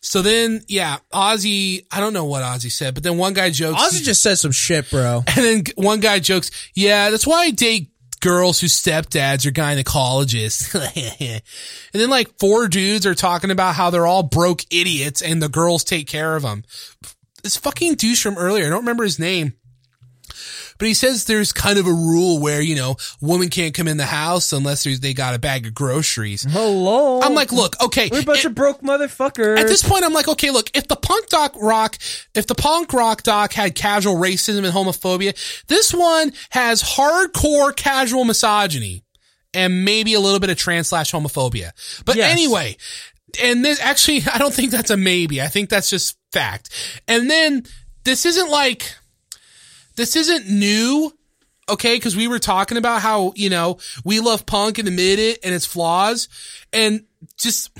So then, yeah, Ozzy, I don't know what Ozzy said, but then one guy jokes. Ozzy just said some shit, bro. And then one guy jokes, yeah, that's why I date girls whose stepdads are gynecologists. and then like four dudes are talking about how they're all broke idiots and the girls take care of them. This fucking douche from earlier, I don't remember his name. But he says there's kind of a rule where, you know, woman can't come in the house unless there's, they got a bag of groceries. Hello. I'm like, look, okay. we're a bunch it- of broke motherfuckers. at this point, I'm like, okay, look, if the punk doc rock, if the punk rock doc had casual racism and homophobia, this one has hardcore casual misogyny and maybe a little bit of trans slash homophobia. But Yes. anyway, and this actually, I don't think that's a maybe. I think that's just fact. And then this isn't like, this isn't new. Okay. Cause we were talking about how, you know, we love punk and admit it and its flaws. And just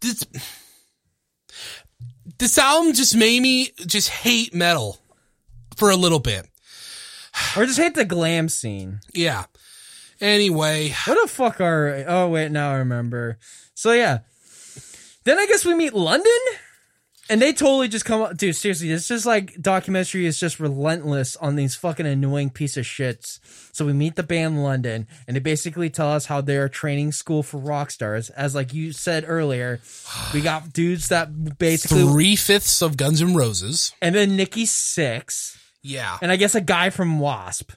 this this album just made me just hate metal for a little bit. Or just hate the glam scene. Yeah. Anyway, What the fuck are? Oh wait, now I remember. So yeah, then I guess we meet London, and they totally just come up. Dude, seriously, it's just like documentary is just relentless on these fucking annoying piece of shits. So we meet the band London, and they basically tell us how they're training school for rock stars. As like you said earlier, we got dudes that basically, three fifths of Guns N' Roses. and then Nikki Sixx, Yeah. and I guess a guy from Wasp.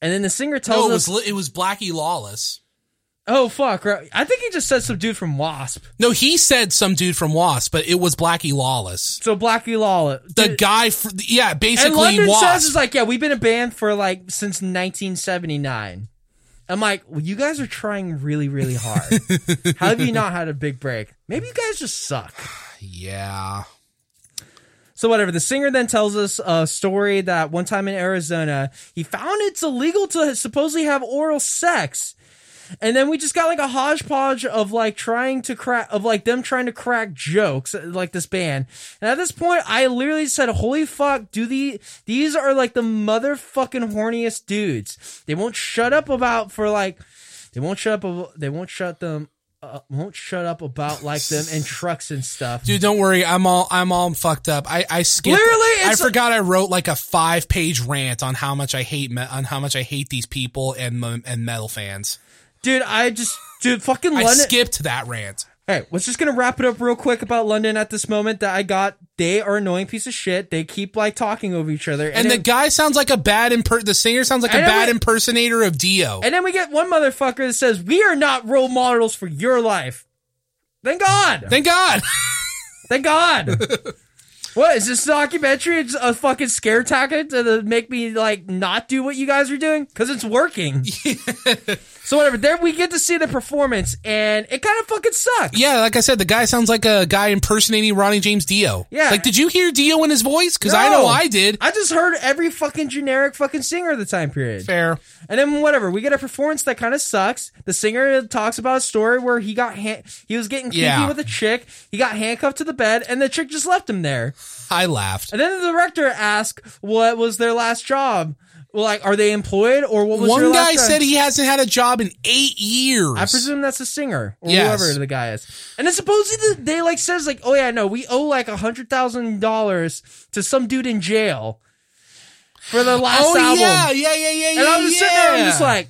And then the singer tells No, it us, was it was Blackie Lawless. "Oh fuck!" Right? I think he just said some dude from Wasp. No, he said some dude from Wasp, but it was Blackie Lawless. So Blackie Lawless. The guy, fr- yeah, and basically London Wasp. says is like, yeah, we've been a band for like since 1979. I'm like, well, you guys are trying really, really hard. How have you not had a big break? Maybe you guys just suck. yeah. So whatever. The singer then tells us a story that one time in Arizona, he found it's illegal to supposedly have oral sex. And then we just got like a hodgepodge of like trying to crack, of like them trying to crack jokes, like this band. And at this point, I literally said, holy fuck, do the, these are like the motherfucking horniest dudes. They won't shut up about for like, they won't shut up, they won't shut them, uh, won't shut up about like them and trucks and stuff. Dude, don't worry. I'm all I'm all fucked up. I I skipped. Literally, I forgot I wrote like a five page rant on how much I hate me- on how much I hate these people and and metal fans. Dude, I just, dude, fucking I skipped that rant. Hey, we're just gonna wrap it up real quick about London at this moment that I got. They are annoying piece of shit. They keep like talking over each other, And the then, guy sounds like a bad imper- the singer sounds like a bad we- impersonator of Dio. and then we get one motherfucker that says, "We are not role models for your life." Thank God. Thank God. Thank God. what is this documentary? It's a fucking scare tactic to make me like not do what you guys are doing because it's working. so whatever. There we get to see the performance, and it kind of fucking sucks. yeah, like I said, the guy sounds like a guy impersonating Ronnie James Dio. Yeah. Like, did you hear Dio in his voice? Because I know No. I did. I just heard every fucking generic fucking singer of the time period. Fair. And then whatever, we get a performance that kind of sucks. The singer talks about a story where he got han- he was getting kinky Yeah. with a chick. He got handcuffed to the bed, and the chick just left him there. I laughed. And then the director asked, "What was their last job? Well, like, are they employed or what was One your guy last job?" said he hasn't had a job in eight years. I presume that's a singer or Yes. whoever the guy is. And then supposedly the- they like says like, "Oh yeah, no, we owe like a hundred thousand dollars to some dude in jail for the last oh album." yeah, yeah, yeah, yeah. And I'm just sitting there, I'm yeah. just like,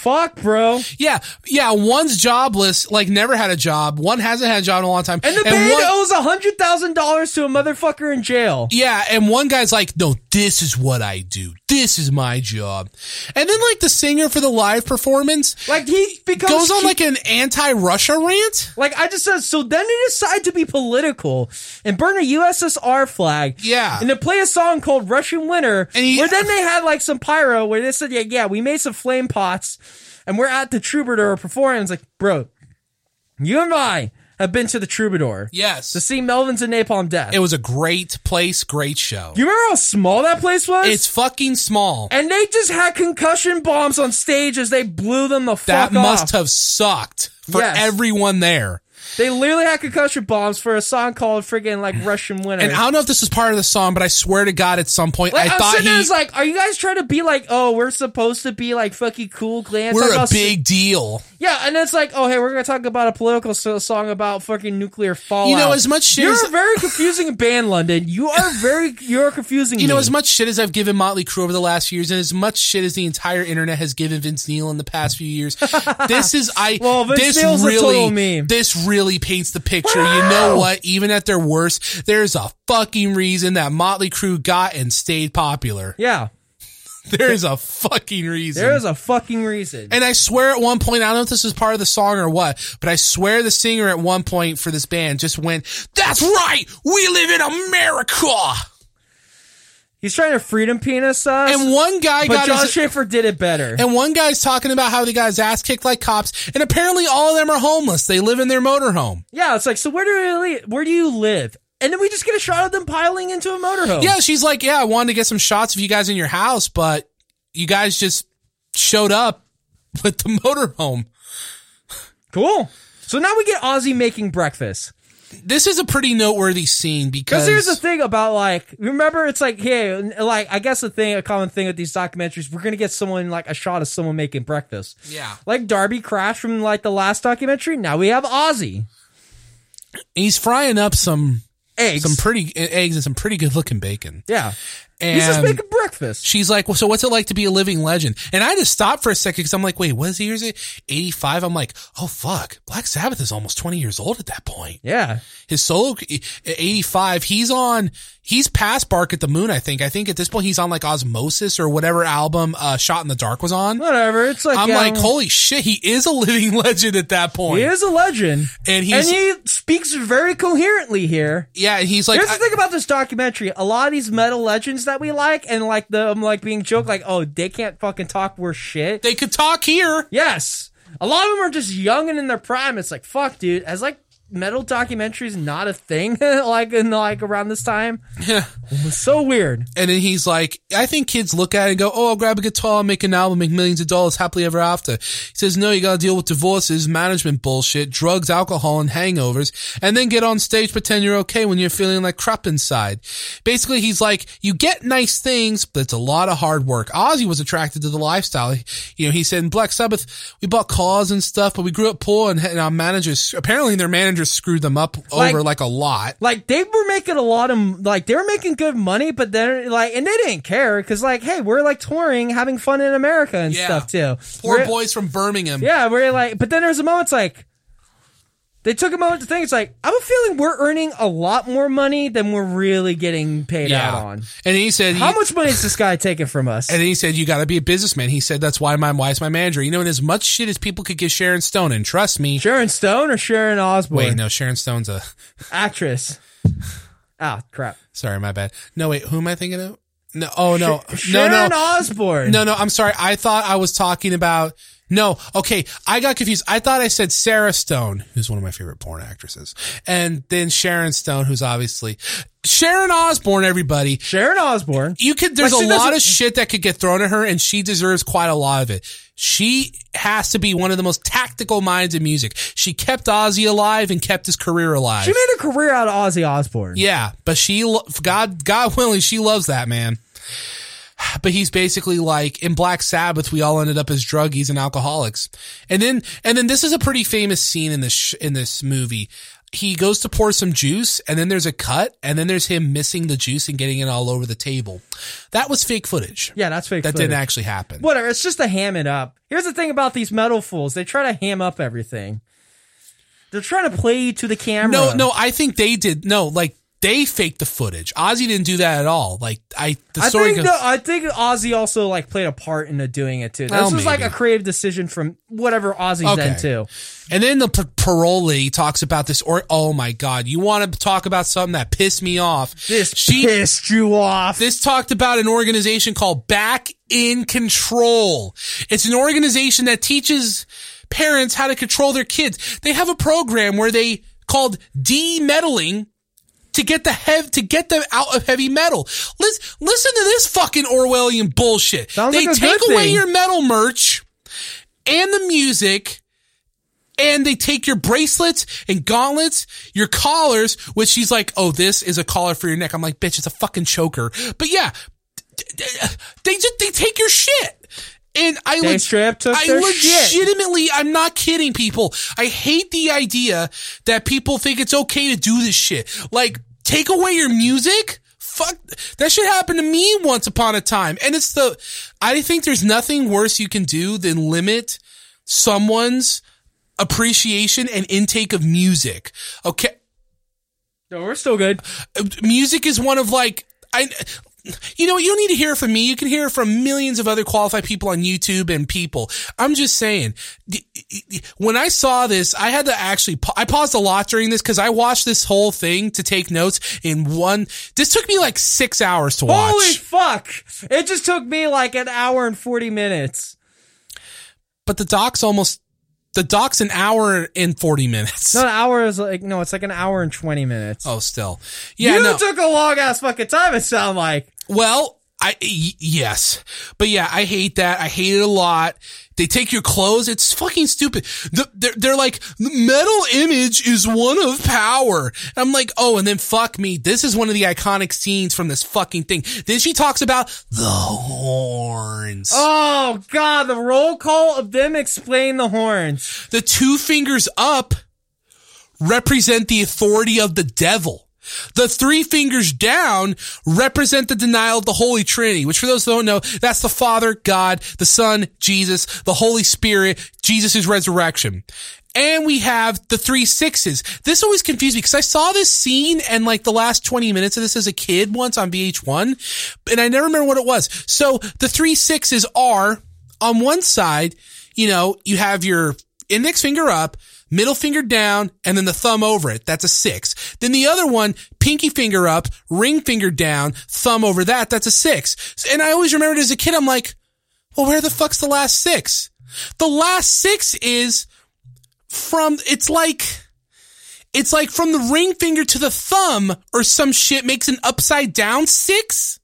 "Fuck, bro." Yeah, yeah. One's jobless, like never had a job. One hasn't had a job in a long time. And the band one, owes a hundred thousand dollars to a motherfucker in jail. yeah, and one guy's like, "No, this is what I do. This is my job." And then like the singer for the live performance Like he becomes goes on cu- like an anti-Russia rant. like I just said. So then they decide to be political and burn a USSR flag. Yeah. and to play a song called "Russian Winter," And he- where then they had like some pyro where they said, "Yeah, yeah, we made some flame pots, and we're at the Troubadour performing." It's like, bro, you and I have been to the Troubadour Yes, to see Melvins and Napalm Death. it was a great place, great show. you remember how small that place was? It's fucking small. and they just had concussion bombs on stage as they blew them the fuck That must have sucked for Yes. everyone there. They literally had concussion bombs for a song called friggin' like Russian Winter. And I don't know if this is part of the song, but I swear to God, at some point, like, I I'm thought there, he, it's like, are you guys trying to be like, oh, we're supposed to be like fucking cool, glam? we're a big deal. yeah, and it's like, oh, hey, we're gonna talk about a political so- song about fucking nuclear fallout. You know, as much shit you're as- a very confusing band, London. You are very, you're confusing. You know, as much shit as I've given Motley Crue over the last few years, and as much shit as the entire internet has given Vince Neil in the past few years, this is I. Well, Vince this Neil's a total meme. this really paints the picture. You know what? Even at their worst, there's a fucking reason that Motley Crue got and stayed popular. yeah, There's a fucking reason. there is a fucking reason. And I swear at one point, I don't know if this is part of the song or what, but I swear the singer at one point for this band just went, That's right! We live in America! He's trying to freedom penis us, And one guy but got John his, Schaffer did it better. and one guy's talking about how the guy's ass kicked like cops, and apparently all of them are homeless. They live in their motorhome. yeah, it's like, so where do you? Where do you live? And then we just get a shot of them piling into a motorhome. Yeah, she's like, Yeah, I wanted to get some shots of you guys in your house, but you guys just showed up with the motorhome. cool. So now we get Ozzy making breakfast. This is a pretty noteworthy scene because here's the thing about like, remember, it's like, hey, like, I guess the thing, a common thing with these documentaries, we're gonna get someone like a shot of someone making breakfast. Yeah. Like Darby Crash from like the last documentary. Now we have Ozzy he's frying up some eggs. some pretty eggs and some pretty good looking bacon. yeah, And he's just making breakfast. she's like, well, so what's it like to be a living legend? And I just stopped for a second because I'm like, wait, what is he? Years 85? I'm like, oh fuck, Black Sabbath is almost 20 years old at that point. Yeah, His solo, 85, he's on, he's past Bark at the Moon, I think. I think at this point he's on like Osmosis or whatever album, uh, Shot in the Dark was on. whatever. It's like I'm yeah, like, holy shit, he is a living legend at that point. he is a legend, And he's, and he speaks very coherently here. yeah, and he's like, Here's the thing about this documentary: a lot of these metal legends that we like, and like them like being joked, like, oh, they can't fucking talk worth shit. they could talk here. Yes, a lot of them are just young and in their prime. It's like, fuck, dude. As like metal documentaries not a thing like in like around this time. Yeah. It was so weird. And then he's like, I think kids look at it and go, oh, I'll grab a guitar, make an album, make millions of dollars happily ever after. He says, no, you gotta deal with divorces, management bullshit, drugs, alcohol, and hangovers, and then get on stage, pretend you're okay when you're feeling like crap inside. Basically, he's like, you get nice things, but it's a lot of hard work. Ozzy was attracted to the lifestyle. You know, he said in Black Sabbath, we bought cars and stuff, but we grew up poor and, and our managers, apparently their managers screwed them up Like- over like a lot. Like they were making a lot of like they were making good money, but then like and they didn't care because like hey we're like touring, having fun in America and Yeah. stuff too. Poor We're- boys from Birmingham. Yeah, we're like, but then there's a moment it's like they took a moment to think. It's like I'm a feeling we're earning a lot more money than we're really getting paid out on. And he said, How much money is this guy taking from us? And then he said, "You got to be a businessman." He said, "That's why my wife's my manager." You know, and as much shit as people could give Sharon Stone, and trust me, Sharon Stone or Sharon Osbourne? wait, no, Sharon Stone's a. actress. Ah, crap. Sorry, my bad. No, wait, who am I thinking of? No, oh no, no, Sharon no, Osbourne. no, no. I'm sorry. I thought I was talking about. No, okay, I got confused. I thought I said Sarah Stone, who's one of my favorite porn actresses, and then Sharon Stone, who's obviously Sharon Osbourne. Everybody, Sharon Osbourne. you could there's she a lot of shit that could get thrown at her and she deserves quite a lot of it she has to be one of the most tactical minds in music she kept ozzy alive and kept his career alive She made a career out of Ozzy Osbourne. yeah but she god god willing she loves that man but he's basically like in Black Sabbath, we all ended up as druggies and alcoholics. And then, and then this is a pretty famous scene in this, sh- in this movie. He goes to pour some juice and then there's a cut and then there's him missing the juice and getting it all over the table. That was fake footage. Yeah, that's fake. That footage. didn't actually happen. Whatever. It's just to ham it up. Here's the thing about these metal fools: they try to ham up everything. They're trying to play to the camera. No, no, I think they did. No, like they faked the footage. Ozzy didn't do that at all. Like I, the I story think goes. no, I think Ozzy also like played a part into doing it too. This Well, was like a creative decision from whatever Ozzy's Okay. too. And then the p- parole lady talks about this. Or oh my god, you want to talk about something that pissed me off? This she pissed you off. this talked about an organization called Back in Control. It's an organization that teaches parents how to control their kids. They have a program where they called de-meddling to get the hev to get them out of heavy metal. Listen, listen to this fucking Orwellian bullshit. Sounds they like take away thing. your metal merch and the music and they take your bracelets and gauntlets, your collars, which she's like, oh, this is a collar for your neck. I'm like, bitch, it's a fucking choker. But yeah, they just, they take your shit. And I, They up I their shit. legitimately, I'm not kidding people. I hate the idea that people think it's okay to do this shit. Like, take away your music? Fuck, that should happen to me once upon a time. And it's the, I think there's nothing worse you can do than limit someone's appreciation and intake of music. Okay. No, we're still good. Uh, Music is one of like, I, you know, you don't need to hear from me. You can hear it from millions of other qualified people on YouTube and people. I'm just saying, when I saw this, I had to actually, I paused a lot during this because I watched this whole thing to take notes in one, this took me like six hours to watch. Holy fuck! It just took me like an hour and forty minutes. but the doc's almost, the doc's an hour and 40 minutes. No, an hour is like no, it's like an hour and twenty minutes. Oh, still. Yeah, you no. took a long ass fucking time. It sound like. Well, I y- yes, but yeah, I hate that. I hate it a lot. They take your clothes. It's fucking stupid. The, they're, they're like, the metal image is one of power. And I'm like, oh, and then fuck me. This is one of the iconic scenes from this fucking thing. Then she talks about the horns. Oh god, the roll call of them explain the horns. The two fingers up represent the authority of the devil. The three fingers down represent the denial of the Holy Trinity, which for those who don't know, that's the Father, God, the Son, Jesus, the Holy Spirit, Jesus' resurrection. And we have the three sixes. This always confused me because I saw this scene and like the last 20 minutes of this as a kid once on VH1, and I never remember what it was. So the three sixes are on one side, you know, you have your index finger up, middle finger down, and then the thumb over it. That's a six. Then the other one, pinky finger up, ring finger down, thumb over that. That's a six. And I always remembered as a kid, I'm like, well, where the fuck's the last six? The last six is from, it's like, it's like from the ring finger to the thumb or some shit makes an upside down six.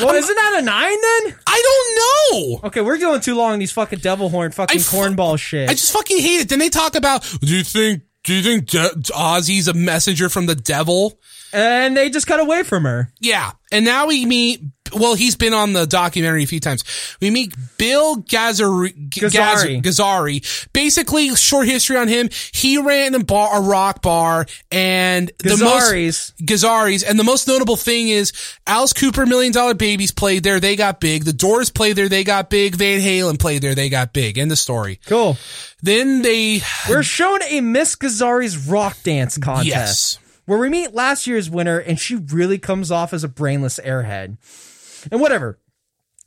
Well, isn't that a nine then? I don't know. Okay, we're going too long these fucking devil horn fucking fu- cornball shit. I just fucking hate it. Then they talk about, do you think, do you think De- Ozzy's a messenger from the devil? and they just cut away from her. Yeah. And now we meet, well, he's been on the documentary a few times. We meet Bill Gazzarri, Gazzarri. Gazzarri. Basically, short history on him. He ran a bar, a rock bar and Gazzarri's. the most, Gazzarri's. And the most notable thing is Alice Cooper, Million Dollar Babies played there. They got big. The Doors played there. They got big. Van Halen played there. They got big. End the story. Cool. Then they, We're shown a Miss Gazzarri's rock dance contest. yes. where we meet last year's winner and she really comes off as a brainless airhead. And whatever.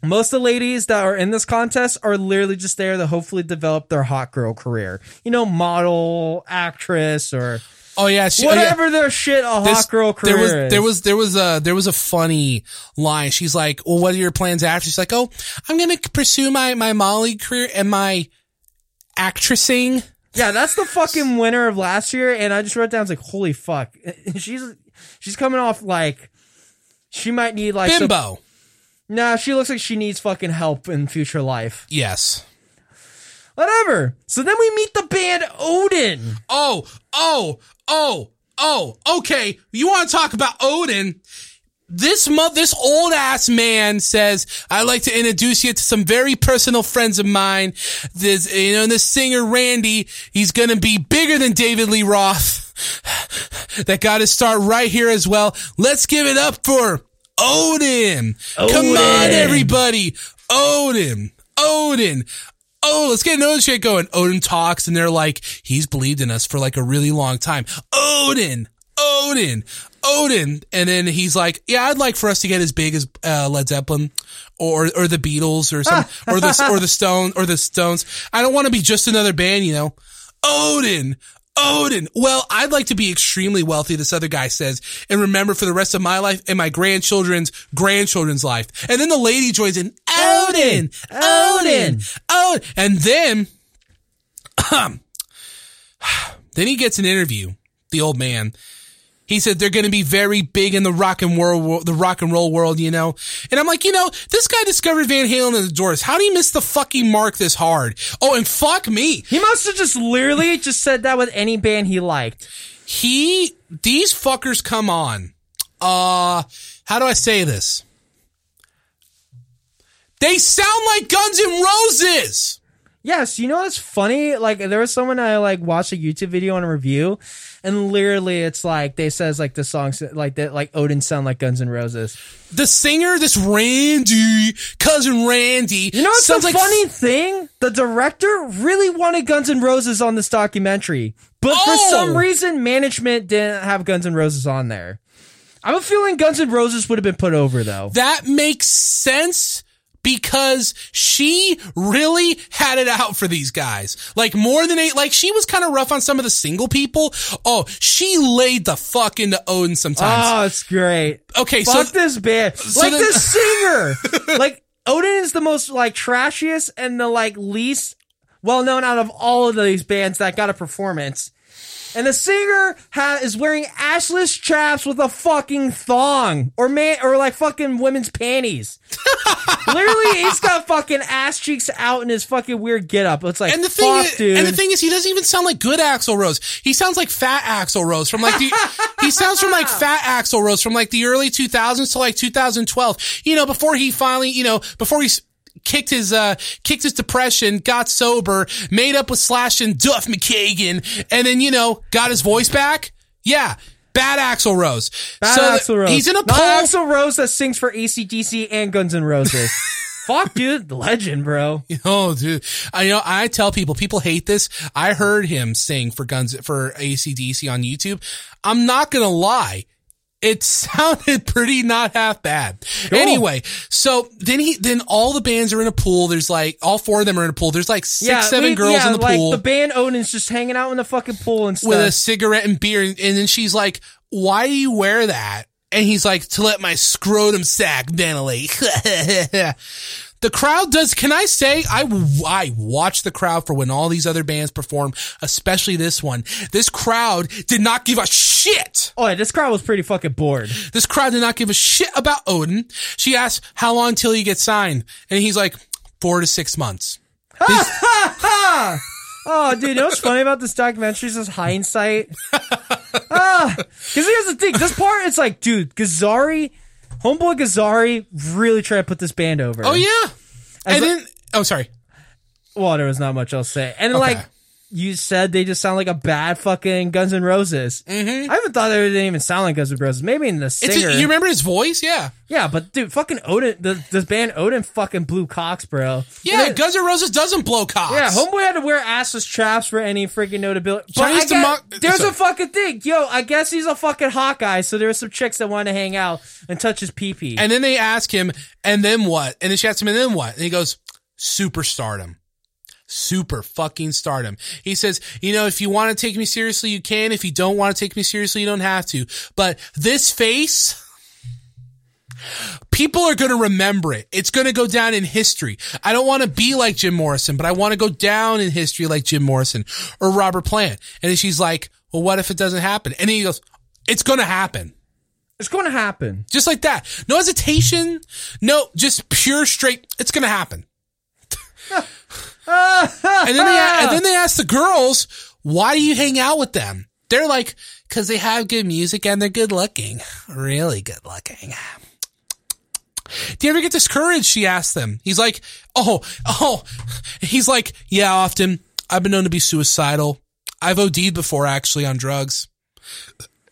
Most of the ladies that are in this contest are literally just there to hopefully develop their hot girl career. You know, model, actress, or Oh yeah. She, oh, yeah. whatever their shit a This- hot girl career there was is. there was there was a there was a funny line. She's like, "Well, what are your plans after?" She's like, "Oh, I'm gonna pursue my my Molly career and my actressing." Yeah, that's the fucking winner of last year, and I just wrote down, I was like, holy fuck. She's she's coming off like she might need like some- Bimbo. Nah, she looks like she needs fucking help in future life. Yes. Whatever. So then we meet the band Odin. Oh, oh, oh, oh. Okay, you want to talk about Odin? This mo- this old ass man says, "I'd like to introduce you to some very personal friends of mine. This, you know, this singer Randy. He's gonna be bigger than David Lee Roth. that got to start right here as well. Let's give it up for Odin. Come on, everybody, Odin, Odin." Oh, let's get an Odin shit going. Odin talks and they're like, he's believed in us for like a really long time. Odin, Odin, Odin. And then he's like, yeah, I'd like for us to get as big as uh, Led Zeppelin or, or the Beatles or some, or the, or the Stone, or the Stones. I don't want to be just another band, you know. Odin, Odin. Well, I'd like to be extremely wealthy, this other guy says, and remember for the rest of my life and my grandchildren's grandchildren's life. And then the lady joins in, Odin, Odin, Odin. And then, then he gets an interview, the old man. He said they're going to be very big in the rock and world, the rock and roll world, you know. And I'm like, you know, this guy discovered Van Halen and the Doors. How do you miss the fucking mark this hard? Oh, and fuck me. He must have just literally just said that with any band he liked. he these fuckers come on uh how do i say this they sound like guns N' roses Yes, you know what's funny? Like there was someone I like watched a YouTube video on a review, and literally it's like they says like the songs like that like Odin sound like Guns N' Roses. the singer this randy cousin randy You know what's sounds the like funny thing? The director really wanted Guns N' Roses on this documentary, but for Oh! some reason management didn't have Guns N' Roses on there. I have a feeling Guns N' Roses would have been put over though. that makes sense because she really had it out for these guys. Like more than eight, like she was kind of rough on some of the single people. Oh, she laid the fuck into Odin sometimes. Oh, it's great. okay, Fuck so this band. like then- this singer. like Odin is the most like trashiest and the like least well known out of all of these bands that got a performance. And the singer ha- is wearing assless chaps with a fucking thong or man or like fucking women's panties. Literally, he's got fucking ass cheeks out in his fucking weird getup. It's like, And the thing, fuck, is, dude. and the thing is, he doesn't even sound like good Axl Rose. He sounds like fat Axl Rose from like the. he sounds from like fat Axl Rose from like the early 2000s to like 2012. You know, before he finally, you know, before he kicked his uh kicked his depression, got sober, made up with Slash and Duff McKagan, and then you know got his voice back. Yeah. Bad Axl Rose. Bad So Axl Rose. He's in a Not poll. Axl Rose that sings for ACDC and Guns N' Roses. Fuck, dude, the legend, bro. Oh, dude. I you know I tell people, people hate this. I heard him sing for Guns for ACDC on YouTube. I'm not gonna lie. It sounded pretty not half bad. Anyway, so then he then all the bands are in a pool. There's like all four of them are in a pool. There's like six, seven we- girls yeah, in the like pool The band Odin's just hanging out in the fucking pool and stuff. with a cigarette and beer. And, and then she's like, why do you wear that? And he's like, to let my scrotum sac ventilate. the crowd does, can I say, I, I watch the crowd for when all these other bands perform, especially this one. This crowd did not give a shit. oh, yeah, this crowd was pretty fucking bored. This crowd did not give a shit about Odin. She asked, how long till you get signed? And he's like, four to six months. Oh, dude, you know what's funny about this documentary is this hindsight. ah, because here's the thing. This part, it's like, dude, Gazzarri, homeboy Gazzarri, really tried to put this band over. Oh yeah. And a- then, oh sorry. Well, there was not much else to say. And like you said, they just sound like a bad fucking Guns N' Roses. Mm-hmm. I haven't thought they didn't even sound like Guns N' Roses. Maybe in the It's singer. you remember his voice? Yeah. yeah, but dude, fucking Odin, the, this band Odin fucking blew cocks, bro. Yeah, And Guns N' Roses doesn't blow cocks. Yeah, homeboy had to wear assless traps for any freaking notability. But Chinese guess, demo- there's sorry. a fucking thing, yo. I guess he's a fucking hot guy, so there were some chicks that wanted to hang out and touch his pee pee. And then they ask him, and then what? And then she asks him, and then what? And he goes, superstardom. Super fucking stardom. He says, you know, if you want to take me seriously, you can. If you don't want to take me seriously, you don't have to. But this face, people are going to remember it. It's going to go down in history. I don't want to be like Jim Morrison, but I want to go down in history like Jim Morrison or Robert Plant. And she's like, well, what if it doesn't happen? And he goes, it's going to happen. it's going to happen. Just like that. No hesitation. No, just pure straight. It's going to happen. and then they, and then they ask the girls, why do you hang out with them? They're like, cause they have good music and they're good looking. Really good looking. Do you ever get discouraged? She asked them. He's like, oh, oh, he's like, yeah, often. I've been known to be suicidal. I've OD'd before actually on drugs.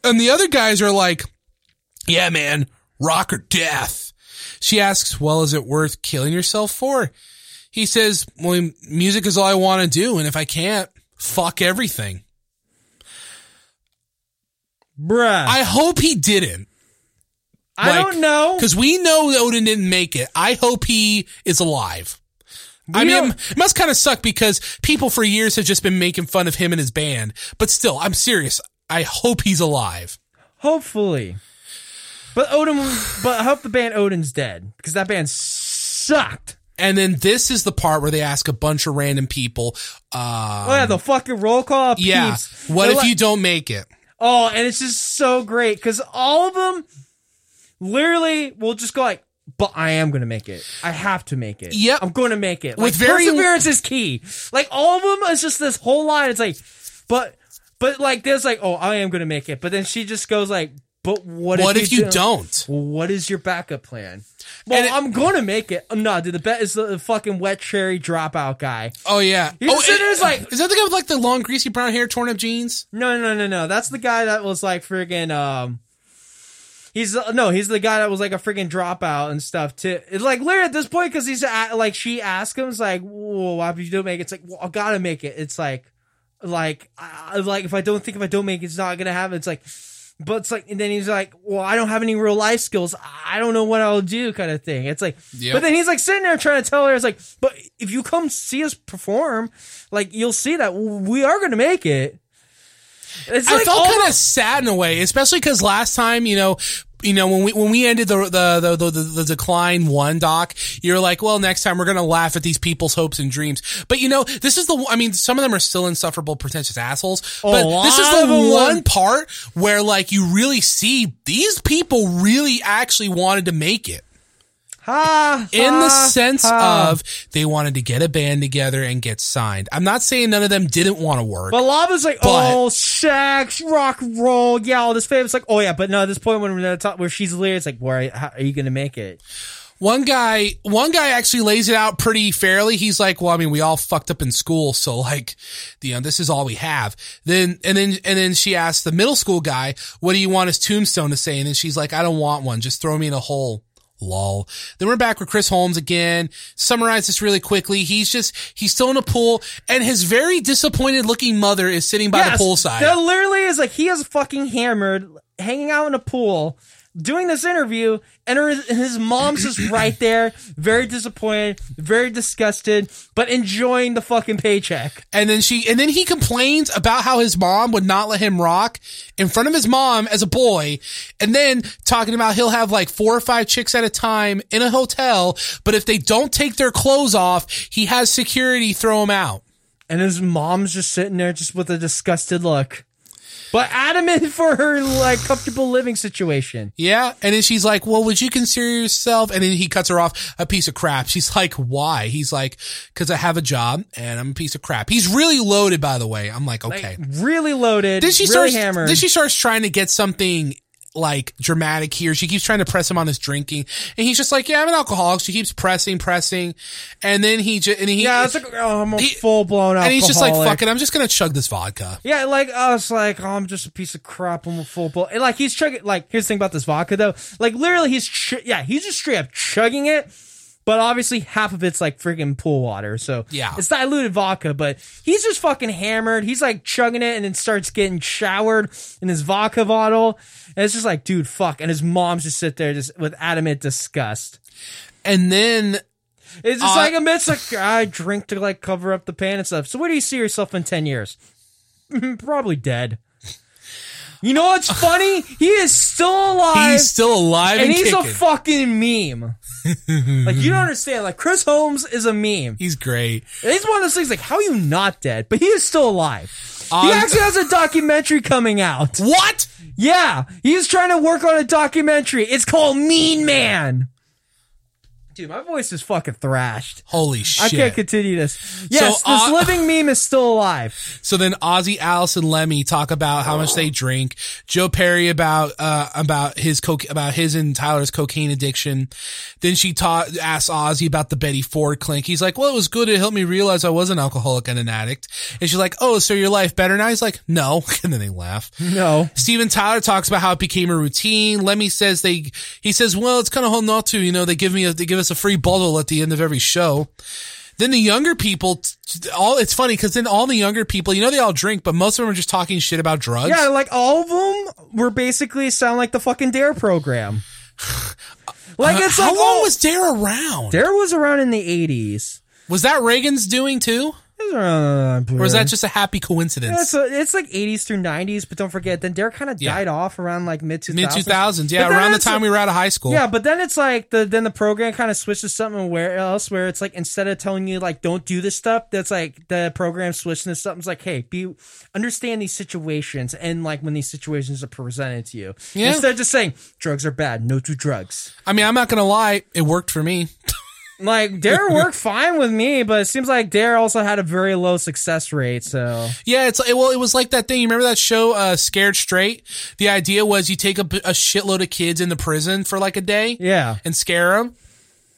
And the other guys are like, yeah, man, rock or death. She asks, well, is it worth killing yourself for? He says, well, music is all I want to do. And if I can't, fuck everything. Bruh. I hope he didn't. I don't know. Because we know Odin didn't make it. I hope he is alive. I mean, it must kind of suck because people for years have just been making fun of him and his band. But still, I'm serious. I hope he's alive. Hopefully. But Odin, but I hope the band Odin's dead because that band sucked. And then this is the part where they ask a bunch of random people, uh, Oh yeah, the fucking roll call. yeah, peeps. what They're if like- you don't make it? Oh, and it's just so great because all of them literally will just go like, "But I am going to make it. I have to make it. Yep. I'm going to make it." With like, very- perseverance is key. Like all of them is just this whole line. It's like, but, but like there's like, "Oh, I am going to make it," but then she just goes like, "But what? What if, if you don't? Well, what is your backup plan? Well, it- I'm going to make it. No, dude, the bet is the fucking wet cherry dropout guy. Oh yeah. He's oh, sitting there, like- is that the guy with like the long greasy brown hair, torn up jeans? No, no, no, no. That's the guy that was like friggin' um. He's no, he's the guy that was like a freaking dropout and stuff too. It's like literally at this point because he's a like she asked him, it's like, "Whoa, why if you don't make it?" It's like, well, I gotta make it. It's like, like, I, like if I don't think if I don't make it, it's not gonna happen. It's like, but it's like, and then he's like, well, I don't have any real life skills. I don't know what I'll do, kind of thing. It's like, Yep. but then he's like sitting there trying to tell her, it's like, but if you come see us perform, like you'll see that we are gonna make it. It's I like felt all kind of sad in a way, especially because last time, you know, you know, when we when we ended the the the the, the, decline one doc, you're like, well, next time we're gonna laugh at these people's hopes and dreams. But you know, this is the I mean, some of them are still insufferable, pretentious assholes. But this is the one part where like you really see these people really actually wanted to make it ha, in the sense ha. of they wanted to get a band together and get signed. I'm not saying none of them didn't want to work. But Lava's like, But- oh, sex, rock roll, yeah, all this fame. famous. Like, oh yeah, but no, at this point when we're at top, where she's lyric, it's like, where how are you gonna make it? One guy, one guy actually lays it out pretty fairly. He's like, well, I mean, we all fucked up in school. So like, you know, this is all we have. Then, and then, and then she asks the middle school guy, what do you want his tombstone to say? And then she's like, I don't want one. Just throw me in a hole. Lol. Then we're back with Chris Holmes again. Summarize this really quickly. He's just, he's still in a pool and his very disappointed looking mother is sitting by the poolside. That literally is like he is fucking hammered, hanging out in a pool, doing this interview, and her, his mom's just right there, very disappointed, very disgusted, but enjoying the fucking paycheck. And then she, and then he complains about how his mom would not let him rock in front of his mom as a boy. And then talking about he'll have like four or five chicks at a time in a hotel. But if they don't take their clothes off, he has security throw them out. And his mom's just sitting there, just with a disgusted look, but adamant for her like comfortable living situation. Yeah. And then she's like, well, would you consider yourself? And then he cuts her off a piece of crap. She's like, why? He's like, cause I have a job and I'm a piece of crap. He's really loaded, by the way. I'm like, okay. Like, really loaded, Then she really starts. hammered. Then she starts trying to get something like dramatic here. She keeps trying to press him on his drinking, and he's just like, "Yeah, I'm an alcoholic." She keeps pressing, pressing, and then he just and he yeah, it's like oh, I'm a full blown alcoholic, and he's just like. "Fuck it, I'm just gonna chug this vodka." Yeah, like I was like, oh, I'm just a piece of crap. I'm a full blow. And like he's chugging. Like here's the thing about this vodka though. Like literally, he's ch- yeah, he's just straight up chugging it. But obviously, half of it's like freaking pool water. So Yeah. it's diluted vodka. But he's just fucking hammered. He's like chugging it and then starts getting showered in his vodka bottle. And it's just like, dude, fuck. And his mom's just sit there just with adamant disgust. And then It's just Uh, like admits like I drink to like cover up the pain and stuff. So where do you see yourself in ten years? Probably dead. You know what's funny? He is still alive, he's still alive and, and he's kicking. a fucking meme. like you don't understand. Like Chris Holmes is a meme. he's great. And He's one of those things. Like how are you not dead? But he is still alive. he Um, actually has a documentary coming out. What? Yeah, he's trying to work on a documentary. It's called Mean Man. Dude, my voice is fucking thrashed. Holy shit. I can't continue this. Yes, So, uh, this living meme is still alive. So then Ozzy, Alice, and Lemmy talk about how much they drink. Joe Perry about uh about his coke about his and Tyler's cocaine addiction. Then she taught asks Ozzy about the Betty Ford clinic. He's like, "Well, it was good. It helped me realize I was an alcoholic and an addict." And she's like, "Oh, so your life better now?" He's like, "No," and then they laugh. No. Steven Tyler talks about how it became a routine. Lemmy says they, he says, well, it's kind of hard not to, you know, they give me a, they give us a free bottle at the end of every show. Then the younger people, all, it's funny because then all the younger people, you know, they all drink, but most of them are just talking shit about drugs. Yeah, like all of them were basically sound like the fucking Dare program. Like it's Uh, How long oh, was Dare around? Dare was around in the eighties. Was that Reagan's doing too? Uh, or Or was that just a happy coincidence? It's, a, it's like 80s through 90s, but don't forget, then Dare kind of Yeah. died off around like mid 2000s. Mid 2000s. Yeah. Around the time we were out of high school. Yeah, but then it's like the then the program kind of switches something where else where it's like instead of telling you like don't do this stuff, that's like the program switching to something. It's like, hey, be understand these situations and like when these situations are presented to you. Yeah. Instead of just saying drugs are bad, no to drugs. I mean, I'm not going to lie. It worked for me. Like Dare worked fine with me, but it seems like Dare also had a very low success rate. So Yeah, it's well, it was like that thing. You remember that show, uh, Scared Straight? The idea was you take a, a shitload of kids in the prison for like a day, yeah. and scare them.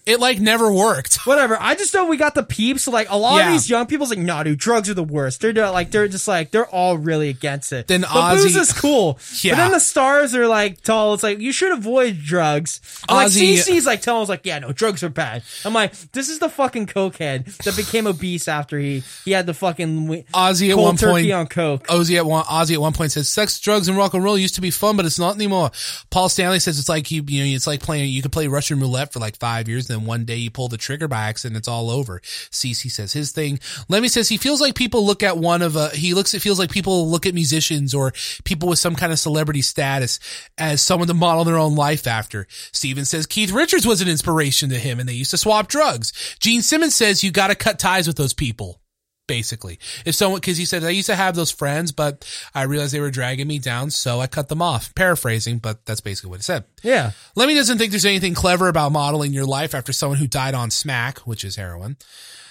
It like never worked. Whatever. I just know we got the peeps. Like a lot Yeah. of these young people's like, nah, dude, drugs are the worst. They're not- like, they're just like, they're all really against it. Then but booze Ozzy- is cool. Yeah. But then the stars are like, tall. It's like you should avoid drugs. And, like Ozzy- CC's like telling us like, yeah, no, drugs are bad. I'm like, this is the fucking cokehead that became obese after he he had the fucking Ozzy at one turkey point- on coke. Ozzy at one, Ozzy at one point says, "Sex, drugs, and rock and roll used to be fun, but it's not anymore." Paul Stanley says it's like you, you know, it's like playing. You could play Russian roulette for like five years, and then one day you pull the trigger by accident, it's all over. CC says his thing. Lemmy says he feels like people look at one of a, he looks, it feels like people look at musicians or people with some kind of celebrity status as someone to model their own life after. Steven says Keith Richards was an inspiration to him and they used to swap drugs. Gene Simmons says you gotta cut ties with those people basically. If someone, cause he said, I used to have those friends, but I realized they were dragging me down, so I cut them off. Paraphrasing, but that's basically what he said. Yeah. Lemmy doesn't think there's anything clever about modeling your life after someone who died on smack, which is heroin.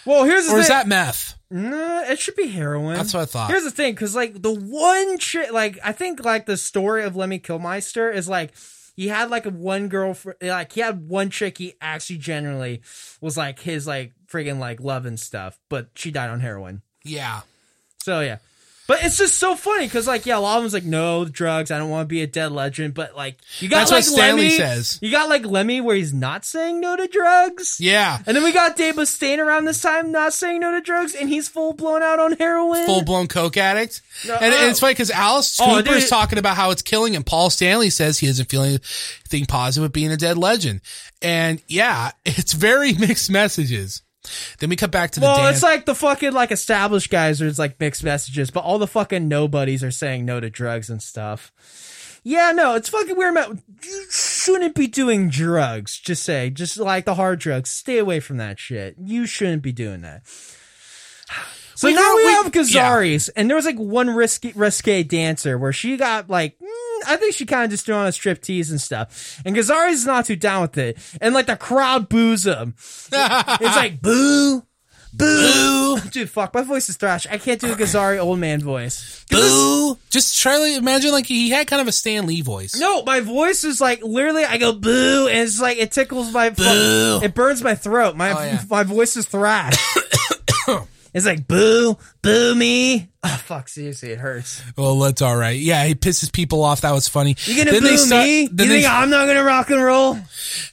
Well, here's the Or is that meth? Nah, it should be heroin. That's what I thought. Here's the thing, because like the one chick, like I think like the story of Lemmy Kilmister is like he had like a one girl, fr- like he had one chick he actually generally was like his like friggin' like love and stuff, but she died on heroin. Yeah. So yeah. But it's just so funny because, like, yeah, a lot of them's like, no drugs. I don't want to be a dead legend. But like, you got That's like what Stanley Lemmy, says. You got like Lemmy where he's not saying no to drugs. Yeah. And then we got Dave Mustaine around this time not saying no to drugs, and he's full blown out on heroin. Full blown coke addict. No, and, and oh. it's funny because Alice Oh, Cooper is talking about how it's killing him. Paul Stanley says he isn't feeling anything positive with being a dead legend. And yeah, it's very mixed messages. Then we cut back to the Well, dance. it's like the fucking like established guys are like mixed messages, but all the fucking nobodies are saying no to drugs and stuff. Yeah, no, it's fucking weird. Man. You shouldn't be doing drugs. Just say, just like the hard drugs, stay away from that shit. You shouldn't be doing that. So We now we, we- have Gazzarri's, and there was like one risky, risque dancer where she got like, I think she kind of just threw on a strip tease and stuff. And Gazzarri's not too down with it, and like the crowd boos him. It's like boo, boo, dude. Fuck, my voice is thrash. I can't do a Gazzarri old man voice. boo. Just try to imagine like he had kind of a Stan Lee voice. No, my voice is like literally. I go boo, and it's like it tickles my. Boo. It burns my throat. My Oh, yeah. my voice is thrash. it's like boo, boo me. Oh fuck! Seriously, it hurts. Well, that's all right. Yeah, he pisses people off. That was funny. You gonna then boo they start, me? You Then they, think I'm not gonna rock and roll?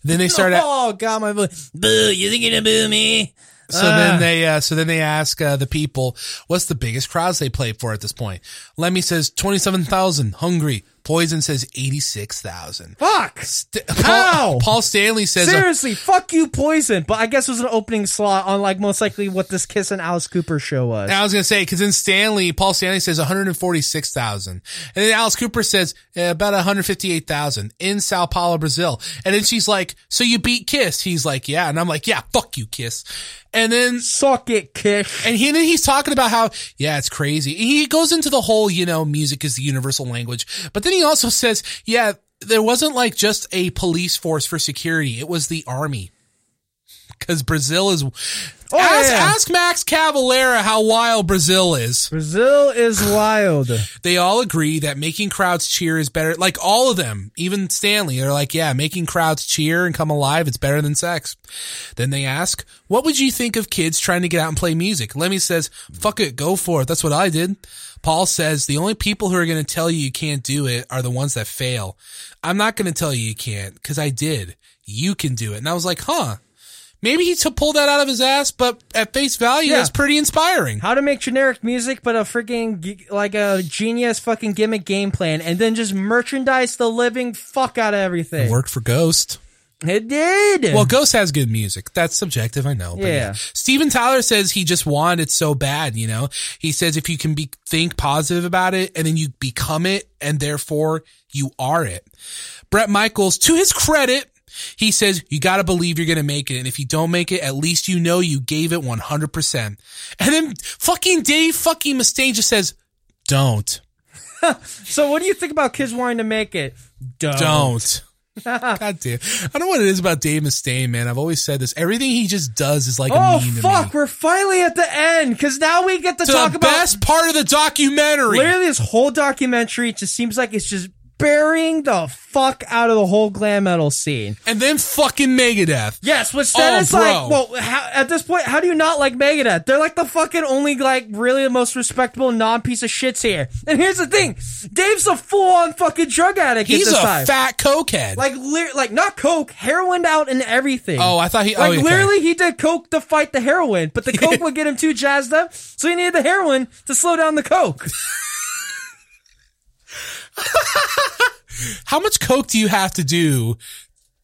then they start. at- Oh god, my voice. Boo! You think you're gonna boo me? So Ah. then they, uh, so then they ask uh, the people, what's the biggest crowds they play for at this point? Lemmy says twenty-seven thousand. Hungry. Poison says eighty-six thousand. Fuck! St-! Paul, Paul Stanley says, uh, Seriously, fuck you, Poison. But I guess it was an opening slot on like most likely what this Kiss and Alice Cooper show was. I was gonna say because in Stanley, Paul Stanley says one hundred forty-six thousand, and then Alice Cooper says eh, about one hundred fifty-eight thousand in Sao Paulo, Brazil. And then she's like, "So you beat Kiss?" He's like, "Yeah," and I'm like, "Yeah, fuck you, Kiss." And then Suck it, Kish. And he, and then he's talking about how, yeah, it's crazy. He goes into the whole, you know, music is the universal language. But then he also says, yeah, there wasn't like just a police force for security. It was the army. Cause Brazil is, oh, ask, Oh, yeah. ask Max Cavalera how wild Brazil is. Brazil is wild. They all agree that making crowds cheer is better. Like all of them, even Stanley, they're like, yeah, making crowds cheer and come alive, it's better than sex. Then they ask, what would you think of kids trying to get out and play music? Lemmy says, fuck it, go for it. That's what I did. Paul says, the only people who are going to tell you you can't do it are the ones that fail. I'm not going to tell you you can't because I did. You can do it. And I was like, huh. Maybe he took pulled that out of his ass, but at face value, Yeah. that's pretty inspiring. How to make generic music, but a freaking like a genius fucking gimmick game plan, and then just merchandise the living fuck out of everything. Worked for Ghost. It did. Well, Ghost has good music. That's subjective, I know. But Yeah. Steven Tyler says he just wanted it so bad, you know? He says if you can be think positive about it and then you become it and therefore you are it. Bret Michaels, to his credit, he says you gotta believe you're gonna make it. And if you don't make it, at least you know you gave it 100%. And then fucking Dave fucking Mustaine just says, don't. so what do you think about kids wanting to make it? Don't. Don't. God damn. I don't know what it is about Dave Mustaine, man. I've always said this. Everything he just does is like a Oh to fuck! We're finally at the end because now we get to to talk the about the best part of the documentary. literally this whole documentary. Just seems like it's just burying the fuck out of the whole glam metal scene. And then fucking Megadeth. Yes, which then Oh, it's bro. like, well, how, at this point, how do you not like Megadeth? They're like the fucking only, like, really the most respectable non-piece of shits here. And here's the thing, Dave's a full-on fucking drug addict He's a time. fat cokehead. like, li- like not coke, heroin out and everything. oh, I thought he. Like oh, okay. literally, he did coke to fight the heroin, but the coke would get him too jazzed up, so he needed the heroin to slow down the coke. How much coke do you have to do?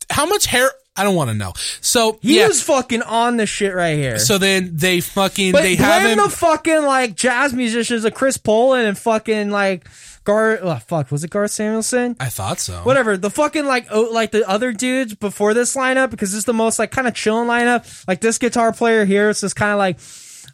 How much hair? I don't want to know. So He yeah. was fucking on the shit right here. so then they fucking but they have him. the fucking like jazz musicians of Chris Poland and fucking like Gar. Oh, fuck, was it Garth Samuelson? I thought so. Whatever. The fucking like oh, like the other dudes before this lineup because this is the most like kind of chilling lineup. Like this guitar player here, it's just kind of like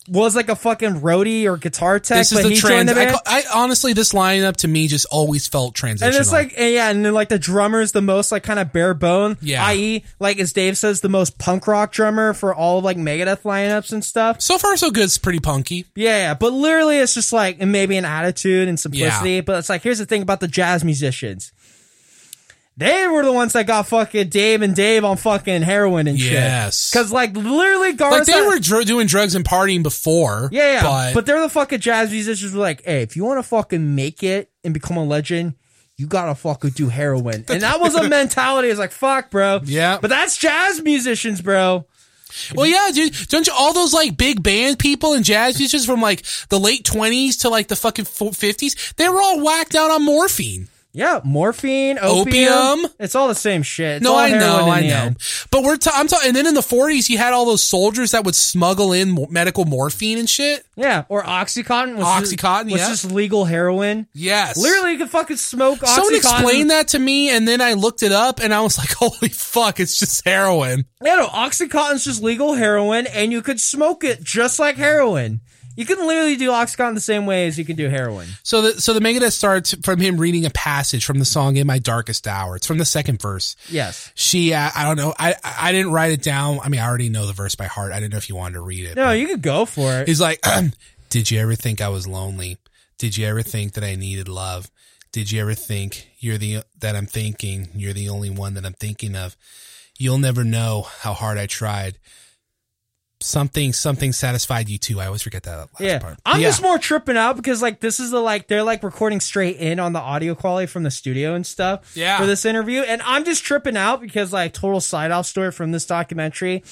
was like a fucking roadie or guitar tech, This is but the trans. the I. I honestly, this lineup to me just always felt transitional. and it's like, and yeah, and then like the drummer's the most like kind of bare bone. Yeah. I.e., like as Dave says, the most punk rock drummer for all of like Megadeth lineups and stuff. so far so good. It's pretty punky. Yeah, yeah, but literally it's just like, and maybe an attitude and simplicity. But it's like, here's the thing about the jazz musicians. They were the ones that got fucking Dave and Dave on fucking heroin and Yes. shit. Cause like literally Garth. Like they were dr- doing drugs and partying before. Yeah, yeah. But, But, they're the fucking jazz musicians who were like, hey, if you want to fucking make it and become a legend, you gotta fucking do heroin. And that was a mentality. It's like, fuck, bro. Yeah. But that's jazz musicians, bro. well, yeah, dude. Don't you all those like big band people and jazz musicians from like the late twenties to like the fucking fifties? They were all whacked out on morphine. Yeah, morphine, opium. Opium. It's all the same shit. It's No, I know, I know. end. But we're ta- I'm talking, and then in the 40s, you had all those soldiers that would smuggle in medical morphine and shit. Yeah, or Oxycontin. Which Oxycontin, which yeah. is legal heroin. Yes, Literally, you could fucking smoke Oxycontin. Someone explained that to me, and then I looked it up, and I was like, "Holy fuck! It's just heroin." Yeah, no, Oxycontin's just legal heroin, and you could smoke it just like heroin. You can literally do Oxycontin the same way as you can do heroin. So the so the Megadeth starts from him reading a passage from the song "In My Darkest Hour." It's from the second verse. Yes. She, uh, I don't know, I I didn't write it down. I mean, I already know the verse by heart. I didn't know if you wanted to read it. No, you could go for it. He's like, Did you ever think I was lonely? Did you ever think that I needed love? Did you ever think you're the that I'm thinking? You're the only one that I'm thinking of. You'll never know how hard I tried. Something, something satisfied you too. I always forget that last Yeah, part. I'm yeah. just more tripping out because like this is the like they're like recording straight in on the audio quality from the studio and stuff. Yeah. for this interview, and I'm just tripping out because like total side off story from this documentary.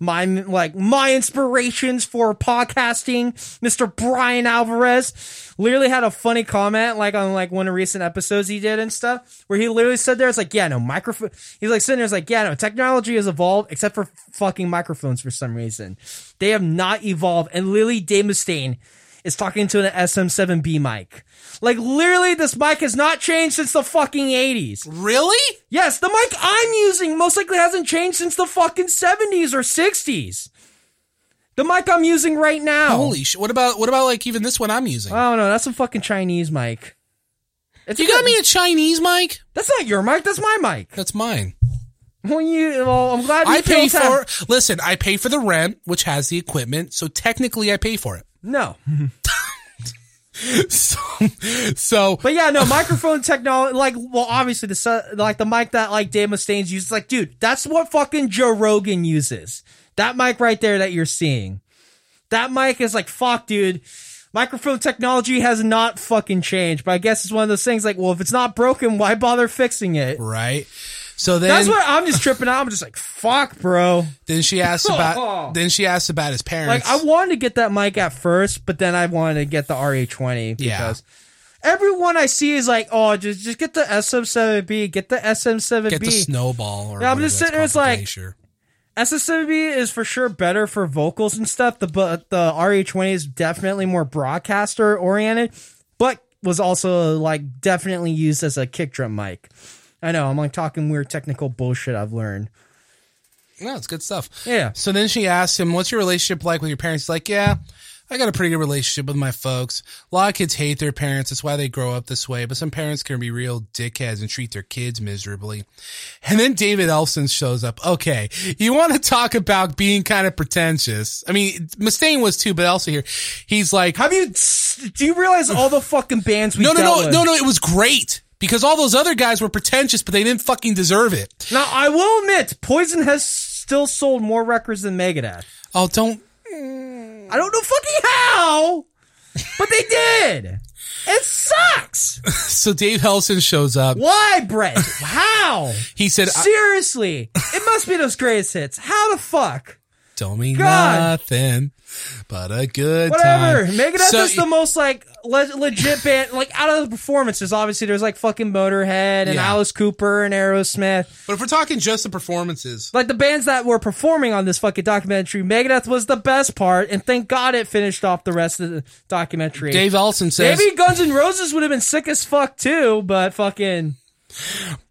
My like my inspirations for podcasting, Mr. Brian Alvarez, literally had a funny comment like on like one of the recent episodes he did and stuff where he literally said there it's like yeah no microphone. He's like sitting there it's like yeah no technology has evolved except for fucking microphones for some reason. They have not evolved. And Lily Mustaine is talking to an SM7B mic. Like literally, this mic has not changed since the fucking 80s. really? Yes, the mic I'm using most likely hasn't changed since the fucking 70s or 60s. The mic I'm using right now. Holy shit! What about what about like even this one I'm using? Oh don't. That's a fucking Chinese mic. It's you got good- me a Chinese mic? That's not your mic. That's my mic. That's mine. When you, well, I'm glad you I pay for. Listen, I pay for the rent, which has the equipment, so technically I pay for it. No, So, so But yeah, no microphone technology. Like, well, obviously the su- like the mic that like Dave Mustaine's uses. Like, dude, that's what fucking Joe Rogan uses. That mic right there that you're seeing. That mic is like, fuck, dude. Microphone technology has not fucking changed. But I guess it's one of those things. Like, well, if it's not broken, why bother fixing it? right. So then, That's what I'm just tripping out. I'm just like, fuck, bro. then she asked about. then she asked about his parents. Like, I wanted to get that mic at first, but then I wanted to get the RE20 Yeah. because everyone I see is like, oh, just just get the SM7B, get the SM7B. get the snowball. Or Yeah, I'm just sitting there, it's like- glacier. SM7B is for sure better for vocals and stuff. The but the RE20 is definitely more broadcaster oriented, but was also like definitely used as a kick drum mic. I know I'm like talking weird technical bullshit I've learned. No, it's good stuff. Yeah. So then she asks him, "What's your relationship like with your parents?" He's like, "Yeah, I got a pretty good relationship with my folks. A lot of kids hate their parents. That's why they grow up this way. But some parents can be real dickheads and treat their kids miserably." And then David Ellefson shows up. Okay, you want to talk about being kind of pretentious? I mean, Mustaine was too, but also here, he's like, Have you? Do you realize all the fucking bands we "No, no, no, with? no, no. It was great." Because all those other guys were pretentious, but they didn't fucking deserve it. Now I will admit, Poison has still sold more records than Megadeth. Oh, don't I don't know fucking how, but they did. It sucks. So Dave Ellefson shows up. Why, Bret? How? He said, Seriously, it must be those greatest hits. How the fuck? Don't mean God. nothing but a good Whatever. time. Megadeth So- is the most like le- legit band. Like out of the performances, obviously there's like fucking Motorhead and Yeah. Alice Cooper and Aerosmith. But if we're talking just the performances, Like the bands that were performing on this fucking documentary, Megadeth was the best part, and thank God it finished off the rest of the documentary. Dave Ellefson says, Maybe Guns N' Roses would have been sick as fuck too, but fucking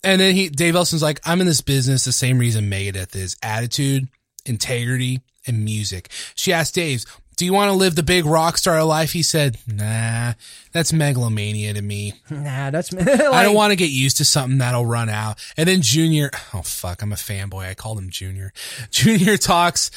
and then he, Dave Ellefson's like, I'm in this business the same reason Megadeth is attitude, integrity, and music. She asked Dave, do you want to live the big rock star life? He said, nah, that's megalomania to me. nah, that's me. I don't want to get used to something that'll run out. And then Junior, oh fuck, I'm a fanboy. I called him Junior. Junior talks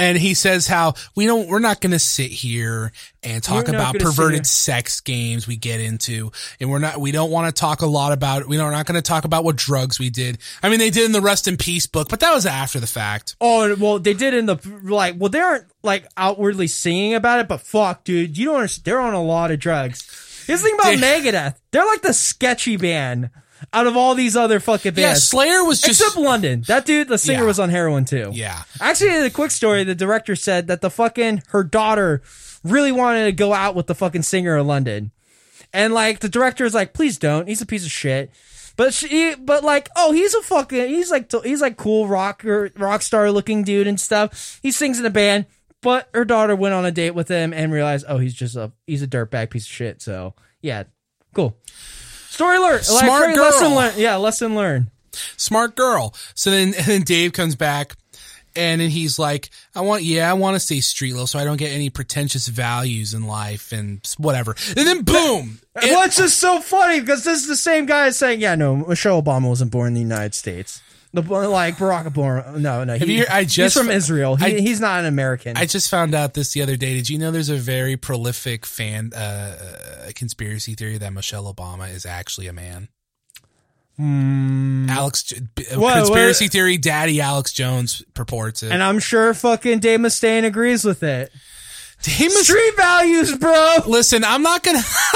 and he says how we don't, we're not going to sit here and talk We're about perverted sex games we get into. And we're not, we don't want to talk a lot about, we are not going to talk about what drugs we did. I mean, they did in the Rest in Peace book, but that was after the fact. Oh well, they did in the like. Well, they aren't like outwardly singing about it, but fuck, dude, you don't. Understand. They're on a lot of drugs. Here's the thing about Megadeth. They're like the sketchy band out of all these other fucking bands. Yeah. Slayer was just, Except London. That dude, the singer Yeah. was on heroin too. yeah. Actually, the quick story, the director said that the fucking her daughter really wanted to go out with the fucking singer of London. And like the director is like, please don't. He's a piece of shit. But she, but like, oh, he's a fucking, he's like, he's like cool rocker, rock star looking dude and stuff. He sings in a band. But her daughter went on a date with him and realized, oh, he's just a, he's a dirtbag piece of shit. So yeah, cool. Story learned. Smart like, girl. Lesson learned. Yeah, lesson learned. smart girl. So then, and then Dave comes back and then he's like, I want, yeah, I want to stay street level so I don't get any pretentious values in life and whatever. And then boom. It- well, it's just so funny because this is the same guy saying, "Yeah, no, Michelle Obama wasn't born in the United States." The like Barack Obama, no, no, he, I just- he's from Israel. He, I- he's not an American. I just found out this the other day. Did you know there's a very prolific fan, uh, uh, conspiracy theory that Michelle Obama is actually a man? Alex, uh, What- conspiracy theory, daddy Alex Jones purports it. and I'm sure fucking Dave Mustaine agrees with it. Dave Mus- Street values, bro. Listen, I'm not gonna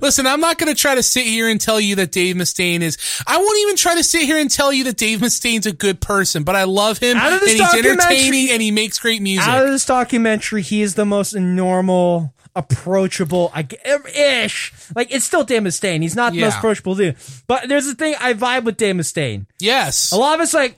listen. I'm not gonna try to sit here and tell you that Dave Mustaine is. I won't even try to sit here and tell you that Dave Mustaine's a good person. But I love him, Out of and he's entertaining, and he makes great music. Out of this documentary, he is the most normal, approachable, I ish. Like it's still Dave Mustaine. He's not the Yeah. most approachable dude. But there's a thing. I vibe with Dave Mustaine. yes, A lot of it's like,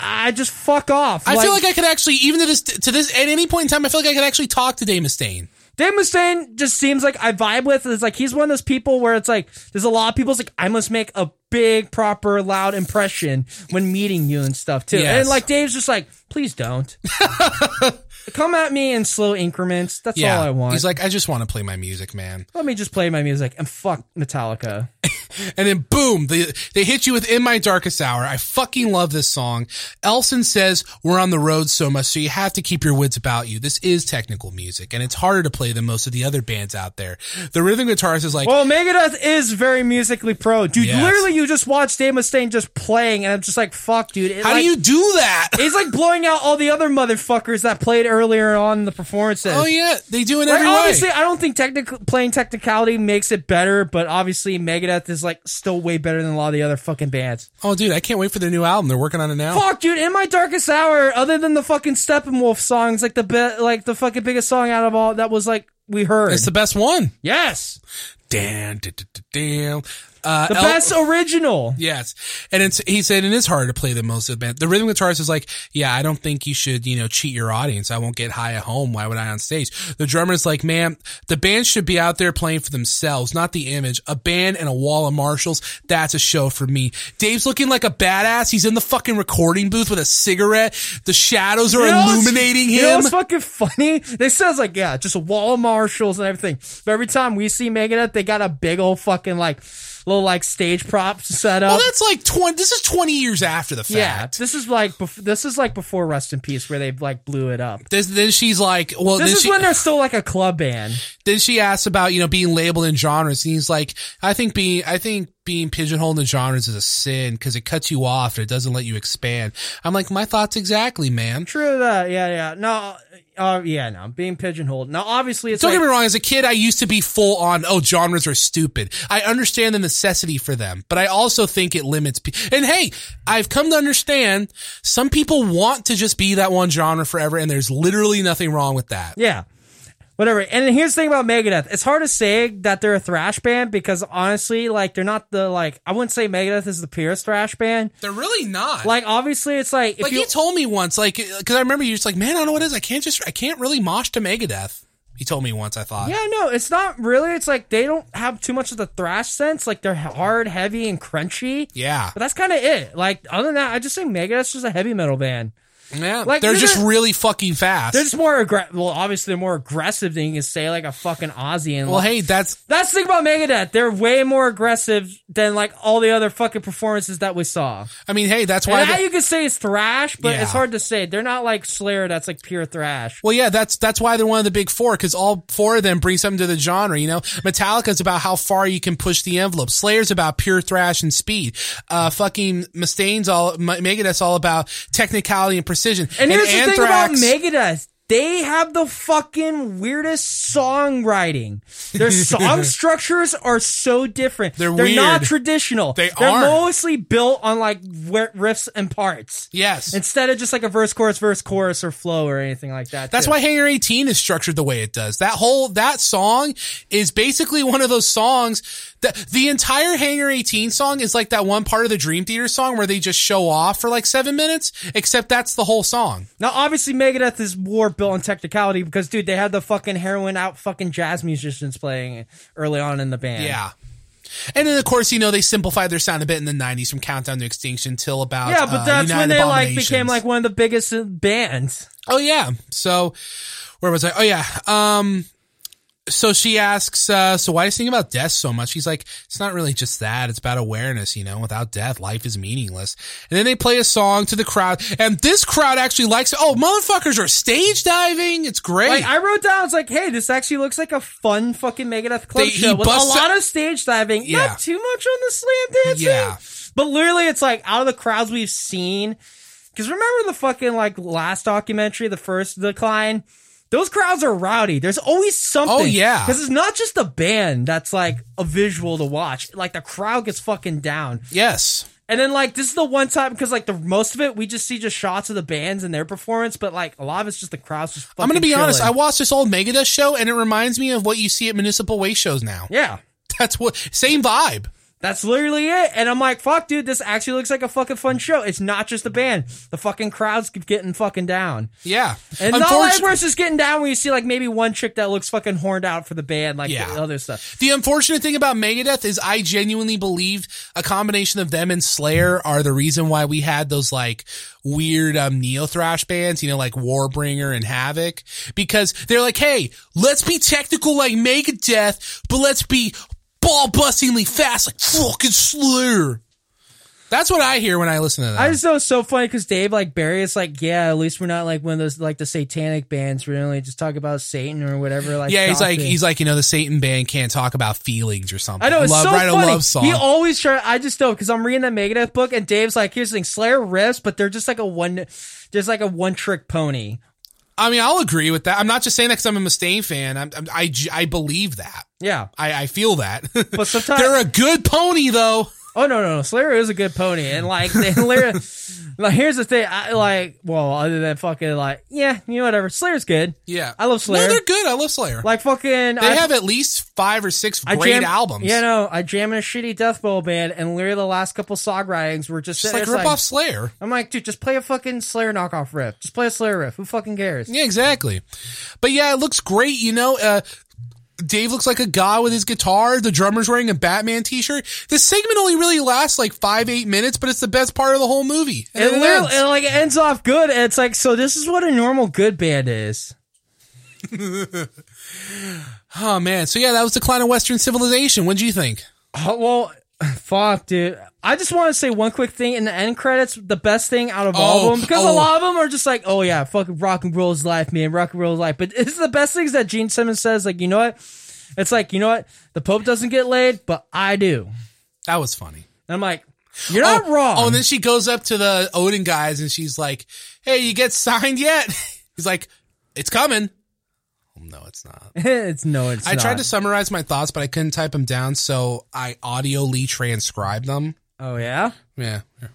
I just fuck off. I feel like I could actually, even to this, to this, at any point in time, I feel like I could actually talk to Dave Mustaine. Dave Mustaine just seems like I vibe with. It's like he's one of those people where it's like there's a lot of people's like I must make a big, proper, loud impression when meeting you and stuff too. Yes. And like Dave's just like, please don't. Come at me in slow increments. That's Yeah, all I want. he's like, I just want to play my music, man. Let me just play my music and fuck Metallica. And then boom, they, they hit you with In My Darkest Hour. I fucking love this song. Ellefson says we're on the road so much, so you have to keep your wits about you. This is technical music, and it's harder to play than most of the other bands out there. The rhythm guitarist is like, Well, Megadeth is very musically pro, dude. Yes. Literally, you just watch Dave Mustaine just playing, and I'm just like, fuck, dude. It, how like, do you do that? He's like blowing out all the other motherfuckers that played earlier on in the performances. oh yeah, they do it Like, every obviously. I don't think technical playing technicality makes it better, but obviously Megadeth is like still way better than a lot of the other fucking bands. Oh dude, I can't wait for their new album. They're working on it now. Fuck, dude! In my darkest hour, other than the fucking Steppenwolf songs, like the be- like the fucking biggest song out of all that was like we heard. It's the best one. yes, Damn, damn, damn. Uh, the El- best original. Yes. And it's, he said it is harder to play than most of the band. The rhythm guitarist is like, yeah, I don't think you should, you know, cheat your audience. I won't get high at home. Why would I on stage? The drummer is like, man, the band should be out there playing for themselves, not the image. A band and a wall of Marshalls. That's a show for me. Dave's looking like a badass. He's in the fucking recording booth with a cigarette. The shadows are You know illuminating You know him. what's fucking funny? They says like, yeah, just a wall of Marshalls and everything. But every time we see Megadeth, they got a big old fucking like little like stage props set up. well, that's like 20, this is 20 years after the fact. yeah, this is like bef- this is like before Rust in Peace, where they like blew it up. This, then she's like, well, This is she, when they're still like a club band. then she asks about you know being labeled in genres and he's like i think being i think being pigeonholed in genres is a sin because it cuts you off and it doesn't let you expand i'm like my thoughts exactly man True that. Yeah, yeah. No, uh, yeah, no. I'm being pigeonholed. Now, obviously, it's don't like, get me wrong as a kid i used to be full on oh genres are stupid i understand the necessity for them but i also think it limits pe- and hey i've come to understand some people want to just be that one genre forever and there's literally nothing wrong with that Yeah. Whatever. And here's the thing about Megadeth. It's hard to say that they're a thrash band because honestly, like they're not the like I wouldn't say Megadeth is the purest thrash band. They're really not. Like obviously, it's like if like you you told me once, like because I remember you're just like, man, I don't know what it is. I can't just, I can't really mosh to Megadeth. He told me once. I thought, yeah, no, it's not really. It's like they don't have too much of the thrash sense. Like they're hard, heavy, and crunchy. yeah, But that's kind of it. Like other than that, I just think Megadeth's just a heavy metal band. Yeah. Like, they're they're just really fucking fast. They're just more aggressive. Well, obviously they're more aggressive than you can say like a fucking Ozzy. And well, like, hey, that's that's the thing about Megadeth. They're way more aggressive than like all the other fucking performances that we saw. I mean, hey, that's why. And now you can say it's thrash, but Yeah. it's hard to say. They're not like Slayer. That's like pure thrash. Well, yeah, that's that's why they're one of the big four because all four of them bring something to the genre. You know, Metallica's about how far you can push the envelope. Slayer's about pure thrash and speed. Uh, fucking Mustaine's all Megadeth's all about technicality and precision. And here's the thing about Megadeth. They have the fucking weirdest songwriting. Their song structures are so different. They're not weird. traditional. They They're are. mostly built on like riffs and parts. Yes. Instead of just like a verse, chorus, verse, chorus, or flow or anything like that. That's too. why Hangar 18 is structured the way it does. That whole, that song is basically one of those songs that the entire Hangar 18 song is like that one part of the Dream Theater song where they just show off for like seven minutes, except that's the whole song. Now, obviously, Megadeth is more built on technicality because, dude, they had the fucking heroin out fucking jazz musicians playing early on in the band. Yeah. And then, of course, you know, they simplified their sound a bit in the 90s from Countdown to Extinction till about. Yeah, but uh, that's when they like became like one of the biggest uh, bands. Oh, yeah. So, where was I? Oh, yeah. Um, so she asks, uh, so why do you think about death so much? He's like, it's not really just that. It's about awareness, you know, without death, life is meaningless. And then they play a song to the crowd and this crowd actually likes it. Oh, motherfuckers are stage diving. It's great. Like I wrote down, it's like, hey, this actually looks like a fun fucking Megadeth club They- show with a lot out- of stage diving. Yeah. Not too much on the slam dancing. Yeah. But literally, it's like out of the crowds we've seen. Because remember the fucking like last documentary, the first decline. Those crowds are rowdy. There's always something. Oh, yeah. because it's not just the band that's like a visual to watch. Like the crowd gets fucking down. yes. And then like this is the one time because like the most of it we just see just shots of the bands and their performance, but like a lot of it's just the crowds just. Fucking. I'm going to fucking be honest. I watched this old Megadeth show and it reminds me of what you see at Municipal Waste shows now. yeah. That's what, same vibe. That's literally it. And I'm like, fuck, dude, this actually looks like a fucking fun show. It's not just the band. The fucking crowd's getting fucking down. Yeah. And not Unfortunately- everyone's just getting down when you see like maybe one chick that looks fucking horned out for the band, like Yeah. the other stuff. The unfortunate thing about Megadeth is I genuinely believe a combination of them and Slayer are the reason why we had those like weird um, neo thrash bands, you know, like Warbringer and Havok, because they're like, hey, let's be technical like Megadeth, but let's be ball bustingly fast like fucking Slayer. That's what I hear when I listen to that. I just know it's so funny because Dave, like Barry, is like, yeah, at least we're not like one of those like the satanic bands. We only just talk about Satan or whatever. Like, yeah, he's like he's like you know the Satan band can't talk about feelings or something. I know it's love, so write funny. a love song. He always try. I just don't because I'm reading that Megadeth book and Dave's like, here's the thing: Slayer riffs, but they're just like a one. There's like a one trick pony. I mean, I'll agree with that. I'm not just saying that because I'm a Mustaine fan. I'm, I'm, I I believe that. Yeah. I, I feel that. But sometimes they're a good pony though. Oh no, no, no! Slayer is a good pony, and like, Slayer, like, here's the thing: I like, well, other than fucking like, yeah, you know, whatever. Slayer's good. Yeah, I love Slayer. No, they're good. I love Slayer. Like fucking, they I, have at least five or six I great jam- albums. Yeah, no, I jam in a shitty death metal band, and literally the last couple song writings were just, just like rip it's off Slayer. I'm like, dude, just play a fucking Slayer knockoff riff. Just play a Slayer riff. Who fucking cares? Yeah, exactly. But yeah, it looks great. You know, uh, Dave looks like a guy with his guitar. The drummer's wearing a Batman t-shirt. This segment only really lasts like five, eight minutes, but it's the best part of the whole movie. And It it ends. it like ends off good. And it's like, so this is what a normal good band is. oh man. So yeah, that was the Decline of Western Civilization. What would you think? Oh, well, fuck, dude. I just want to say one quick thing in the end credits. The best thing out of all Oh, of them, because oh. a lot of them are just like, oh yeah, fucking rock and roll is life, man. Rock and roll is life. But it's the best things that Gene Simmons says. Like, you know what? It's like, you know what? The Pope doesn't get laid, but I do. That was funny. And I'm like, you're not oh, oh wrong. Oh, and then she goes up to the Odin guys and she's like, "Hey, you get signed yet?" He's like, "It's coming." No, it's not. it's no, it's not. I not. tried to summarize my thoughts, but I couldn't type them down, so I audioly transcribed them. Oh yeah. Yeah. Here.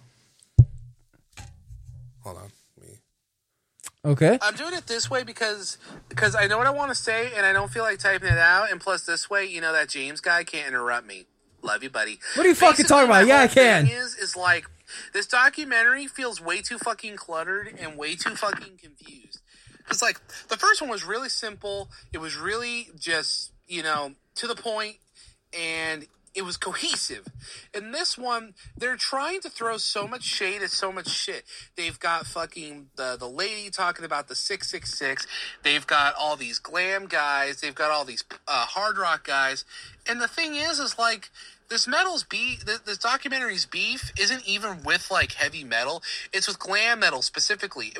Hold on. Me- Okay. I'm doing it this way because because I know what I want to say and I don't feel like typing it out. And plus, this way, you know that James guy can't interrupt me. Love you, buddy. What are you fucking talking about? Yeah, I can. thing Is is like this documentary feels way too fucking cluttered and way too fucking confused. Because like the first one was really simple. It was really just you know to the point and it was cohesive. In this one, they're trying to throw so much shade at so much shit. They've got fucking the the lady talking about the six six six. They've got all these glam guys. They've got all these uh, hard rock guys. And the thing is, is like this metal's beef. This documentary's beef isn't even with like heavy metal. It's with glam metal specifically.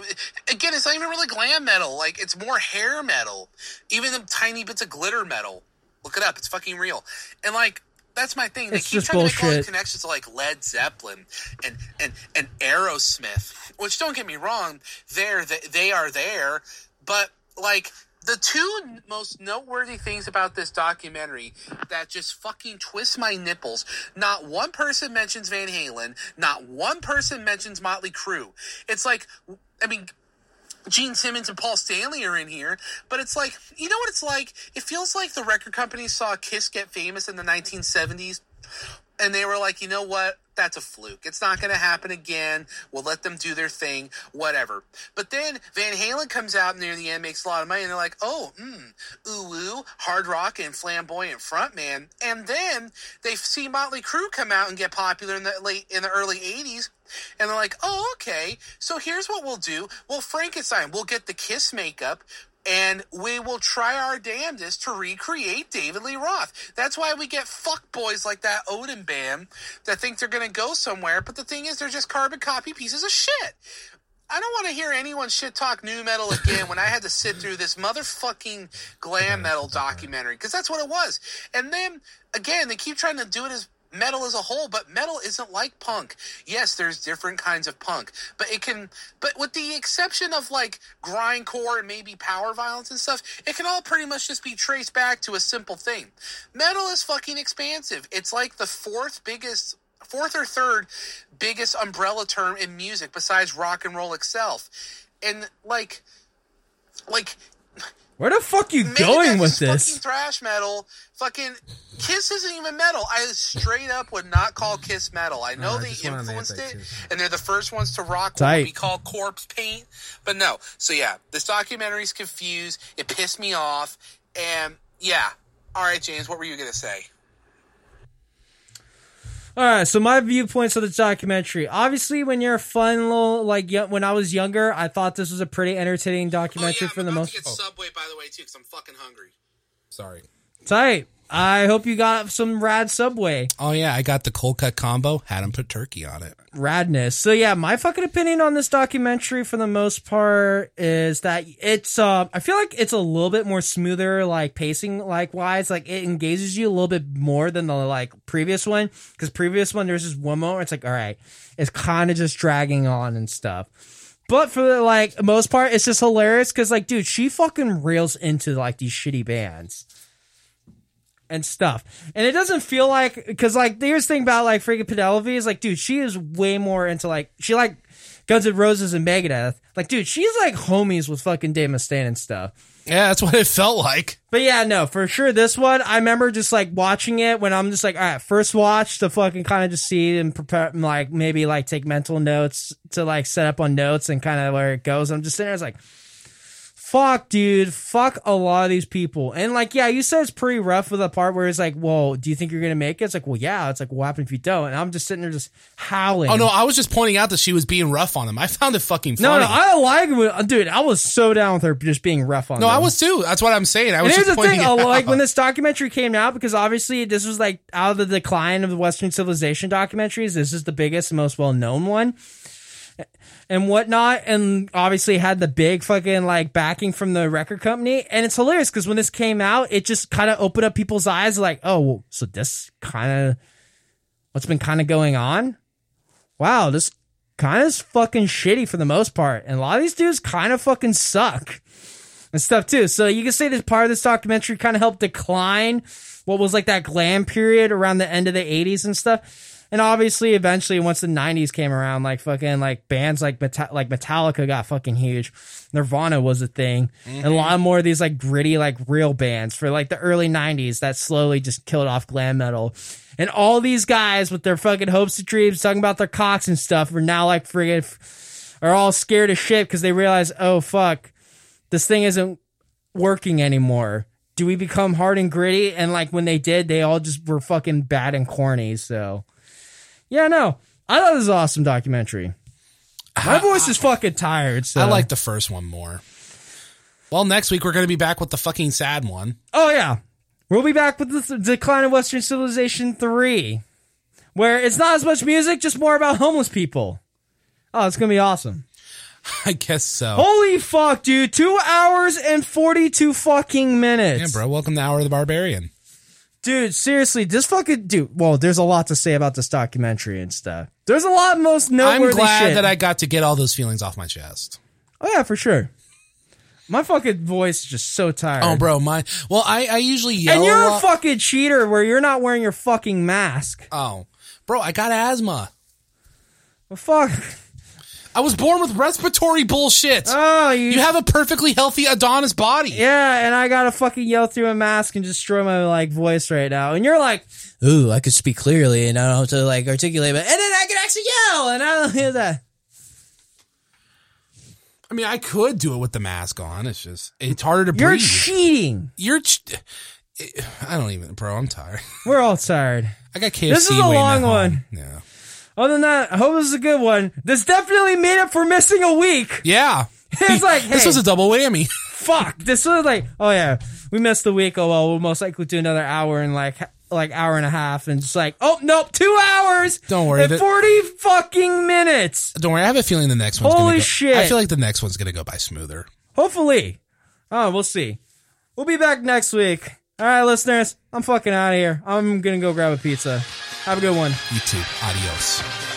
Again, it's not even really glam metal. Like it's more hair metal. Even the tiny bits of glitter metal. Look it up. It's fucking real. And like that's my thing. They It's keep just trying to make all bullshit. these connections to like Led Zeppelin and and and Aerosmith. Which don't get me wrong, they're they, they are there, but like the two most noteworthy things about this documentary that just fucking twist my nipples. Not one person mentions Van Halen. Not one person mentions Motley Crue. It's like, I mean, Gene Simmons and Paul Stanley are in here, but it's like, you know what it's like? It feels like the record company saw Kiss get famous in the 1970s, and they were like, you know what? That's a fluke. It's not going to happen again. We'll let them do their thing, whatever. But then Van Halen comes out near the end, makes a lot of money, and they're like, oh, mm, ooh, ooh, hard rock and flamboyant frontman. And then they see Motley Crue come out and get popular in the late in the early '80s, and they're like, oh, okay. So here's what we'll do. We'll Frankenstein. We'll get the Kiss makeup. And we will try our damnedest to recreate David Lee Roth. That's why we get fuckboys like that Odin band that think they're going to go somewhere. But the thing is, they're just carbon copy pieces of shit. I don't want to hear anyone shit talk nu metal again when I had to sit through this motherfucking glam metal documentary because that's what it was. And then again, they keep trying to do it as metal as a whole, but metal isn't like punk. Yes, there's different kinds of punk, but it can, but with the exception of like grindcore and maybe power violence and stuff, it can all pretty much just be traced back to a simple thing. Metal is fucking expansive. It's like the fourth biggest fourth or third biggest umbrella term in music besides rock and roll itself. And like like Where the fuck you Megadeth going with is this? Fucking thrash metal. Fucking Kiss isn't even metal. I straight up would not call Kiss metal. I know No, I they influenced it, and they're the first ones to rock what Tight. we call corpse paint. But no. So yeah, this documentary's confused. It pissed me off, and yeah. All right, James, what were you gonna say? All right, so my viewpoints of the documentary. Obviously, when you're a fun little like yo- when I was younger, I thought this was a pretty entertaining oh, documentary for the most. get Subway by the way too, because I'm fucking hungry. Sorry. Tight. I hope you got some rad Subway Oh yeah, I got the cold cut combo. Had them put turkey on it. radness. So yeah, my fucking opinion on this documentary for the most part is that it's uh I feel like it's a little bit more smoother like pacing like wise like it engages you a little bit more than the like previous one cuz previous one there's just one moment where it's like all right, it's kind of just dragging on and stuff. But for the like most part it's just hilarious cuz like dude, she fucking rails into like these shitty bands and stuff. And it doesn't feel like because like the thing about like freaking Penelope is like, dude, she is way more into like she like Guns N' Roses and Megadeth. Like, dude, she's like homies with fucking Dave Mustaine and stuff. Yeah, that's what it felt like. But yeah, no, for sure. This one, I remember just like watching it when I'm just like, all right, first watch to fucking kind of just see and prepare, like maybe like take mental notes to like set up on notes and kind of where it goes. I'm just sitting there, it's like, fuck, dude, fuck a lot of these people. And like, yeah, you said it's pretty rough with the part where it's like, well, do you think you're gonna make it? It's like, well, yeah. It's like, what happens if you don't? And I'm just sitting there just howling. Oh no, I was just pointing out that she was being rough on him. I found it fucking no, funny. no, I like it, dude. I was so down with her just being rough on. No, I was too. That's what I'm saying. I was And here's just the pointing thing, uh, like when this documentary came out, because obviously this was like out of the decline of the Western civilization documentaries. This is the biggest, and most well known one, and whatnot. And obviously had the big fucking like backing from the record company. And it's hilarious because when this came out, it just kind of opened up people's eyes, like, oh, so this kind of what's been kind of going on. Wow, this kind of is fucking shitty for the most part, and a lot of these dudes kind of fucking suck. and stuff too. So you can say this part of this documentary kind of helped decline what was like that glam period around the end of the 80s and stuff. And obviously, eventually, once the '90s came around, like fucking like bands like Meta- like Metallica got fucking huge. Nirvana was a thing, and a mm-hmm. lot more of these like gritty, like real bands for like the early '90s that slowly just killed off glam metal. And all these guys with their fucking hopes and dreams, talking about their cocks and stuff, are now like friggin' are all scared as shit because they realize, oh fuck, this thing isn't working anymore. Do we become hard and gritty? And like when they did, they all just were fucking bad and corny. So, yeah, no, I thought this was an awesome documentary. My voice is fucking tired. So I like the first one more. Well, next week we're going to be back with the fucking sad one. Oh yeah, we'll be back with the decline of Western civilization three, where it's not as much music, just more about homeless people. Oh, it's gonna be awesome. I guess so. Holy fuck, dude! Two hours and forty-two fucking minutes. Yeah, bro. Welcome to Hour of the Barbarian. Dude, seriously, this fucking dude. Well, there's a lot to say about this documentary and stuff. There's a lot most noteworthy I'm glad shit. that I got to get all those feelings off my chest. Oh yeah, for sure. My fucking voice is just so tired. Oh, bro, my well, I I usually yell. And you're a a fucking cheater where you're not wearing your fucking mask. oh, bro, I got asthma. Well, fuck. I was born with respiratory bullshit. Oh, you, you have a perfectly healthy Adonis body. Yeah, and I gotta fucking yell through a mask and destroy my like voice right now. And you're like, ooh, I could speak clearly and I don't have to like articulate, but and then I can actually yell, and I don't hear that. I mean, I could do it with the mask on. It's just it's harder to breathe. You're breathe. cheating. You're. Ch- I don't even, bro. I'm tired. We're all tired. I got KFC. This is a long one. Yeah. Other than that, I hope this is a good one. This definitely made up for missing a week. Yeah. It's like, this was a double whammy. Fuck. This was like, oh yeah, we missed the week. Oh well, we'll most likely do another hour and like like hour and a half, and just like, oh nope, two hours. Don't worry, and forty fucking minutes. Don't worry. I have a feeling the next one's Holy go, shit. I feel like the next one's gonna go by smoother. Hopefully. Oh, we'll see. We'll be back next week. All right, listeners, I'm fucking out of here. I'm gonna go grab a pizza. Have a good one. You too. Adios.